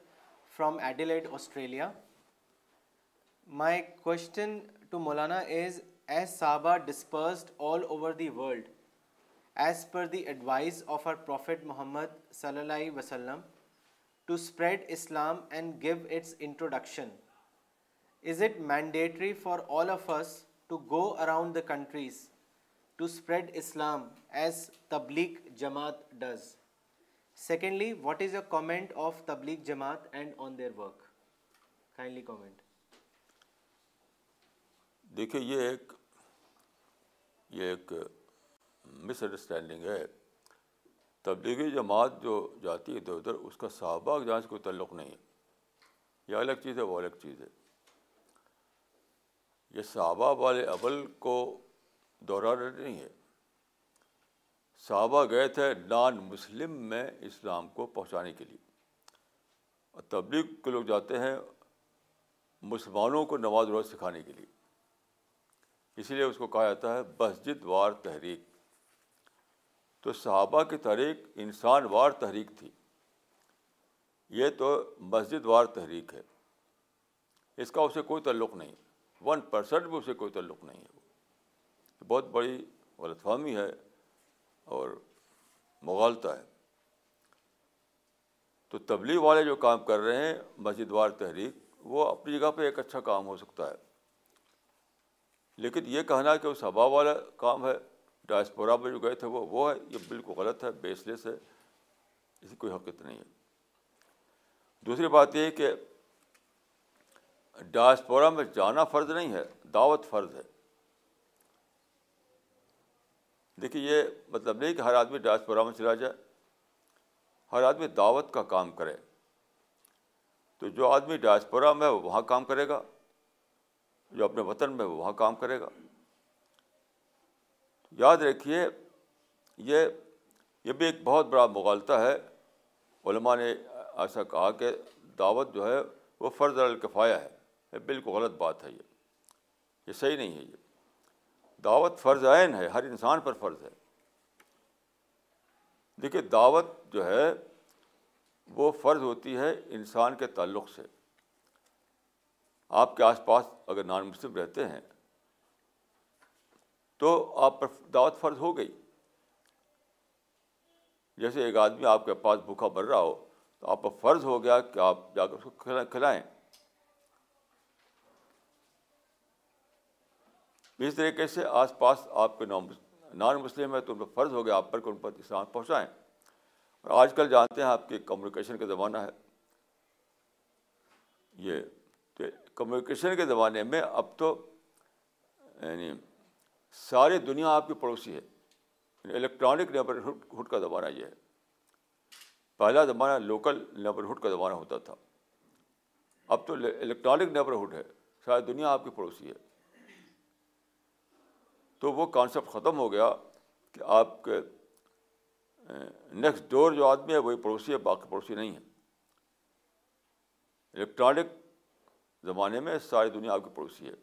from Adelaide Australia my question to Maulana is as صحابہ dispersed all over the world as per the advice of our prophet Muhammad صلی اللہ علیہ وسلم to spread Islam and give its introduction is it mandatory for all of us to go around the countries to spread Islam as Tabligh Jamaat does secondly what is a comment of Tabligh Jamaat and on their work kindly comment دیکھیے یہ ایک یہ ایک مس understanding ہے تبلیغی جماعت جو جاتی ہے ادھر ادھر، اس کا صحابہ جہاں سے کوئی تعلق نہیں ہے۔ یہ الگ چیز ہے، وہ الگ چیز ہے۔ یہ صحابہ والے اول کو دوہرانا نہیں ہے۔ صحابہ گئے تھے نان مسلم میں اسلام کو پہنچانے کے لیے۔ اور تبلیغ کے لوگ جاتے ہیں مسلمانوں کو نماز روز سکھانے کے لیے۔ اسی لیے اس کو کہا جاتا ہے مسجد وار تحریک۔ تو صحابہ کی تحریک انسان وار تحریک تھی۔ یہ تو مسجد وار تحریک ہے۔ اس کا اسے کوئی تعلق نہیں۔ ون پرسنٹ بھی اسے کوئی تعلق نہیں ہے۔ وہ بہت بڑی غلط فہمی ہے اور مغالتا ہے۔ تو تبلیغ والے جو کام کر رہے ہیں مسجد وار تحریک، وہ اپنی جگہ پہ ایک اچھا کام ہو سکتا ہے۔ لیکن یہ کہنا کہ وہ صبا والا کام ہے ڈائسپورا میں جو گئے تھے وہ وہ ہے، یہ بالکل غلط ہے بیس لیس ہے اس کی کوئی حقیقت نہیں ہے۔ دوسری بات یہ کہ ڈائسپورا میں جانا فرض نہیں ہے، دعوت فرض ہے۔ دیکھیے، یہ مطلب نہیں کہ ہر آدمی ڈائسپورا میں چلا جائے، ہر آدمی دعوت کا کام کرے۔ تو جو آدمی ڈائسپورا میں وہ وہاں کام کرے گا۔ جو اپنے وطن میں وہاں کام کرے گا۔ یاد رکھیے، یہ یہ بھی ایک بہت بڑا مغالطہ ہے۔ علماء نے ایسا کہا کہ دعوت جو ہے وہ فرض الکفایا ہے۔ یہ بالکل غلط بات ہے یہ۔ یہ صحیح نہیں ہے یہ۔ دعوت فرض عین ہے، ہر انسان پر فرض ہے۔ دیکھیے، دعوت جو ہے وہ فرض ہوتی ہے انسان کے تعلق سے۔ آپ کے آس پاس اگر نان مسلم رہتے ہیں، تو آپ پر دعوت فرض ہو گئی۔ جیسے ایک آدمی آپ کے پاس بھوکھا بھر رہا ہو، تو آپ پر فرض ہو گیا کہ آپ جا کر اس کو کھلائیں۔ اس طریقے سے آس پاس آپ کے نان مسلم ہے تو ان پر فرض ہو گیا، آپ پر کہ ان پر اسلام پہنچائیں۔ اور آج کل جانتے ہیں آپ کی کمیونیکیشن کا زمانہ ہے۔ یہ کمیونیکیشن کے زمانے میں اب تو یعنی ساری دنیا آپ کی پڑوسی ہے۔ الیکٹرانک نیبرہڈ کا زمانہ یہ ہے۔ پہلا زمانہ لوکل نیبرہڈ کا زمانہ ہوتا تھا۔ اب تو الیکٹرانک نیبرہڈ ہے۔ ساری دنیا آپ کی پڑوسی ہے۔ تو وہ کانسیپٹ ختم ہو گیا کہ آپ کے نیکسٹ ڈور جو آدمی ہے، وہی پڑوسی ہے، باقی پڑوسی نہیں ہے۔ الیکٹرانک زمانے میں ساری دنیا آپ کی پڑوسی ہے۔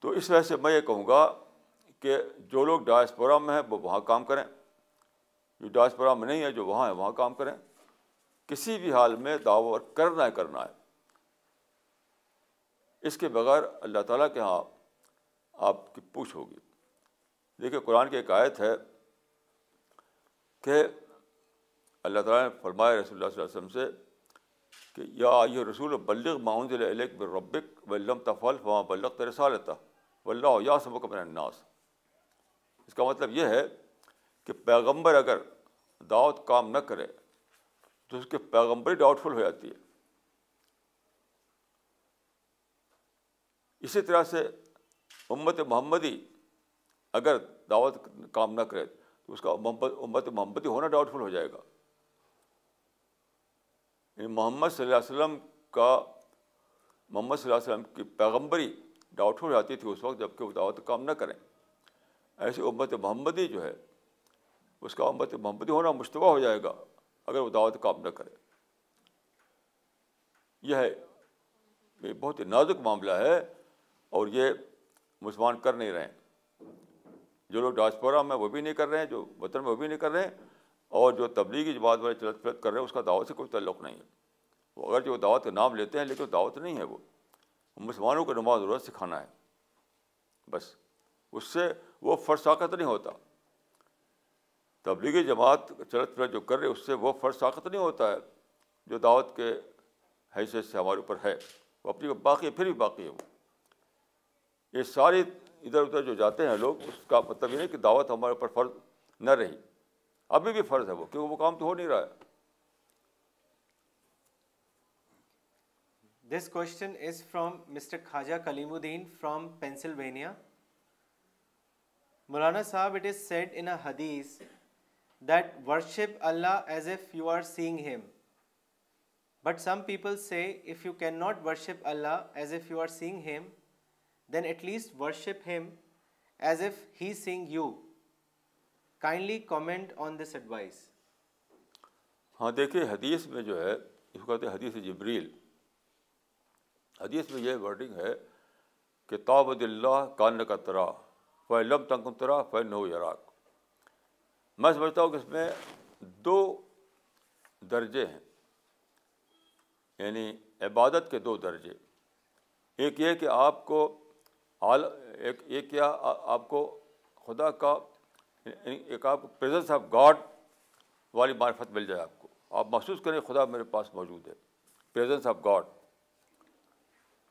تو اس وجہ سے میں یہ کہوں گا کہ جو لوگ ڈائسپورا میں ہیں، وہ وہاں کام کریں۔ جو ڈائسپورا میں نہیں ہے، جو وہاں ہے وہاں کام کریں۔ کسی بھی حال میں دعوت کرنا ہے کرنا ہے۔ اس کے بغیر اللہ تعالیٰ کے یہاں آپ کی پوچھ ہوگی۔ دیکھیے، قرآن کی ایک آیت ہے کہ اللہ تعالیٰ نے فرمایا رسول اللہ صلی اللہ علیہ وسلم سے کہ یا یہ رسول بلغ معاون علیک ربک ولم تفل وہاں بلغ رسالتا و یا سبق من الناس۔ اس کا مطلب یہ ہے کہ پیغمبر اگر دعوت کام نہ کرے تو اس کے پیغمبری ڈاؤٹ فل ہو جاتی ہے۔ اسی طرح سے امت محمدی اگر دعوت کام نہ کرے تو اس کا امت محمدی ہونا ڈاؤٹ فل ہو جائے گا۔ یعنی محمد صلی اللہ علیہ وسلم کا محمد صلی اللہ علیہ وسلم کی پیغمبری ڈاؤٹ ہو جاتی تھی اس وقت جبکہ وہ دعوت کام نہ کریں۔ ایسے امت محمدی جو ہے، اس کا امت محمدی ہونا مشتبہ ہو جائے گا اگر وہ دعوت کام نہ کرے۔ یہ ہے، یہ بہت ہی نازک معاملہ ہے اور یہ مسلمان کر نہیں رہے۔ ہیں جو لوگ ڈاسپورا میں وہ بھی نہیں کر رہے ہیں، جو وطن میں وہ بھی نہیں کر رہے ہیں اور جو تبلیغی جماعت والے چلت پلت کر رہے ہیں، اس کا دعوت سے کوئی تعلق نہیں ہے۔ وہ اگر جو دعوت کا نام لیتے ہیں، لیکن دعوت نہیں ہے وہ۔ مسلمانوں کو نماز ضرورت سکھانا ہے۔ بس، اس سے وہ فرساقت نہیں ہوتا۔ تبلیغی جماعت چلت پلت جو کر رہے اس سے وہ فرساقت نہیں ہوتا ہے۔ جو دعوت کے حیثیت سے ہمارے اوپر ہے، وہ اپنی باقی ہے، پھر بھی باقی ہے وہ۔ یہ سارے ادھر ادھر جو جاتے ہیں لوگ، اس کا مطلب یہ ہے کہ دعوت ہمارے اوپر فرض نہ رہی۔ ابھی بھی فرض ہے وہ، کیونکہ وہ کام تو ہو نہیں رہا ہے۔ This question is from Mr Khwaja Kaleemuddin from Pennsylvania مولانا صاحب اٹ از سیڈ ان حدیث that worship Allah as if you are seeing him but some people say if you can not worship Allah as if you are seeing him then at least worship him as if he seeing you Kindly comment on this advice. ہاں دیکھیے، حدیث میں جو ہے، اس کو کہتے ہیں حدیث جبریل۔ حدیث میں یہ ورڈنگ ہے کہ تابد اللہ کان کا ترا فلم تنگ ترا فن نو یراک۔ میں سمجھتا ہوں کہ اس میں دو درجے ہیں۔ یعنی عبادت کے دو درجے۔ ایک یہ کہ آپ کو ایک ایک کیا آپ کو خدا کا یعنی ایک آپ پریزنس آف گاڈ والی معرفت مل جائے آپ کو۔ آپ محسوس کریں خدا میرے پاس موجود ہے۔ پریزنس آف گاڈ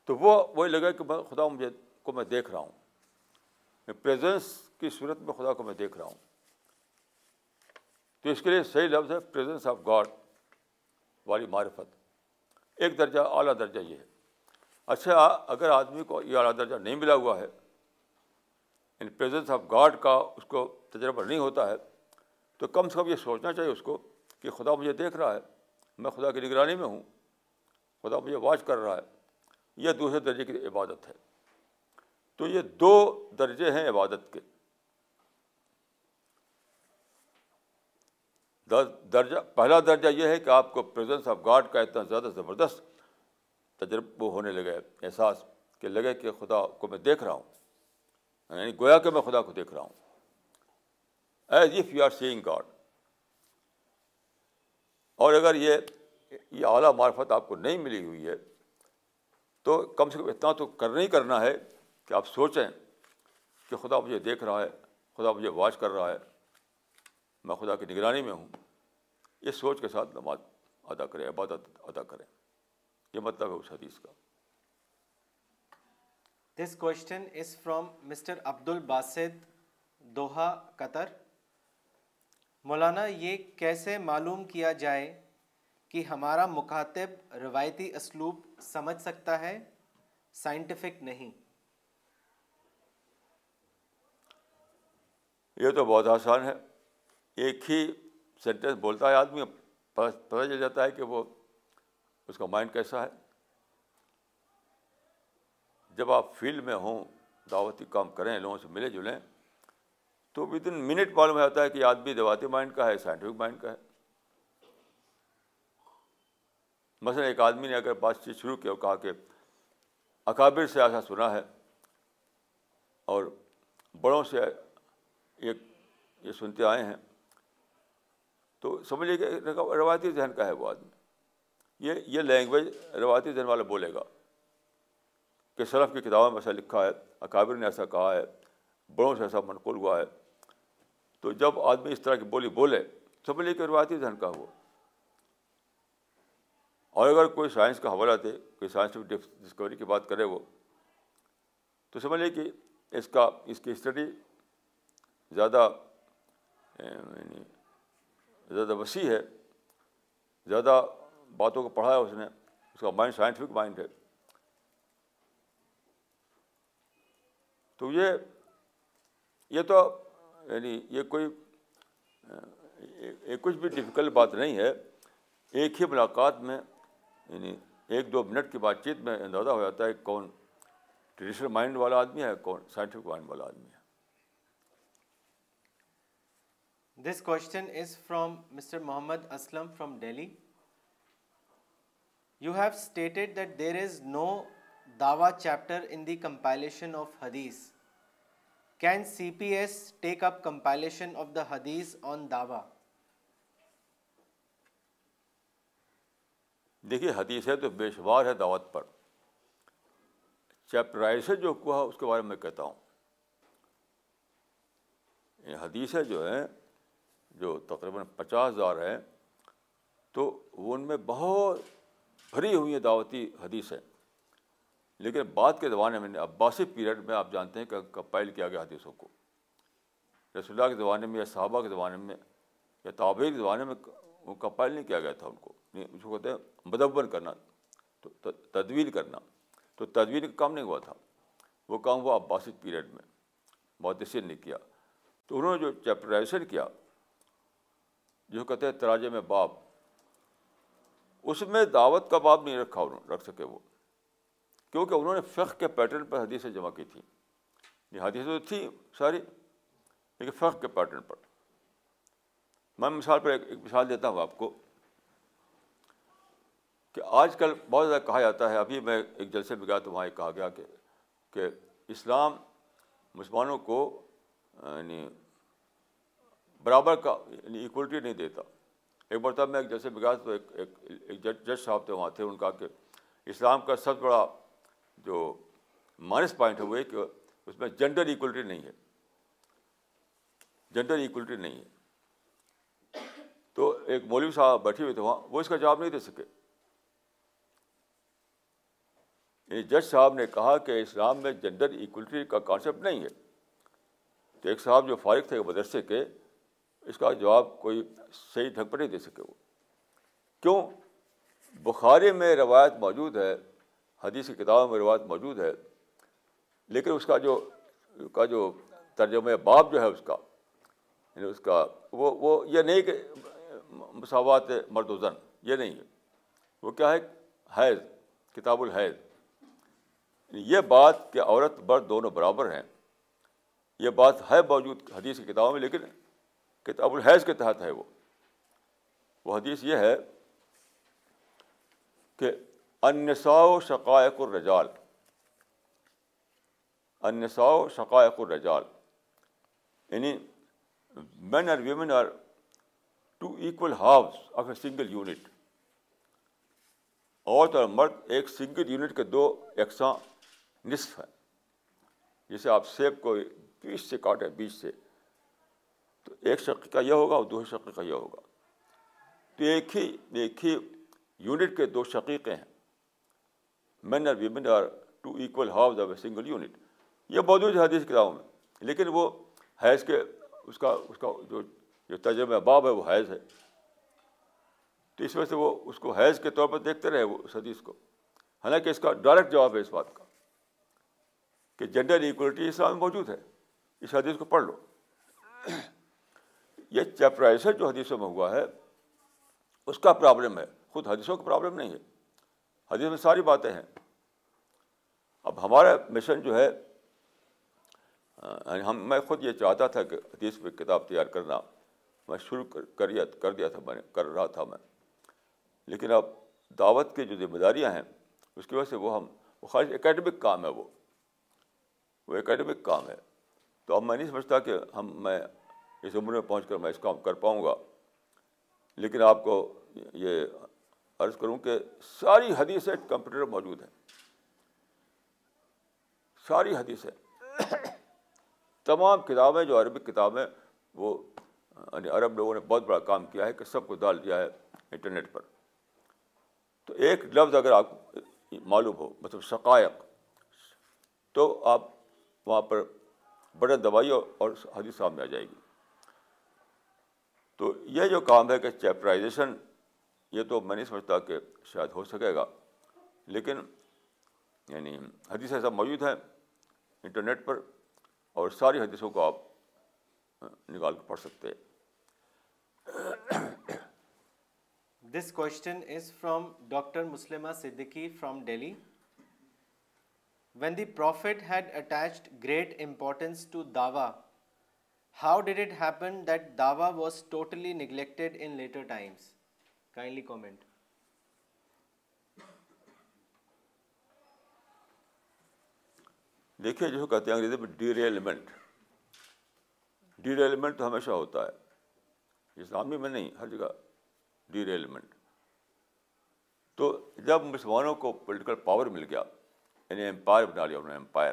تو وہ وہی لگا کہ میں خدا مجھے کو میں دیکھ رہا ہوں۔ پریزنس کی صورت میں خدا کو میں دیکھ رہا ہوں۔ تو اس کے لیے صحیح لفظ ہے پریزنس آف گاڈ والی معرفت۔ ایک درجہ اعلیٰ درجہ یہ ہے۔ اچھا اگر آدمی کو یہ اعلیٰ درجہ نہیں ملا ہوا ہے ان پریزنس آف گاڈ کا اس کو تجربہ نہیں ہوتا ہے، تو کم سے کم یہ سوچنا چاہیے اس کو کہ خدا مجھے دیکھ رہا ہے، میں خدا کی نگرانی میں ہوں، خدا مجھے واچ کر رہا ہے، یہ دوسرے درجے کی عبادت ہے۔ تو یہ دو درجے ہیں عبادت کے۔ درجہ، پہلا درجہ یہ ہے کہ آپ کو پریزنس آف گاڈ کا اتنا زیادہ زبردست تجربہ ہونے لگے احساس کہ لگے کہ خدا کو میں دیکھ رہا ہوں یعنی گویا کہ میں خدا کو دیکھ رہا ہوں۔ As if you are seeing God اور اگر یہ یہ اعلیٰ معرفت آپ کو نہیں ملی ہوئی ہے، تو کم سے کم اتنا تو کرنا ہی کرنا ہے کہ آپ سوچیں کہ خدا مجھے دیکھ رہا ہے، خدا مجھے واچ کر رہا ہے، میں خدا کی نگرانی میں ہوں۔ یہ سوچ کے ساتھ نماز ادا کریں، عبادت ادا کریں۔ یہ مطلب ہے اس حدیث کا۔ This question is from Mr Abdul Basit Doha قطر مولانا، یہ کیسے معلوم کیا جائے کہ ہمارا مکاتب روایتی اسلوب سمجھ سکتا ہے؟ سائنٹیفک نہیں۔ یہ تو بہت آسان ہے۔ ایک ہی سینٹینس بولتا ہے آدمی، پتہ چل جاتا ہے کہ وہ اس کا مائنڈ کیسا ہے۔ جب آپ فیلڈ میں ہوں دعوتی کام کریں، لوگوں سے ملے جلیں تو ود ان منٹ معلوم ہوتا ہے کہ آدمی دعوتی مائنڈ کا ہے سائنٹیفک مائنڈ کا ہے۔ مثلاً ایک آدمی نے اگر بات چیت شروع کی اور کہا کہ اکابر سے ایسا سنا ہے اور بڑوں سے ایک یہ سنتے آئے ہیں، تو سمجھیے کہ روایتی ذہن کا ہے وہ آدمی۔ یہ یہ لینگویج روایتی ذہن والا بولے گا کہ سلف کی کتابوں میں ایسا لکھا ہے، اکابر نے ایسا کہا ہے، بڑوں سے ایسا منقول ہوا ہے۔ تو جب آدمی اس طرح کی بولی بولے، سمجھ لیے کہ روایتی ذہن کا ہوا۔ اور اگر کوئی سائنس کا حوالہ دے، کوئی سائنٹیفک ڈسکوری کی بات کرے وہ، تو سمجھ لیے کہ اس کا اس کی اسٹڈی زیادہ یعنی زیادہ وسیع ہے، زیادہ باتوں کو پڑھا ہے اس نے، اس کا مائنڈ سائنٹیفک مائنڈ ہے۔ تو یہ یہ تو یعنی یہ کوئی کچھ بھی ڈفیکلٹ بات نہیں ہے، ایک ہی ملاقات میں یعنی ایک دو منٹ کی بات چیت میں اندازہ ہو جاتا ہے کون ٹریڈیشنل مائنڈ والا آدمی ہے، کون سائنٹیفک مائنڈ والا آدمی ہے۔ This question is from Mr Muhammad Aslam from Delhi you have stated that there is no Dawa chapter in the compilation of حدیث can C P S take up compilation of the حدیث on داوا دیکھیے حدیث ہے تو بے شمار ہے دعوت پر۔ چیپٹرائز جو ہوا اس کے بارے میں کہتا ہوں۔ یہ حدیثیں جو ہیں جو تقریباً پچاس ہزار ہیں تو ان میں بہت بھری ہوئی ہیں دعوتی حدیثیں لیکن بعد کے زمانے میں عباسی پیریڈ میں آپ جانتے ہیں کہ کمپائل کیا گیا حدیثوں کو۔ رسول اللہ کے زمانے میں یا صحابہ کے زمانے میں یا تابعی کے زمانے میں وہ کمپائل نہیں کیا گیا تھا ان کو۔ اس کو کہتے ہیں مدبن کرنا، تو تدوین کرنا۔ تو تدوین کا کام نہیں ہوا تھا۔ وہ کام ہوا عباسد پیریڈ میں۔ محدثین نے کیا۔ تو انہوں نے جو چیپٹرائزیشن کیا، جو کہتے ہیں تراجے میں باب، اس میں دعوت کا باب نہیں رکھا انہوں رکھ سکے وہ۔ کیونکہ انہوں نے فقہ کے پیٹرن پر حدیثیں جمع کی تھیں۔ یہ حدیثیں تو تھیں ساری، لیکن فقہ کے پیٹرن پر۔ میں مثال پر ایک مثال دیتا ہوں آپ کو کہ آج کل بہت زیادہ کہا جاتا ہے، ابھی میں ایک جلسے میں گیا تو وہاں کہا گیا کہ کہ اسلام مسلمانوں کو یعنی برابر کا یعنی ایکولٹی نہیں دیتا۔ ایک مرتبہ میں ایک جیسے بگاس تو ایک ایک جج صاحب تھے، وہاں تھے، ان کا کہ اسلام کا سب بڑا جو مائنس پوائنٹ ہے وہ کہ اس میں جینڈر ایکولٹی نہیں ہے۔ جینڈر ایکولٹی نہیں ہے۔ تو ایک مولوی صاحب بیٹھے ہوئے تھے وہاں، وہ اس کا جواب نہیں دے سکے۔ یعنی جج صاحب نے کہا کہ اسلام میں جینڈر ایکولٹی کا کانسیپٹ نہیں ہے۔ تو ایک صاحب جو فارغ تھے مدرسے کے، اس کا جواب کوئی صحیح ڈھنگ پر نہیں دے سکے وہ۔ کیوں؟ بخاری میں روایت موجود ہے حدیث کی کتابوں میں روایت موجود ہے، لیکن اس کا جو کا جو ترجمہ باب جو ہے اس کا یعنی اس کا وہ وہ یہ نہیں کہ مساوات مرد و زن، یہ نہیں ہے۔ وہ کیا ہے؟ حیض کتاب الحیض یعنی یہ بات کہ عورت مرد دونوں برابر ہیں، یہ بات ہے موجود حدیث کی کتابوں میں، لیکن کتاب الحیض کے تحت ہے وہ۔ وہ حدیث یہ ہے کہ انساؤ شقائق الرجال. انساؤ شقائق الرجال. یعنی men are women are two equal halves of a single unit عورت اور مرد ایک سنگل یونٹ کے دو یکساں نصف ہیں. جیسے آپ سیب کو بیچ سے کاٹیں بیچ سے. تو ایک شقی کا یہ ہوگا اور دوسرے شقی کا یہ ہوگا. تو ایک ہی ایک ہی یونٹ کے دو شقیقے ہیں. Men are women are two equal halves of a single unit یہ موجود ہے حدیث کتابوں میں، لیکن وہ حیض کے، اس کا اس کا جو جو تجربہ باب ہے وہ حیض ہے۔ تو اس وجہ سے وہ اس کو حیض کے طور پر دیکھتے رہے وہ اس حدیث کو۔ حالانکہ اس کا ڈائریکٹ جواب ہے اس بات کا کہ جینڈر ایکولٹی اسلام میں موجود ہے۔ اس حدیث کو پڑھ لو۔ یہ چیپرائزر جو حدیثوں میں ہوا ہے، اس کا پرابلم ہے۔ خود حدیثوں کا پرابلم نہیں ہے۔ حدیث میں ساری باتیں ہیں۔ اب ہمارا مشن جو ہے یعنی ہم، میں خود یہ چاہتا تھا کہ حدیث پہ کتاب تیار کرنا۔ میں شروع کر دیا کر دیا تھا، میں نے، کر رہا تھا میں۔ لیکن اب دعوت کی جو ذمہ داریاں ہیں، اس کی وجہ سے وہ ہم، وہ خاص اکیڈمک کام ہے وہ۔ وہ اکیڈمک کام ہے۔ تو اب میں نہیں سمجھتا کہ ہم، میں اس عمر میں پہنچ کر میں اس کام کر پاؤں گا۔ لیکن آپ کو یہ عرض کروں کہ ساری حدیثیں کمپیوٹر موجود ہیں۔ ساری حدیثیں۔ تمام کتابیں جو عربک کتابیں، وہ یعنی عرب لوگوں نے بہت بڑا کام کیا ہے کہ سب کو ڈال دیا ہے انٹرنیٹ پر۔ تو ایک لفظ اگر آپ، معلوم ہو مطلب شقائق، تو آپ وہاں پر بڑے دوائی اور حدیث سامنے آ جائے گی۔ تو یہ جو کام ہے کہ چیپٹرائزیشن یہ تو میں نہیں سمجھتا کہ شاید ہو سکے گا، لیکن یعنی حدیث ایسا موجود ہے انٹرنیٹ پر اور ساری حدیثوں کو آپ نکال کر پڑھ سکتے ہیں۔ This question is from doctor Muslima Siddiqui from Delhi when the prophet had attached great importance to dawah how did it happen that dawah was totally neglected in later times kindly comment دیکھیے جو کہتے ہیں انگریزی میں D ریلیمنٹ D ریلیمنٹ تو ہمیشہ ہوتا ہے. اسلامی میں نہیں، ہر جگہ ڈی ریلیمنٹ تو جب مسلمانوں کو پولیٹیکل پاور مل گیا یعنی امپائر بنا لیا انہوں نے امپائر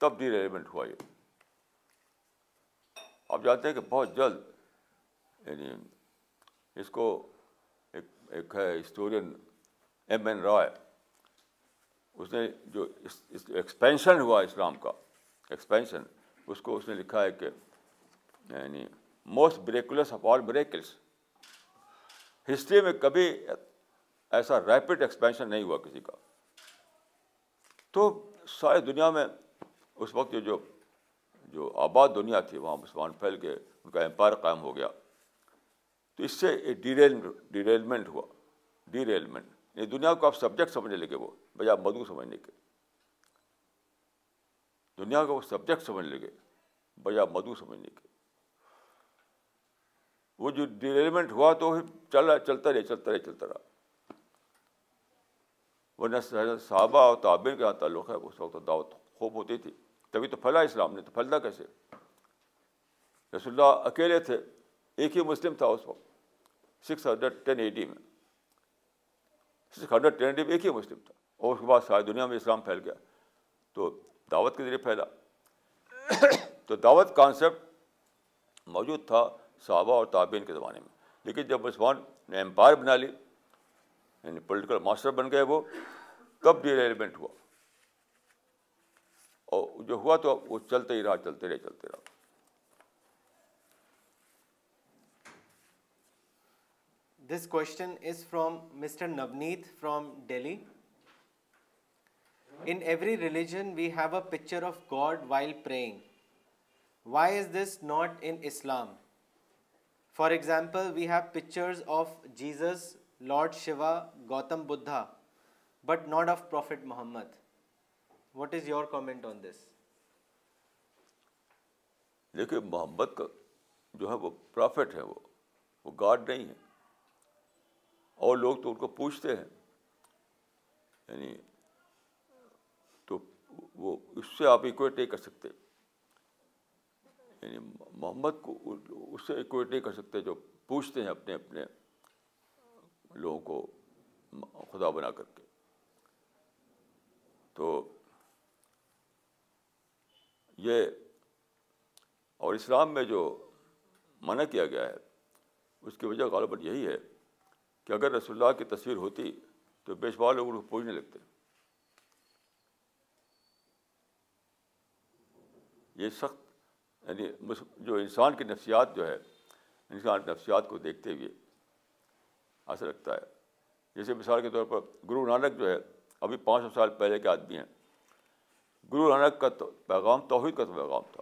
تب ڈی ریلیونٹ ہوا یہ. آپ جانتے ہیں کہ بہت جلد یعنی اس کو ایک ہے ہسٹورین ایم این رائے۔ اس نے جو ایکسپینشن ہوا اسلام کا ایکسپینشن اس کو اس نے لکھا ہے کہ یعنی most miraculous of all miracles history میں کبھی ایسا ریپڈ ایکسپینشن نہیں ہوا کسی کا۔ تو ساری دنیا میں اس وقت جو جو آباد دنیا تھی، وہاں مسلمان پھیل کے ان کا امپائر قائم ہو گیا۔ تو اس سے ڈیریل ڈیریلمنٹ ہوا۔ ڈیریلمنٹ یہ یعنی دنیا کو آپ سبجیکٹ سمجھنے لگے وہ، بجائے مدو سمجھنے کے۔ دنیا کو وہ سبجیکٹ سمجھ لگے، بجائے مدو سمجھنے کے۔ وہ جو ڈیریلمنٹ ہوا تو چل رہا چلتا رہے چلتا رہے چلتا رہا۔ ورنہ صحابہ اور تعبیر کے یہاں تعلق ہے، اس وقت دعوت خوب ہوتی تھی۔ تبھی تو پھیلا اسلام نے، تو پھیلتا کیسے؟ رسول اللہ اکیلے تھے، ایک ہی مسلم تھا اس وقت۔ سکس ہنڈریڈ ٹین ایٹی میں. سکس ہنڈریڈ ٹین ایٹی میں ایک ہی مسلم تھا. اور اس کے بعد ساری دنیا میں اسلام پھیل گیا. تو دعوت کے ذریعے پھیلا. تو دعوت کانسیپٹ موجود تھا صحابہ اور تعبین کے زمانے میں. لیکن جب مسلمان نے امپائر بنا لی یعنی پولیٹیکل ماسٹر بن گئے وہ، تب ڈیریلیمنٹ ہوا. اور جو ہوا تو وہ چلتے ہی رہا، چلتے رہے، چلتے رہا. This question is from mister Navneet from Delhi in every religion we have a picture of God while praying why is this not in Islam for example we have pictures of Jesus lord Shiva Gautam Buddha but not of prophet Muhammad what is your comment on this دیکھیے محمد کا جو ہے وہ profit ہے وہ وہ God نہیں ہے اور لوگ تو ان کو پوچھتے ہیں۔ یعنی تو وہ اس سے آپ ایکویٹ نہیں کر سکتے۔ یعنی محمد کو اس سے ایکویٹ نہیں کر سکتے جو پوچھتے ہیں اپنے اپنے لوگوں کو خدا بنا کر کے۔ تو یہ اور اسلام میں جو منع کیا گیا ہے، اس کی وجہ غالباً یہی ہے کہ اگر رسول اللہ کی تصویر ہوتی تو بیشبہ لوگ ان کو پوجنے لگتے۔ یہ سخت یعنی جو انسان کی نفسیات جو ہے، انسان کی نفسیات کو دیکھتے ہوئے ایسا لگتا ہے۔ جیسے مثال کے طور پر گرو نانک جو ہے، ابھی پانچ سو سال پہلے کے آدمی ہیں۔ گرو نانک کا تو پیغام، توحید کا تو پیغام تھا۔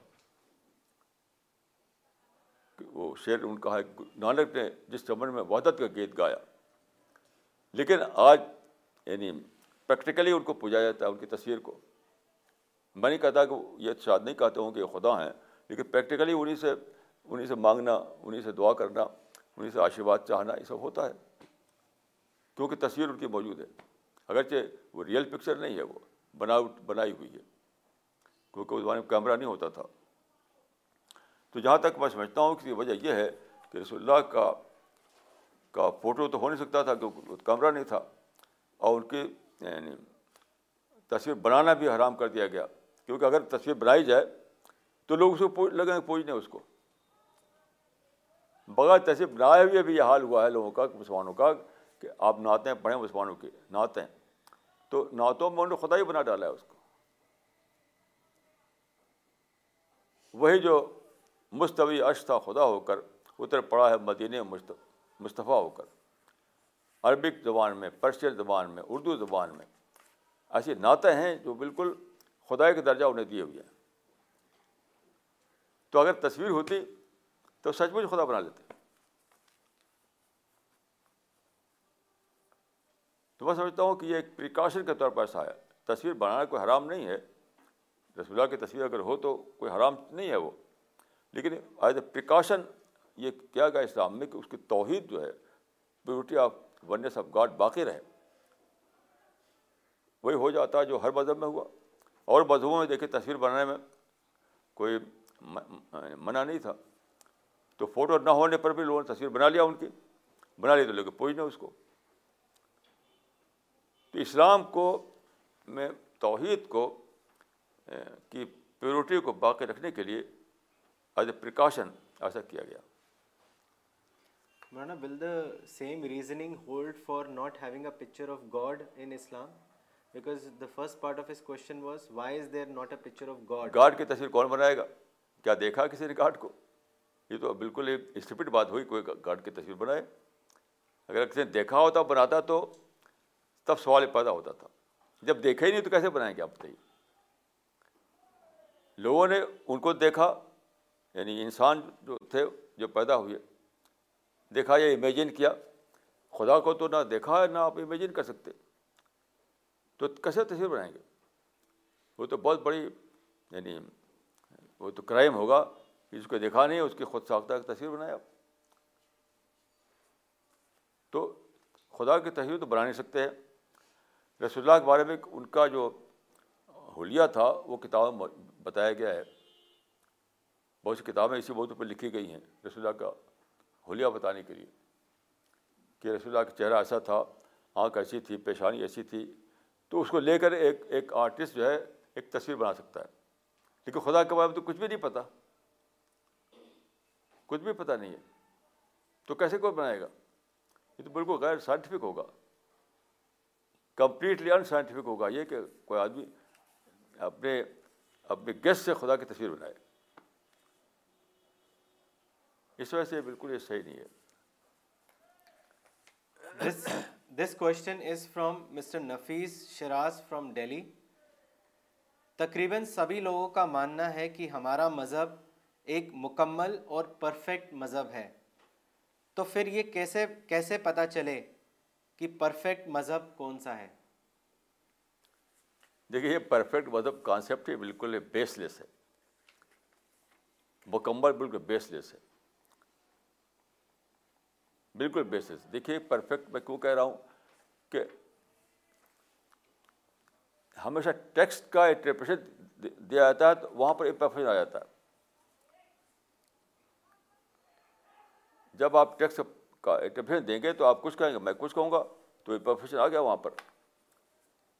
وہ شعر ان کا ہے، نانک نے جس چمن میں وحدت کا گیت گایا۔ لیکن آج یعنی پریکٹیکلی ان کو پوجا جاتا ہے، ان کی تصویر کو۔ میں نہیں کہتا کہ یہ شاید نہیں کہتے ہوں کہ یہ خدا ہیں، لیکن پریکٹیکلی انہیں سے انہیں سے مانگنا انہیں سے دعا کرنا انہیں سے آشیواد چاہنا، یہ سب ہوتا ہے۔ کیونکہ تصویر ان کی موجود ہے۔ اگرچہ وہ ریئل پکچر نہیں ہے، وہ بنا، بنائی ہوئی ہے۔ کیونکہ اس زمانے میں کیمرہ نہیں ہوتا تھا۔ تو جہاں تک میں سمجھتا ہوں کہ وجہ یہ ہے کہ رسول اللہ کا کا فوٹو تو ہو نہیں سکتا تھا کیونکہ کیمرہ نہیں تھا اور ان کی یعنی تصویر بنانا بھی حرام کر دیا گیا۔ کیونکہ اگر تصویر بنائی جائے تو لوگ اس کو لگیں پوجنے اس کو۔ بغیر تصویر بنائے ہوئے بھی یہ حال ہوا ہے لوگوں کا، مسلمانوں کا، کہ آپ نعتیں پڑھیں مسلمانوں کی نعتیں۔ تو نعتوں میں انہوں نے خدا ہی بنا ڈالا ہے اس کو۔ وہی جو مستوی عرش تھا خدا ہو کر اتر پڑا ہے مدینہ مصطفیٰ ہو کر عربک زبان میں، پرشین زبان میں، اردو زبان میں ایسی نعتیں ہیں جو بالکل خدا کے درجہ انہیں دیے ہوئے ہیں۔ تو اگر تصویر ہوتی تو سچ مچ خدا بنا لیتے۔ تو میں سمجھتا ہوں کہ یہ ایک پریکاشن کے طور پر ایسا ہے۔ تصویر بنانا کوئی حرام نہیں ہے۔ رسول اللہ کی تصویر اگر ہو تو کوئی حرام نہیں ہے وہ۔ لیکن ایز اے پریکاشن یہ کیا گیا اسلام میں کہ اس کی توحید جو ہے purity of oneness of God باقی رہے۔ وہی ہو جاتا ہے جو ہر مذہب میں ہوا۔ اور مذہبوں میں دیکھے تصویر بنانے میں کوئی یعنی منع نہیں تھا۔ تو فوٹو نہ ہونے پر بھی لوگوں نے تصویر بنا لیا ان کی۔ بنا لی تو لے کے پوچھنا اس کو۔ تو اسلام کو میں توحید کو کی پیورٹی کو باقی رکھنے کے لیے ایز اے پریکاشن ایسا کیا گیا Maulana will the same reasoning hold for not having a picture of God in Islam because the first part of his question was why is there not a picture of God God کی تصویر کون بنائے گا کیا دیکھا کسی نے God کو یہ تو بالکل ایک اسٹپٹ بات ہوئی کوئی گاڈ کی تصویر بنائے اگر کسی نے دیکھا ہوتا بناتا تو تب سوال پیدا ہوتا تھا جب دیکھا ہی نہیں تو کیسے بنائیں گے آپ بتائیے لوگوں نے ان کو دیکھا یعنی انسان جو تھے، جو پیدا ہوئے۔ دیکھا یا امیجن کیا۔ خدا کو تو نہ دیکھا ہے، نہ آپ امیجن کر سکتے۔ تو کیسے تصویر بنائیں گے؟ وہ تو بہت بڑی یعنی وہ تو کرائم ہوگا۔ اس کو دیکھا نہیں، اس کی خود ساختہ تصویر بنایا تو خدا کی تصویر تو بنا نہیں سکتے ہیں۔ رسول اللہ کے بارے میں ان کا جو حلیہ تھا، وہ کتاب بتایا گیا ہے۔ بہت سی کتابیں اسی موضوع پہ لکھی گئی ہیں رسول اللہ کا حلیہ بتانے کے لیے کہ رسول اللہ کا چہرہ ایسا تھا، آنکھ ایسی تھی، پیشانی ایسی تھی، تو اس کو لے کر ایک ایک آرٹسٹ جو ہے ایک تصویر بنا سکتا ہے۔ لیکن خدا کے بارے میں تو کچھ بھی نہیں پتہ کچھ بھی پتہ نہیں ہے۔ تو کیسے کوئی بنائے گا؟ یہ تو بالکل غیر سائنٹیفک ہوگا۔ کمپلیٹلی ان سائنٹیفک ہوگا۔ یہ کہ کوئی آدمی اپنے اپنے گیسٹ سے خدا کی تصویر بنائے۔ اس وجہ سے بالکل یہ صحیح نہیں ہے۔ This question is from mister Nafees Shiraz from Delhi تقریباً سبھی لوگوں کا ماننا ہے کہ ہمارا مذہب ایک مکمل اور پرفیکٹ مذہب ہے۔ تو پھر یہ کیسے کیسے پتہ چلے کہ پرفیکٹ مذہب کون سا ہے؟ دیکھیے یہ پرفیکٹ مذہب کانسیپٹ ہی بالکل بیس لیس ہے۔ مکمل بالکل بیس لیس ہے۔ بالکل بیس لیس دیکھیے پرفیکٹ میں کیوں کہہ رہا ہوں کہ ہمیشہ ٹیکسٹ کا انٹرپریشن دیا جاتا ہے، تو وہاں پر امپرفیکشن آ جاتا ہے۔ جب آپ ٹیکسٹ کا انٹرپریشن دیں گے تو آپ کچھ کہیں گے، میں کچھ کہوں گا، تو امپرفیکشن آ گیا وہاں پر۔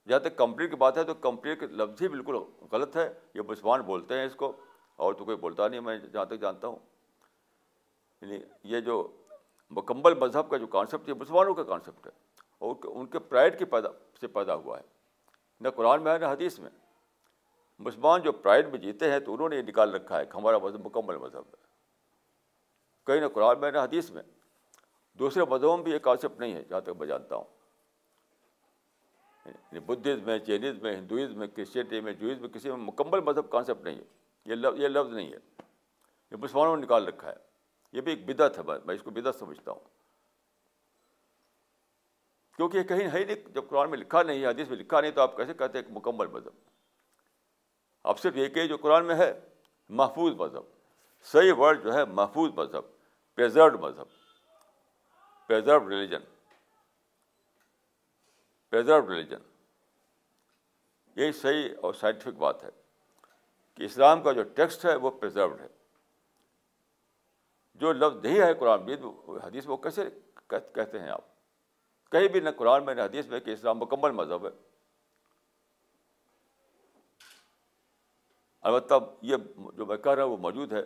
جہاں تک کمپلیٹ کی بات ہے، تو کمپلیٹ لفظ ہی بالکل غلط ہے۔ یہ مسلمان بولتے ہیں اس کو، اور تو کوئی بولتا نہیں میں جہاں تک جانتا ہوں۔ یعنی یہ جو مکمل مذہب کا جو کانسیپٹ ہے مسلمانوں کا کانسیپٹ ہے۔ اور ان کے پرائڈ کی پیدا سے پیدا ہوا ہے۔ نہ قرآن میں ہے نہ حدیث میں۔ مسلمان جو پرائڈ میں جیتے ہیں تو انہوں نے یہ نکال رکھا ہے کہ ہمارا مذہب مکمل مذہب ہے۔ کہیں نہ قرآن میں، نہ حدیث میں۔ دوسرے مذہبوں میں بھی یہ کانسیپٹ نہیں ہے، جہاں تک میں جانتا ہوں۔ یعنی بدھزم میں چینیز میں ہندوازم میں، کرسچینٹی میں جوئز میں کسی میں مکمل مذہب کانسیپٹ نہیں ہے۔ یہ لفظ یہ لفظ نہیں ہے۔ یہ مسلمانوں نے نکال رکھا ہے۔ یہ بھی ایک بدعت ہے میں اس کو بدعت سمجھتا ہوں۔ کیونکہ یہ کہیں ہے نہیں، جب قرآن میں لکھا نہیں ہے حدیث میں لکھا نہیں تو آپ کیسے کہتے ہیں کہ مکمل مذہب؟ اب صرف یہ کہ جو قرآن میں ہے، محفوظ مذہب۔ صحیح ورڈ جو ہے، محفوظ مذہب۔ پریزروڈ مذہب۔ پریزرو ریلیجن پریزرو ریلیجن یہی صحیح اور سائنٹیفک بات ہے کہ اسلام کا جو ٹیکسٹ ہے وہ پرزروڈ ہے۔ جو لفظ نہیں ہے قرآن حدیث وہ کیسے کہتے ہیں آپ؟ کہیں بھی نہ قرآن میں نہ حدیث میں کہ اسلام مکمل مذہب ہے۔ البتہ یہ جو میں کہہ رہا ہوں وہ موجود ہے۔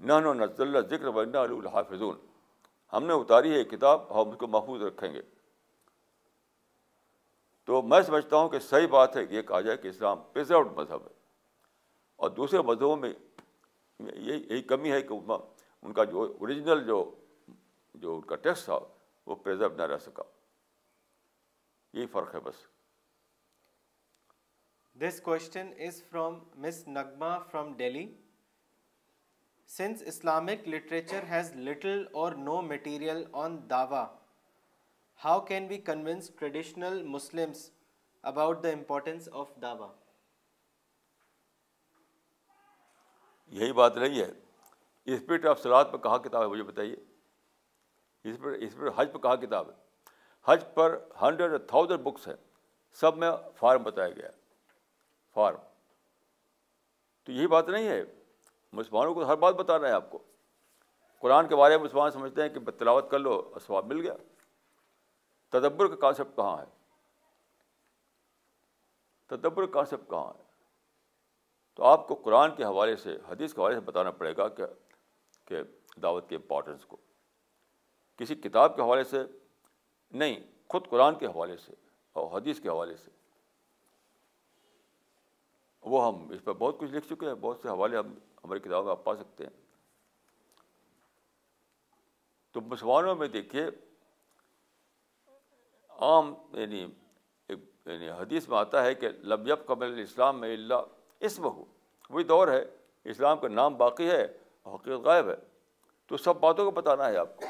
نہ نزل اللہ ذکر و الحافظون۔ ہم نے اتاری ہے کتاب، ہم اس کو محفوظ رکھیں گے۔ تو میں سمجھتا ہوں کہ صحیح بات ہے کہ یہ کہا جائے کہ اسلام پرزروڈ مذہب ہے۔ اور دوسرے مذہبوں میں یہی یہی کمی ہے کہ ان کا جو اوریجنل جو جو ان کا ٹیکسٹ تھا وہ پرزرو نہ رہ سکا۔ یہی فرق ہے بس۔ This question is from miss Nagma from Delhi since Islamic literature has little or no material on dawah how can be convinced traditional Muslims about the importance of dawah یہی بات نہیں ہے۔ اسپرٹ آف سلاد پہ کہاں کتاب ہے مجھے بتائیے۔ اس پر اس پر حج پہ کہاں کتاب ہے؟ حج پر ہنڈریڈ تھاؤزینڈ بکس ہیں۔ سب میں فارم بتایا گیا ہے۔ فارم تو یہی بات نہیں ہے۔ مسلمانوں کو ہر بات بتانا ہے آپ کو۔ قرآن کے بارے میں مسلمان سمجھتے ہیں کہ تلاوت کر لو اسباب مل گیا۔ تدبر کا کانسیپٹ کہاں ہے؟ تدبر کا کانسیپٹ کہاں ہے؟ تو آپ کو قرآن کے حوالے سے، حدیث کے حوالے سے بتانا پڑے گا کہ کہ دعوت کے امپورٹنس کو۔ کسی کتاب کے حوالے سے نہیں، خود قرآن کے حوالے سے اور حدیث کے حوالے سے۔ وہ ہم اس پہ بہت کچھ لکھ چکے ہیں، بہت سے حوالے ہم ہماری کتابوں میں آپ پا سکتے ہیں۔ تو مسلمانوں میں دیکھیے، عام یعنی یعنی حدیث میں آتا ہے کہ لبیب قبل اسلام میں اللہ اسم ہو وہی دور ہے، اسلام کا نام باقی ہے۔ حقیقت غائب ہے۔ تو سب باتوں کو بتانا ہے آپ کو۔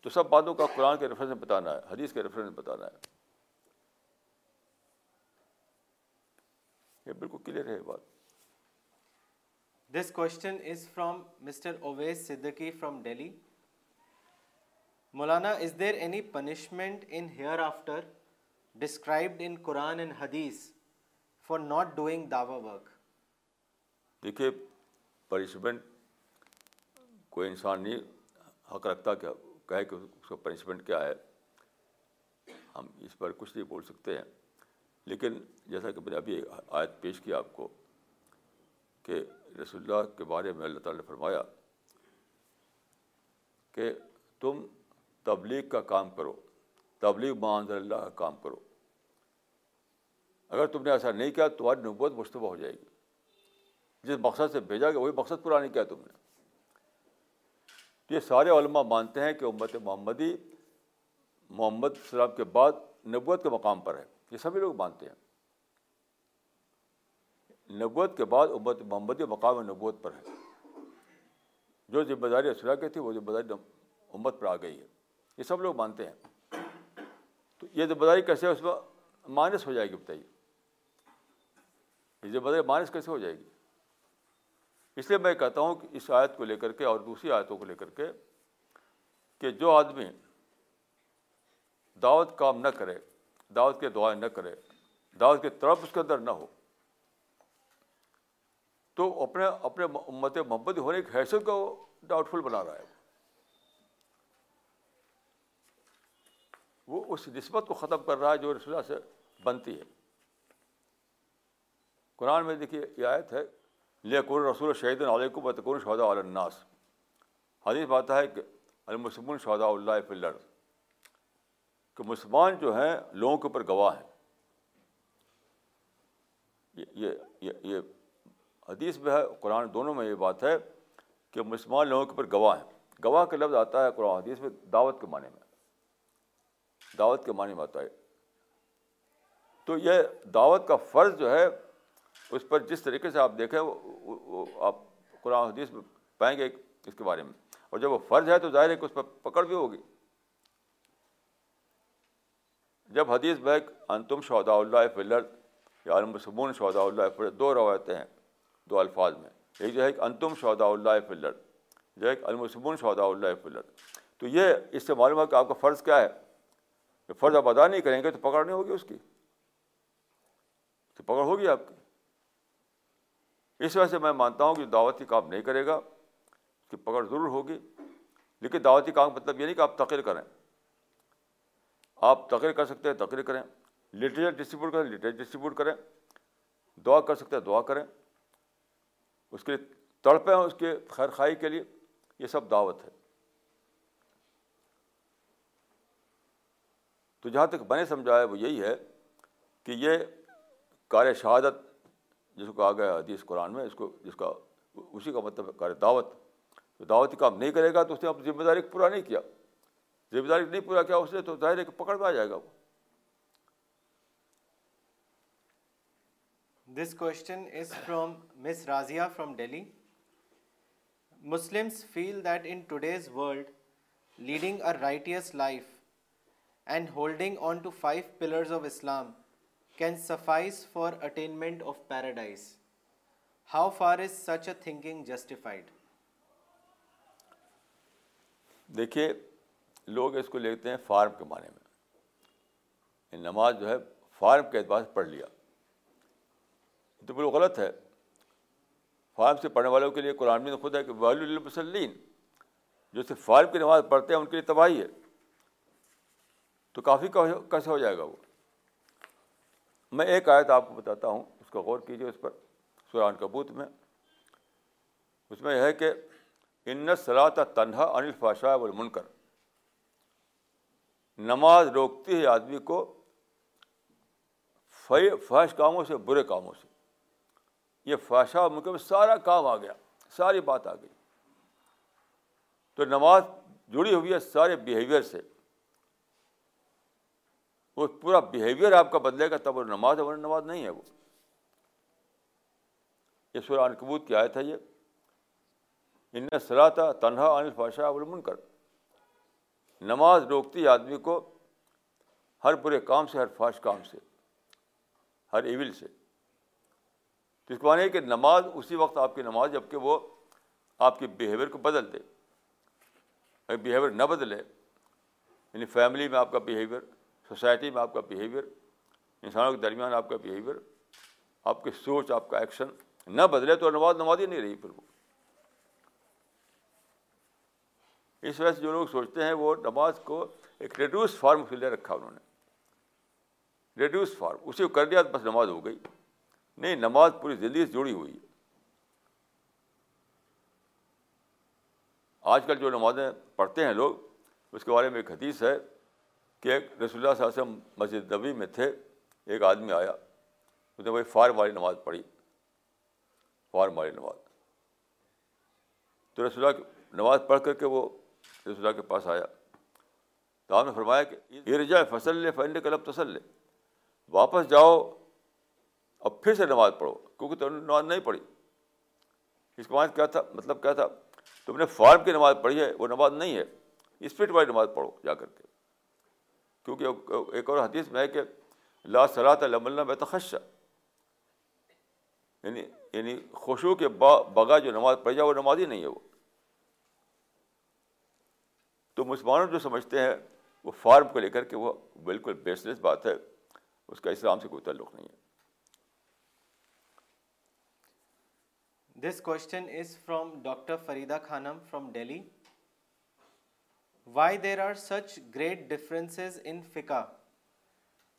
تو سب باتوں کا قرآن کے ریفرنس میں بتانا ہے حدیث کے ریفرنس میں بتانا ہے۔ یہ بالکل کلیئر ہے بات۔ This question is from mister Owais Siddiqui from Delhi Maulana is there any punishment in hereafter described in Quran and hadith for not doing dawah work دیکھیے پنشمنٹ کوئی انسان نہیں، حق رکھتا کہ کہے کہ اس کا پنشمنٹ کیا ہے۔ ہم اس پر کچھ نہیں بول سکتے ہیں۔ لیکن جیسا کہ میں نے ابھی آیت پیش کیا آپ کو کہ رسول اللہ کے بارے میں اللہ تعالیٰ نے فرمایا کہ تم تبلیغ کا کام کرو، تبلیغ معاذ اللہ کا کام کرو۔ اگر تم نے ایسا نہیں کیا، تمہاری نبوت مشتبہ ہو جائے گی۔ جس مقصد سے بھیجا گیا، وہی مقصد پورا نہیں کیا تم نے۔ یہ سارے علماء مانتے ہیں کہ امت محمدی محمد السلام کے بعد نبوت کے مقام پر ہے۔ یہ سبھی لوگ مانتے ہیں۔ نبوت کے بعد امت محمدی مقام نبوت پر ہے۔ جو ذمہ داری اسرا کی تھی، وہ ذمہ داری امت پر آ گئی ہے۔ یہ سب لوگ مانتے ہیں۔ تو یہ ذمہ داری کیسے اس میں مائنس ہو جائے گی بتائیے؟ یہ ذمہ داری مائنس کیسے ہو جائے گی؟ اس لیے میں کہتا ہوں کہ اس آیت کو لے کر کے اور دوسری آیتوں کو لے کر کے کہ جو آدمی دعوت کام نہ کرے، دعوت کے دعائیں نہ کرے، دعوت کی طرف اس کے اندر نہ ہو، تو اپنے اپنے امت محبت ہونے کی حیثیت کو ڈاؤٹ فل بنا رہا ہے۔ وہ اس نسبت کو ختم کر رہا ہے جو رسول سے بنتی ہے۔ قرآن میں دیکھیے یہ آیت ہے لیکن رسول شہید علیکم بتکن شہدا الناس۔ حدیث بات ہے کہ المسمن شہدا اللہ فلر کہ مسلمان جو ہیں، لوگوں کے اوپر گواہ ہیں۔ یہ یہ یہ حدیث میں ہے، قرآن دونوں میں یہ بات ہے کہ مسلمان لوگوں کے اوپر گواہ ہیں۔ گواہ کا لفظ آتا ہے قرآن حدیث میں دعوت کے معنی میں۔ دعوت کے معنی میں آتا ہے۔ تو یہ دعوت کا فرض جو ہے اس پر جس طریقے سے آپ دیکھیں، وہ آپ قرآن حدیث میں پائیں گے اس کے بارے میں۔ اور جب وہ فرض ہے تو ظاہر ہے کہ اس پر پکڑ بھی ہوگی۔ جب حدیث بحق انتم شہدا اللہ فلر یا المسمون شہدا اللہ فلر دو روایتیں ہیں، دو الفاظ میں۔ ایک جو ہے کہ انتم شہدا اللہ فلر جو ہے کہ المسمون شہدا اللہ فلر تو یہ، اس سے معلوم ہے کہ آپ کا فرض کیا ہے۔ فرض آپ ادا نہیں کریں گے تو پکڑ نہیں ہوگی اس کی۔ تو پکڑ ہوگی آپ کی۔ اس وجہ سے میں مانتا ہوں کہ دعوتی کام نہیں کرے گا، اس کی پکڑ ضرور ہوگی۔ لیکن دعوتی کام مطلب یہ نہیں کہ آپ تقریر کریں۔ آپ تقریر کر سکتے ہیں، تقریر کریں۔ لٹریچر ڈسٹریبیوٹ کریں، لٹریچر ڈسٹریبیوٹ کریں۔ دعا کر سکتے ہیں، دعا کریں۔ اس کے لیے تڑپیں اس کے خیر خائی کے لیے۔ یہ سب دعوت ہے۔ تو جہاں تک میں نے سمجھایا وہ یہی ہے کہ یہ کار شہادت جس کو کہا گیا حدیث قرآن میں، اس کو، جس کا، اسی کا مطلب کار دعوت۔ تو دعوتی کام نہیں کرے گا تو اس نے اپنی ذمہ داری پورا نہیں کیا۔ ذمہ داری نہیں پورا کیا اس نے تو ظاہر ہے کہ پکڑ میں آ جائے گا وہ۔ This question is from miss Razia from Delhi Muslims feel that in today's world leading a righteous life and holding on to five pillars of Islam can suffice for attainment of paradise how far is such a thinking justified دیکھیے، لوگ اس کو لیتے ہیں form کے معنی میں۔ نماز جو ہے، فارم کے اعتبار سے پڑھ لیا۔ تو بالکل غلط ہے۔ فارم سے پڑھنے والوں کے لیے قرآن میں خود ہے کہ ولی المسلین جو صرف فارم کی نماز پڑھتے ہیں، ان کے لیے تباہی ہے۔ تو کافی کیسے ہو جائے گا وہ؟ میں ایک آیت آپ کو بتاتا ہوں، اس کا غور کیجیے اس پر سران کبوت میں۔ اس میں یہ ہے کہ ان صلاح تنہا انل فاشا والمنکر۔ نماز روکتی ہے آدمی کو فحش کاموں سے، برے کاموں سے۔ یہ فاشا منکر میں سارا کام آ گیا، ساری بات آ گئی۔ تو نماز جڑی ہوئی ہے سارے بیہیویئر سے۔ وہ پورا بیہیویئر آپ کا بدلے گا تب وہ نماز ہے نماز نہیں ہے وہ۔ یہ سورہ انکبوت کی آیت ہے یہ۔ ان صلاح تھا تنہا عن الفاشا علم کر نماز روکتی آدمی کو ہر برے کام سے، ہر فاش کام سے، ہر ایول سے۔ تو اس کو مانے کہ نماز اسی وقت آپ کی نماز، جبکہ وہ آپ کے بیہیویئر کو بدل دے۔ اگر بیہیویئر نہ بدلے یعنی فیملی میں آپ کا بیہیویئر سوسائٹی میں آپ کا بیہیویئر انسانوں کے درمیان آپ کا بیہیویئر آپ کی سوچ، آپ کا ایکشن نہ بدلے تو نماز نماز ہی نہیں رہی پھر وہ۔ اس وجہ سے جو لوگ سوچتے ہیں وہ نماز کو ایک ریڈیوس فارم سے لے رکھا انہوں نے۔ ریڈیوس فارم اسی کو کر دیا بس نماز ہو گئی۔ نہیں، نماز پوری زندگی سے جڑی ہوئی ہے۔ آج کل جو نمازیں پڑھتے ہیں لوگ، اس کے بارے میں ایک حدیث ہے۔ کہ ایک رسول اللہ صلی اللہ علیہ وسلم مسجد نبی میں تھے، ایک آدمی آیا، اس نے وہی فار والی نماز پڑھی، فار والی نماز۔ تو رسول اللہ نماز پڑھ کر کے وہ رسول اللہ کے پاس آیا۔ تو آپ نے فرمایا کہ یہ رجا فصل لے فن کلب تسل لے واپس جاؤ اب پھر سے نماز پڑھو، کیونکہ تم نے نماز نہیں پڑھی۔ اس کے بعد کیا تھا؟ مطلب کیا تھا؟ تم نے فارم کی نماز پڑھی ہے، وہ نماز نہیں ہے۔ اسپرٹ والی نماز پڑھو جا کر کے۔ کیونکہ ایک اور حدیث میں ہے کہ لا صلاح اللہ میں تخشا یعنی یعنی خوشو کے بغا جو نماز پڑھ جائے وہ نماز ہی نہیں ہے وہ. تو مسلمانوں جو سمجھتے ہیں، وہ فارم کو لے کر کے وہ بالکل بیس لیس بات ہے، اس کا اسلام سے کوئی تعلق نہیں ہے۔ This question is from doctor Farida Khanam from Delhi why there are such great differences in fiqh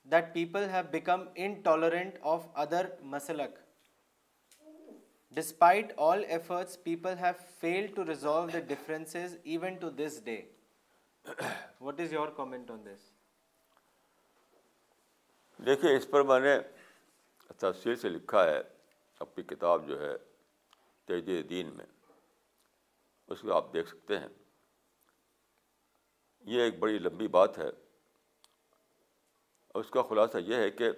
that people have become intolerant of other maslak despite all efforts people have failed to resolve the differences even to this day what is your comment on this دیکھیے اس پر میں نے تفصیل سے لکھا ہے اپنی کتاب جو ہے تیج دین میں۔ اس کو آپ دیکھ سکتے ہیں۔ یہ ایک بڑی لمبی بات ہے۔ اس کا خلاصہ یہ ہے کہ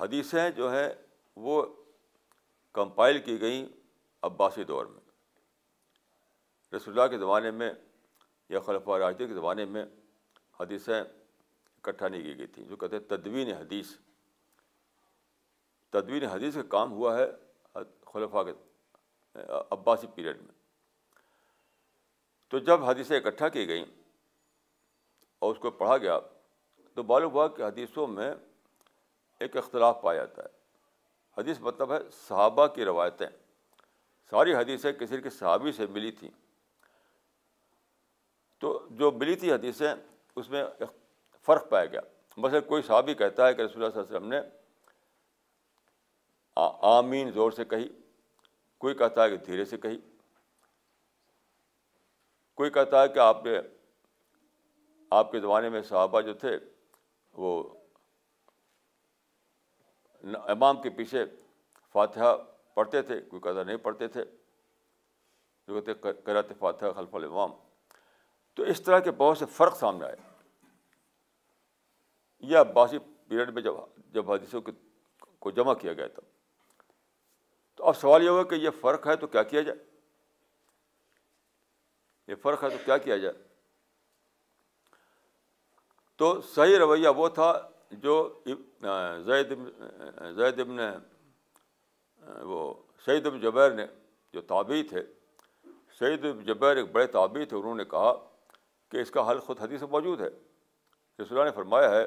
حدیثیں جو ہیں وہ کمپائل کی گئیں عباسی دور میں۔ رسول اللہ کے زمانے میں یا خلفہ راجدے کے زمانے میں حدیثیں اکٹھا نہیں کی گئی تھیں، جو کہتے ہیں تدوین حدیث۔ تدوین حدیث کا کام ہوا ہے خلفہ کے عباسی پیریڈ میں۔ تو جب حدیثیں اکٹھا کی گئیں اور اس کو پڑھا گیا تو معلوم ہوا کہ حدیثوں میں ایک اختلاف پایا جاتا ہے۔ حدیث مطلب ہے صحابہ کی روایتیں۔ ساری حدیثیں کسی کے صحابی سے ملی تھیں۔ تو جو ملی تھی حدیثیں، اس میں فرق پایا گیا۔ مثلاً کوئی صحابی کہتا ہے کہ رسول اللہ صلی اللہ علیہ وسلم نے آمین زور سے کہی، کوئی کہتا ہے کہ دھیرے سے کہی۔ کوئی کہتا ہے کہ آپ نے آپ کے زمانے میں صحابہ جو تھے، وہ امام کے پیچھے فاتحہ پڑھتے تھے، کوئی کہتا نہیں پڑھتے تھے۔ جو کہتے کراتے فاتحہ، خلف الامام۔ تو اس طرح کے بہت سے فرق سامنے آئے۔ یہ عباسی پیریڈ میں جب جب حادثوں کو جمع کیا گیا تھا۔ تو اب سوال یہ ہوگا کہ یہ فرق ہے تو کیا کیا جائے؟ یہ فرق ہے تو کیا کیا جائے؟ تو صحیح رویہ وہ تھا جو زید زید ابن وہ سعید ابن جبیر نے جو تابعی تھے، سعید جبیر ایک بڑے تابعی تھے، انہوں نے کہا کہ اس کا حل خود حدیث میں موجود ہے۔ رسول نے فرمایا ہے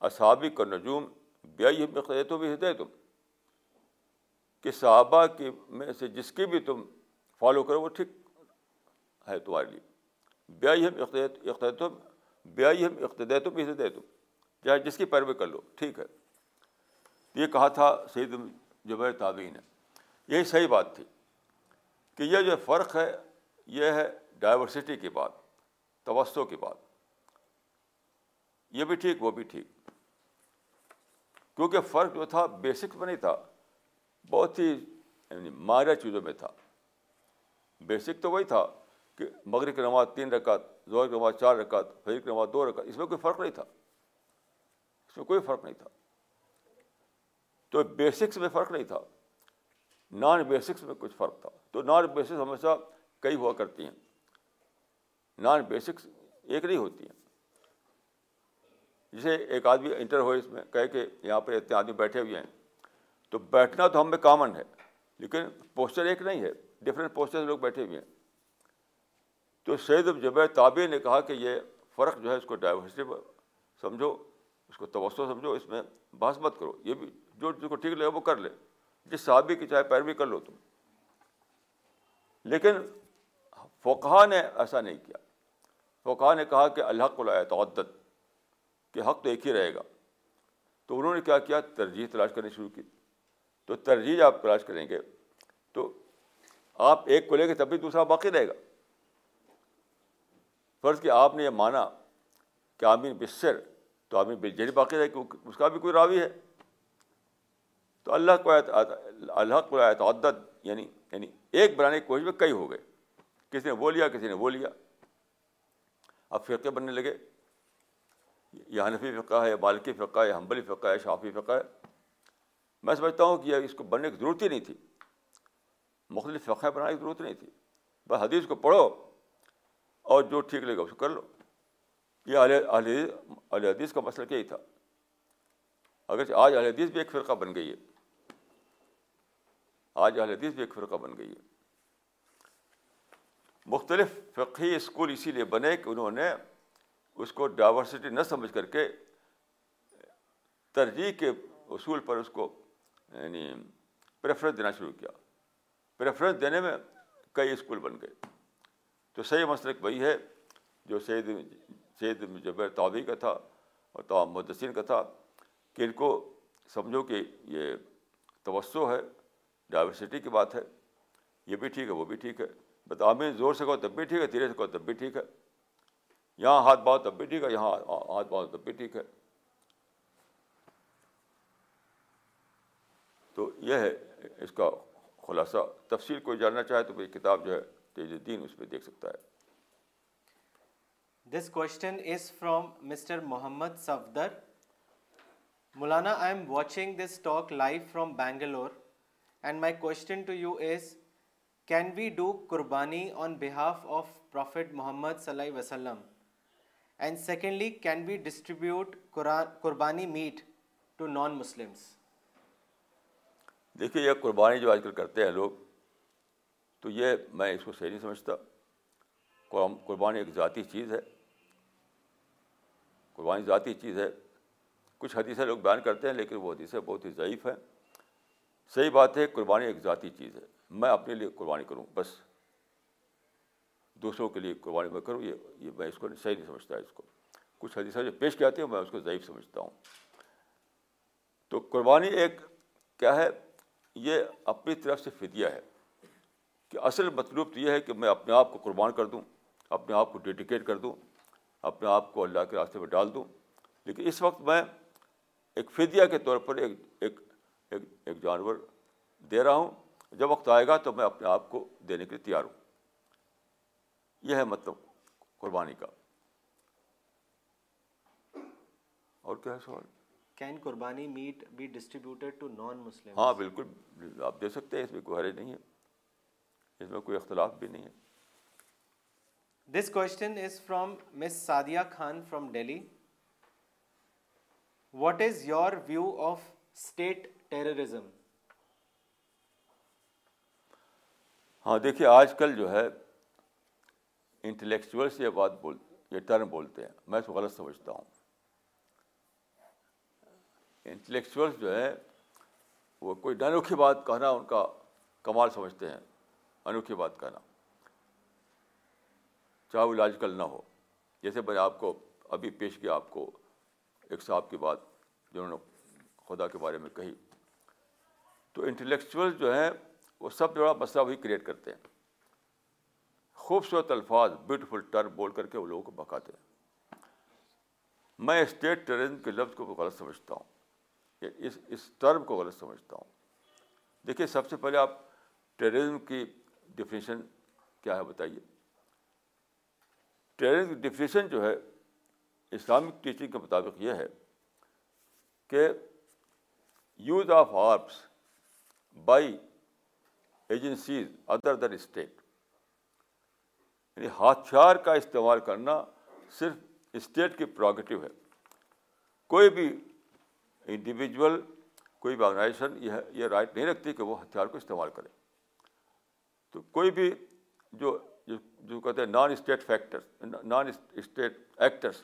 اصحابی کا نجوم بیائی تو بھی ہدے تم کہ صحابہ کی میں سے جس کی بھی تم فالو کرو وہ ٹھیک ہے تمہارے لیے بیائی ہم اقتدیت بیائی ہم اقتدیت بھی تم چاہے جس کی پیروی کر لو، ٹھیک ہے؟ یہ کہا تھا سعید جبیر تابعین. نے یہی صحیح بات تھی کہ یہ جو فرق ہے، یہ ہے ڈائیورسٹی کی بات توسط کی بات. یہ بھی ٹھیک، وہ بھی ٹھیک. کیونکہ فرق جو تھا بیسک میں نہیں تھا، بہت ہی یعنی مارا چیزوں میں تھا. بیسک تو وہی تھا کہ مغرب کی نماز تین رکعت زور کی نماز چار رکعت، فجر کی نماز دو رکعت، اس میں کوئی فرق نہیں تھا۔ اس میں کوئی فرق نہیں تھا۔ تو بیسکس میں فرق نہیں تھا۔ نان بیسکس میں کچھ فرق تھا۔ تو نان بیسکس ہمیشہ کئی ہوا کرتی ہیں۔ نان بیسکس ایک نہیں ہوتی ہیں۔ جسے ایک آدمی انٹر ہوئے اس میں، کہے کہ یہاں پر اتنے آدمی بیٹھے ہوئے ہیں۔ تو بیٹھنا تو ہم میں کامن ہے، لیکن پوسچر ایک نہیں ہے۔ ڈفرینٹ پوسچر لوگ بیٹھے ہوئے ہیں۔ تو سید جب تابع نے کہا کہ یہ فرق جو ہے اس کو ڈائیورسٹی سمجھو، اس کو توسع سمجھو، اس میں بحث مت کرو، یہ بھی جو جس کو ٹھیک لگے وہ کر لے، جس صحابی کی چاہے پیروی کر لو تم۔ لیکن فوقہ نے ایسا نہیں کیا۔ فوقہ نے کہا کہ اللہ کو لایا تعدد کہ حق تو ایک ہی رہے گا۔ تو انہوں نے کیا کیا؟ ترجیح تلاش کرنی شروع کی۔ تو ترجیح آپ تلاش کریں گے، تو آپ ایک کو لے کے تب بھی دوسرا باقی رہے گا۔ فرض کہ آپ نے یہ مانا کہ آمین بصر تو آمین بجری باقی رہے کہ اس کا بھی کوئی راوی ہے۔ تو اللہ کو اللہ کو تعدد یعنی یعنی ایک بنانے کی کوشش میں کئی ہو گئے۔ کسی نے وہ لیا، کسی نے وہ لیا۔ اب فرقے بننے لگے۔ یہ حنفی فقہ ہے مالکی فقہ ہے حنبلی فقہ ہے شافی فقہ ہے۔ میں سمجھتا ہوں کہ یہ اس کو بننے کی ضرورت ہی نہیں تھی۔ مختلف فقہ بنانے کی ضرورت نہیں تھی۔ بس حدیث کو پڑھو۔ اور جو ٹھیک لگے گا اس کو کر لو۔ یہ علیہ حدیث کا مسئلہ کیا ہی تھا۔ اگر آج اہل حدیث بھی ایک فرقہ بن گئی ہے۔ آج اہل حدیث بھی ایک فرقہ بن گئی ہے۔ مختلف فقہی اسکول اسی لیے بنے کہ انہوں نے اس کو ڈائیورسٹی نہ سمجھ کر کے ترجیح کے اصول پر اس کو یعنی پریفرنس دینا شروع کیا۔ پریفرنس دینے میں کئی اسکول بن گئے۔ تو صحیح مسلک وہی ہے جو سید سید جبیر تعوی کا تھا اور تمام مدثین کا تھا کہ ان کو سمجھو کہ یہ توسع ہے ڈائیورسٹی کی بات ہے، یہ بھی ٹھیک ہے، وہ بھی ٹھیک ہے۔ بتامین زور سے کہو تب بھی ٹھیک ہے، دھیرے سے کہو تب بھی ٹھیک ہے۔ یہاں ہاتھ باؤ تب بھی ٹھیک ہے، یہاں ہاتھ باؤ تب بھی ٹھیک ہے۔ تو یہ ہے اس کا خلاصہ۔ تفصیل کوئی جاننا چاہے تو کوئی کتاب جو ہے تیز الدین اس پہ دیکھ سکتا ہے۔ This question is from mister Muhammad Safdar Maulana I am watching this talk live from Bangalore and my question to you is can we do qurbani on behalf of prophet Muhammad صلی اللہ وسلم and secondly can we distribute qurbani meat to non Muslims دیکھیے یہ قربانی جو آج کل کرتے ہیں لوگ تو یہ میں اس کو صحیح نہیں سمجھتا۔ قربانی ایک ذاتی چیز ہے۔ قربانی ذاتی چیز ہے۔ کچھ حدیثیں لوگ بیان کرتے ہیں، لیکن وہ حدیثیں بہت ہی ضعیف ہیں۔ صحیح بات ہے، قربانی ایک ذاتی چیز ہے۔ میں اپنے لیے قربانی کروں، بس۔ دوسروں کے لیے قربانی میں کروں، یہ یہ میں اس کو صحیح نہیں سمجھتا، اس کو۔ کچھ حدیثیں جو پیش کیا ہیں، میں اس کو ضعیف سمجھتا ہوں۔ تو قربانی ایک کیا ہے؟ یہ اپنی طرف سے فدیہ ہے۔ کہ اصل مطلوب تو یہ ہے کہ میں اپنے آپ کو قربان کر دوں اپنے آپ کو ڈیڈیکیٹ کر دوں اپنے آپ کو اللہ کے راستے میں ڈال دوں۔ لیکن اس وقت میں ایک فدیہ کے طور پر ایک ایک ایک ایک جانور دے رہا ہوں۔ جب وقت آئے گا تو میں اپنے آپ کو دینے کے لیے تیار ہوں۔ یہ ہے مطلب قربانی کا۔ اور کیا ہے سوال؟ Can qurbani meat be distributed to non Muslim ہاں بالکل۔ آپ دے سکتے ہیں اس میں کوئی حرج نہیں ہے۔ اس میں کوئی اختلاف بھی نہیں ہے۔ This question is from miss Sadia Khan from Delhi what is your view of state terrorism ہاں دیکھیے آج کل جو ہے انٹلیکچوئلس یہ بات بول یہ ٹرم بولتے ہیں۔ میں اس کو غلط سمجھتا ہوں۔ انٹلیکچوئلس جو ہے وہ کوئی انوکھی بات کہنا ان کا کمال سمجھتے ہیں۔ انوکھی بات کہنا۔ چاہے وہ لاجیکل نہ ہو۔ جیسے میں نے آپ کو ابھی پیش کیا آپ کو ایک صاحب کی بات جنہوں نے خدا کے بارے میں کہی۔ تو انٹلیکچوئل جو ہیں، وہ سب بڑا مسئلہ وہی کریٹ کرتے ہیں۔ خوبصورت الفاظ بیوٹیفل ٹرم بول کر کے وہ لوگوں کو بکاتے ہیں۔ میں اسٹیٹ ٹیررزم کے لفظ کو غلط سمجھتا ہوں۔ اس اس ٹرم کو غلط سمجھتا ہوں۔ دیکھیے، سب سے پہلے آپ ٹیررزم کی ڈیفینیشن کیا ہے بتائیے؟ ٹیررزم کی ڈیفینیشن جو ہے اسلامک ٹیچنگ کے مطابق یہ ہے کہ use of arms by agencies other than state یعنی ہتھیار کا استعمال کرنا صرف اسٹیٹ کی پروگیٹو ہے۔ کوئی بھی انڈیویجول کوئی بھی آرگنائزیشن یہ یہ رائٹ نہیں رکھتی کہ وہ ہتھیار کو استعمال کرے۔ تو کوئی بھی جو جو کہتے ہیں non state factor non state actors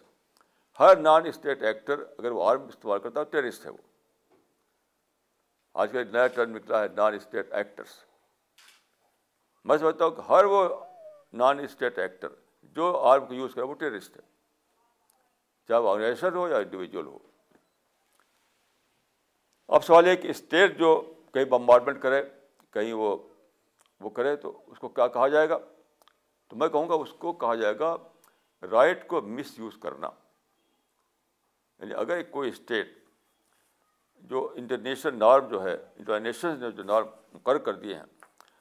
ہر نان اسٹیٹ ایکٹر اگر وہ آرم استعمال کرتا ہے ٹیررسٹ ہے وہ۔ آج کل نیا ٹرم نکلا ہے نان اسٹیٹ ایکٹرس میں سمجھتا ہوں کہ ہر وہ نان اسٹیٹ ایکٹر جو آرم کو یوز کرے وہ ٹیررسٹ ہے۔ چاہے وہ آرگنائزیشن ہو یا انڈیویجول ہو۔ اب سوال ہے کہ اسٹیٹ جو کہیں بمبارمنٹ کرے، کہیں وہ وہ کرے تو اس کو کیا کہا جائے گا؟ تو میں کہوں گا اس کو کہا جائے گا رائٹ کو مس یوز کرنا۔ یعنی اگر کوئی اسٹیٹ جو انٹرنیشنل نارم جو ہے انٹرنیشنل نے جو نارم مقرر کر دیے ہیں،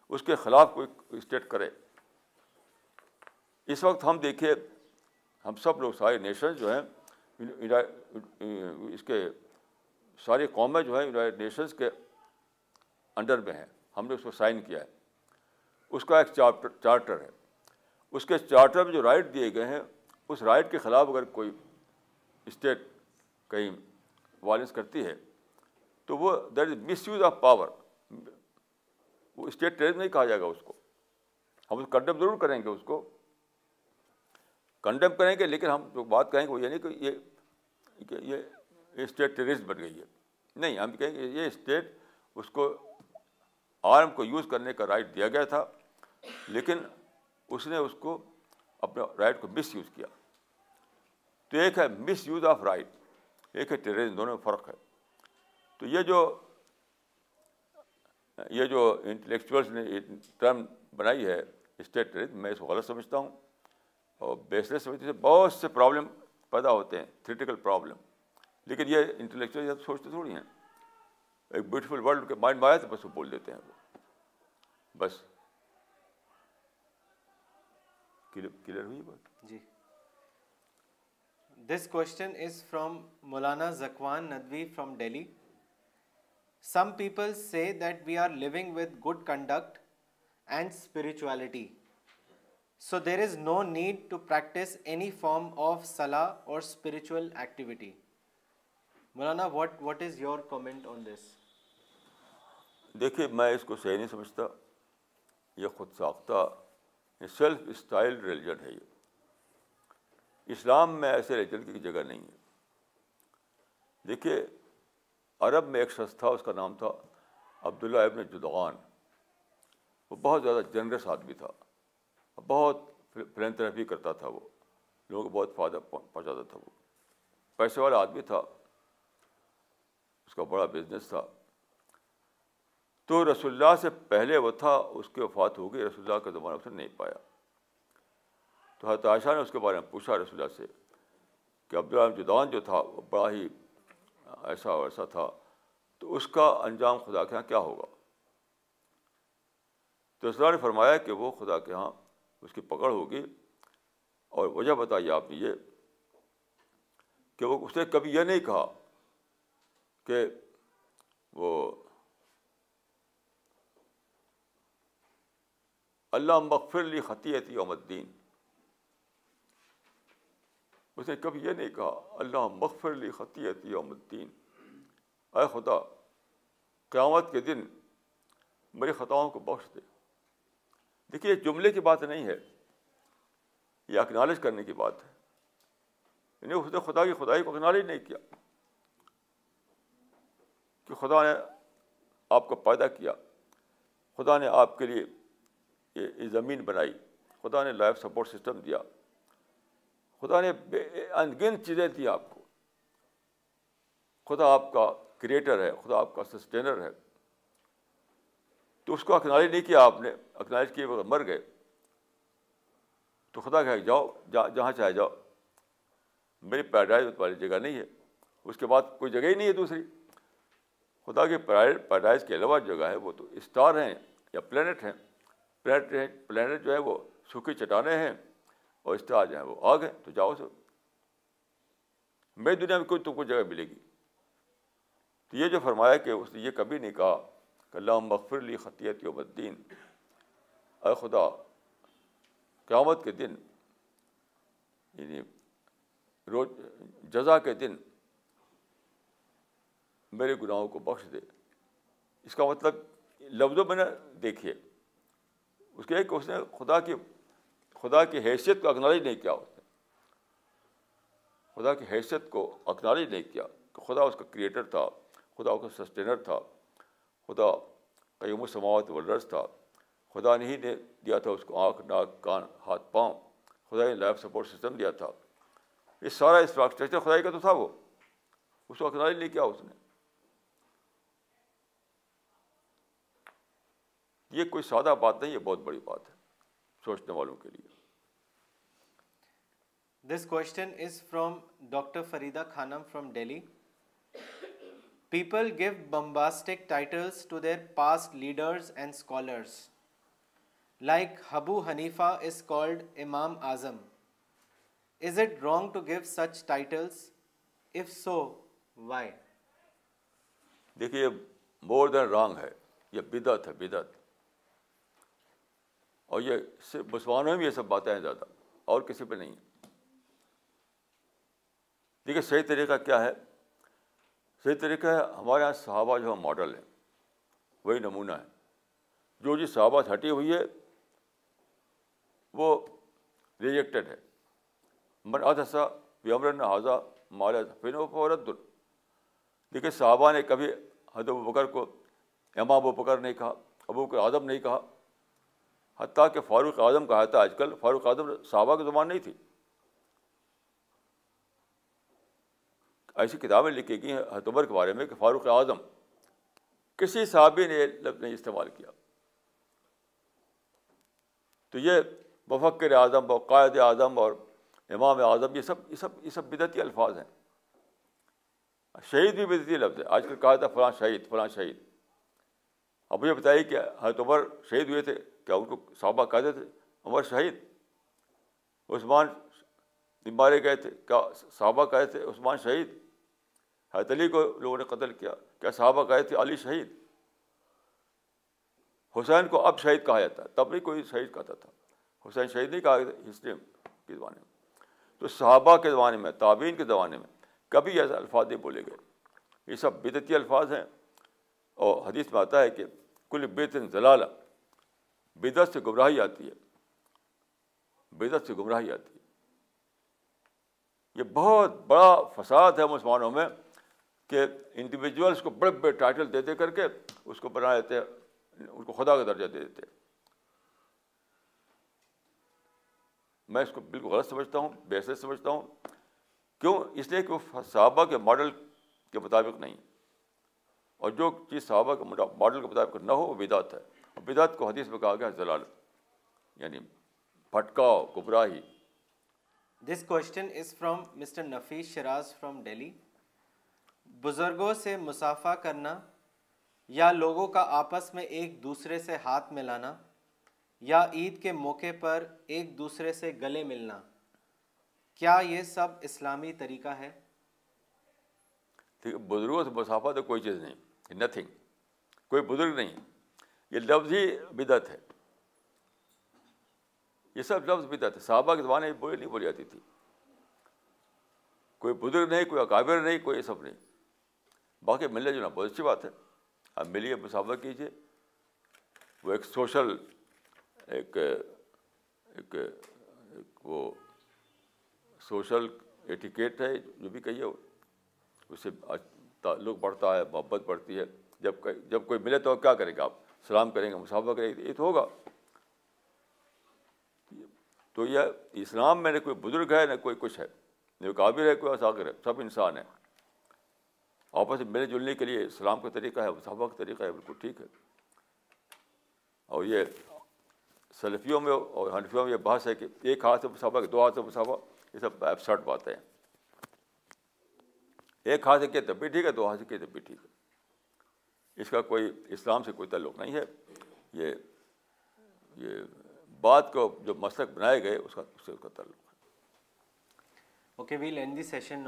اس کے خلاف کوئی اسٹیٹ کرے۔ اس وقت ہم دیکھیے، ہم سب لوگ سارے نیشن جو ہیں، اس کے ساری قومیں جو ہیں یونائٹڈ نیشنز کے انڈر میں ہیں۔ ہم نے اس کو سائن کیا ہے۔ اس کا ایک چارٹر چارٹر ہے۔ اس کے چارٹر میں جو رائٹ دیے گئے ہیں، اس رائٹ کے خلاف اگر کوئی اسٹیٹ کہیں وائلنس کرتی ہے، تو وہ that is misuse of power وہ اسٹیٹ ٹریز نہیں کہا جائے گا اس کو۔ ہم کنڈم ضرور کریں گے اس کو۔ کنڈم کریں گے، لیکن ہم جو بات کہیں گے، وہ یہ نہیں کہ یہ یہ اسٹیٹ ٹیررسٹ بن گئی ہے۔ نہیں، ہم کہیں گے یہ اسٹیٹ اس کو آرم کو یوز کرنے کا رائٹ دیا گیا تھا۔ لیکن اس نے اس کو اپنے رائٹ کو مس یوز کیا۔ تو ایک ہے مس یوز آف رائٹ ایک ہے ٹیررزم دونوں میں فرق ہے۔ تو یہ جو یہ جو انٹلیکچوئلس نے ٹرم بنائی ہے اسٹیٹ ٹیررزم میں اس کو غلط سمجھتا ہوں۔ اور بیسلیس سمجھتے سے بہت سے پرابلم پیدا ہوتے ہیں تھریٹیکل پرابلم لیکن یہ انٹلیکچوئل سوچتے تھوڑی ہیں۔ ایک بیوٹیفل ورلڈ کے مائنڈ میں آیا تو بس وہ بول دیتے ہیں۔ وہ بس کلیئر ہوئی بات جی۔ دس question is from Maulana Zakwan Nadvi from Delhi some people say that we are living with good conduct and spirituality so there is no need to practise any form of salah or spiritual activity Maulana what what is your comment on this دیکھیے میں اس کو صحیح نہیں سمجھتا یہ خود ساختہ سیلف اسٹائل ریلیجن ہے یہ۔ اسلام میں ایسے ریلیجن کی جگہ نہیں ہے۔ دیکھیے، عرب میں ایک شخص تھا، اس کا نام تھا عبداللہ ابن جدغان۔ وہ بہت زیادہ جنرس آدمی تھا۔ بہت فلینتھرپی کرتا تھا وہ۔ لوگوں کو بہت فائدہ پہنچاتا تھا وہ۔ پیسے والا آدمی تھا۔ اس کا بڑا بزنس تھا۔ تو رسول اللہ سے پہلے وہ تھا، اس کی وفات ہو گئی، رسول اللہ کا زمانہ اسے نہیں پایا۔ تو حضرت عائشہ نے اس کے بارے میں پوچھا رسول اللہ سے کہ عبداللہ جدان جو تھا، وہ بڑا ہی ایسا ویسا تھا، تو اس کا انجام خدا کے یہاں کیا ہوگا؟ تو رسول اللہ نے فرمایا کہ وہ خدا کے یہاں اس کی پکڑ ہوگی اور وجہ بتائیے آپ نے یہ کہ وہ، اس نے کبھی یہ نہیں کہا کہ وہ اللہ مغفر لی خطیت یوم الدین۔ اس نے کبھی یہ نہیں کہا اللہ مغفر لی خطیت یوم الدین۔ اے خدا، قیامت کے دن میری خطاؤں کو بخش دے۔ دیکھیے جملے کی بات نہیں ہے، یہ اکنالج کرنے کی بات ہے۔ یعنی اس نے خدا کی خدائی کو اکنالج نہیں کیا کہ خدا نے آپ کو پیدا کیا۔ خدا نے آپ کے لیے زمین بنائی۔ خدا نے لائف سپورٹ سسٹم دیا۔ خدا نے بے انگن چیزیں دی آپ کو۔ خدا آپ کا کریٹر ہے، خدا آپ کا سسٹینر ہے۔ تو اس کو اکنالج نہیں کیا آپ نے اکنالج کیے وقت مر گئے۔ تو خدا کہ جاؤ جہاں چاہے جاؤ۔ میری پیراڈائز والی جگہ نہیں ہے۔ اس کے بعد کوئی جگہ ہی نہیں ہے دوسری۔ خدا کے پیراڈائز کے علاوہ جگہ ہے، وہ تو اسٹار ہیں یا پلینٹ ہیں۔ پلینٹ پلینٹ جو ہے وہ سوکھی چٹانیں ہیں اور اس طرح آ جائیں وہ آ گئے تو جاؤ سر میری دنیا میں کوئی تم کو جگہ ملے گی۔ تو یہ جو فرمایا کہ اس نے یہ کبھی نہیں کہا کہ اللہ مغفر علی خطیت یوم الدین۔ اے خدا، قیامت کے دن یعنی روز، جزا کے دن میرے گناہوں کو بخش دے۔ اس کا مطلب لفظوں میں نہ دیکھیے۔ اس کے کہ اس نے خدا کی خدا کی حیثیت کو اکنالج نہیں کیا اس نے۔ خدا کی حیثیت کو اکنالج نہیں کیا کہ خدا اس کا کریٹر تھا، خدا اس کا سسٹینر تھا، خدا قیوم سماوت ولرس تھا۔ خدا نے ہی نے دیا تھا اس کو آنکھ، ناک، کان، ہاتھ، پاؤں۔ خدا نے لائف سپورٹ سسٹم دیا تھا۔ یہ سارا انفراسٹرکچر خدائی کا تو تھا وہ۔ اس کو اکنالج نہیں کیا اس نے۔ یہ کوئی سادہ بات نہیں یہ بہت بڑی بات ہے سوچنے والوں کے لیے۔ This question is from doctor Farida Khanam from Delhi people give bombastic titles to their past leaders and scholars like Abu Hanifa is called Imam Azam is it wrong to give such titles if so why دیکھیے مور than wrong ہے یہ بدعت ہے بدعت۔ اور یہ صرف مسلمانوں میں یہ سب باتیں ہیں زیادہ، اور کسی پہ نہیں۔ دیکھیے صحیح طریقہ کیا ہے؟ صحیح طریقہ ہے، ہمارے یہاں صحابہ جو ہے ماڈل ہیں، وہی نمونہ ہے جو جی صحابہ ہٹی ہوئی ہے، وہ ریجیکٹڈ ہے۔ من ادسا ومر حاضہ مالا فن و فورت دیکھیے صحابہ نے کبھی حد و بکر کو امام ابو بکر نہیں کہا، ابو بکر اعظم نہیں کہا۔ حتیٰ کہ فاروق اعظم کہا تھا آج کل فاروق اعظم صحابہ کی زبان نہیں تھی۔ ایسی کتابیں لکھی گئی ہیں حتبر کے بارے میں کہ فاروق اعظم کسی صحابی نے یہ لفظ نہیں استعمال کیا۔ تو یہ مفکر اعظم اور قائد اعظم اور امام اعظم یہ سب یہ سب یہ سب بدعتی الفاظ ہیں۔ شہید بھی بدعتی لفظ ہے۔ آج کل کہا تھا فلاں شہید فلاں شہید۔ اب یہ بتائیے کہ حضرت عمر شہید ہوئے تھے، کیا ان کو صحابہ کہتے تھے عمر شہید۔ عثمان مارے گئے تھے، کیا صحابہ کہے تھے عثمان شہید۔ حضرت علی کو لوگوں نے قتل کیا کیا صحابہ کہے تھے علی شہید۔ حسین کو اب شہید کہا جاتا ہے تب نہیں کوئی شہید کہتا تھا۔ حسین شہید نہیں کہا ہسٹری کے زمانے میں۔ تو صحابہ کے زمانے میں تعبین کے زمانے میں کبھی ایسے الفاظ نہیں بولے گئے۔ یہ سب بدتی الفاظ ہیں۔ اور حدیث میں آتا ہے کہ کل بےتن ضلالہ بدت سے گمراہی آتی ہے۔ بدت سے گمراہی آتی ہے۔ یہ بہت بڑا فساد ہے مسلمانوں میں کہ انڈیویجولس کو بڑے بڑے ٹائٹل دے دے کر کے اس کو بنا دیتے اس کو خدا کا درجہ دے دیتے میں اس کو بالکل غلط سمجھتا ہوں بےسر سمجھتا ہوں۔ کیوں؟ اس لیے کہ وہ صحابہ کے ماڈل کے مطابق نہیں۔ اور جو چیز صحابہ کے ماڈل کے مطابق نہ ہو وہ بدعت ہے۔ بدعت کو حدیث میں کہا گیا ضلال یعنی پھٹکاؤ گمراہی۔ This question is from mister Nafees Shiraz from Delhi بزرگوں سے مسافہ کرنا یا لوگوں کا آپس میں ایک دوسرے سے ہاتھ ملانا یا عید کے موقع پر ایک دوسرے سے گلے ملنا کیا یہ سب اسلامی طریقہ ہے بزرگوں سے مسافہ تو کوئی چیز نہیں۔ نتھنگ کوئی بزرگ نہیں. یہ لفظ ہی بدعت ہے. یہ سب لفظ بدعت ہے. صحابہ کے زمانے میں بولی نہیں بولی جاتی تھی. کوئی بزرگ نہیں، کوئی اکابر نہیں، کوئی یہ سب نہیں. باقی ملنے جو نا بہت اچھی بات ہے. آپ ملیے مسافہ کیجیے. وہ ایک سوشل، ایک ایک وہ سوشل ایٹیکیٹ ہے، جو بھی کہیے اس سے تعلق بڑھتا ہے، محبت بڑھتی ہے۔ جب جب کوئی ملے تو کیا کریں گے آپ؟ سلام کریں گے مسافہ کریں گے، یہ تو ہوگا۔ تو یہ اسلام میں نہ کوئی بزرگ ہے، نہ کوئی کچھ ہے۔ نہ قابل ہے، کوئی اثاگر ہے، سب انسان ہے آپس میں ملنے جلنے کے لیے اسلام کا طریقہ ہے مسافہ کا طریقہ ہے، بالکل ٹھیک ہے۔ اور یہ سلفیوں میں اور حنفیوں میں یہ بحث ہے کہ ایک ہاتھ سے مسافہ دو ہاتھ سے مسافہ یہ سب ایپسٹ باتیں ہیں۔ ایک ہاتھ سے کیا تب بھی ٹھیک ہے، دو ہاتھ سے کیا تب بھی ٹھیک ہے۔ اس کا کوئی اسلام سے کوئی تعلق نہیں ہے۔ یہ یہ بات کو جو مسلک بنائے گئے، اس کا، اس سے اس کا تعلق ہے۔ Okay we leave the session.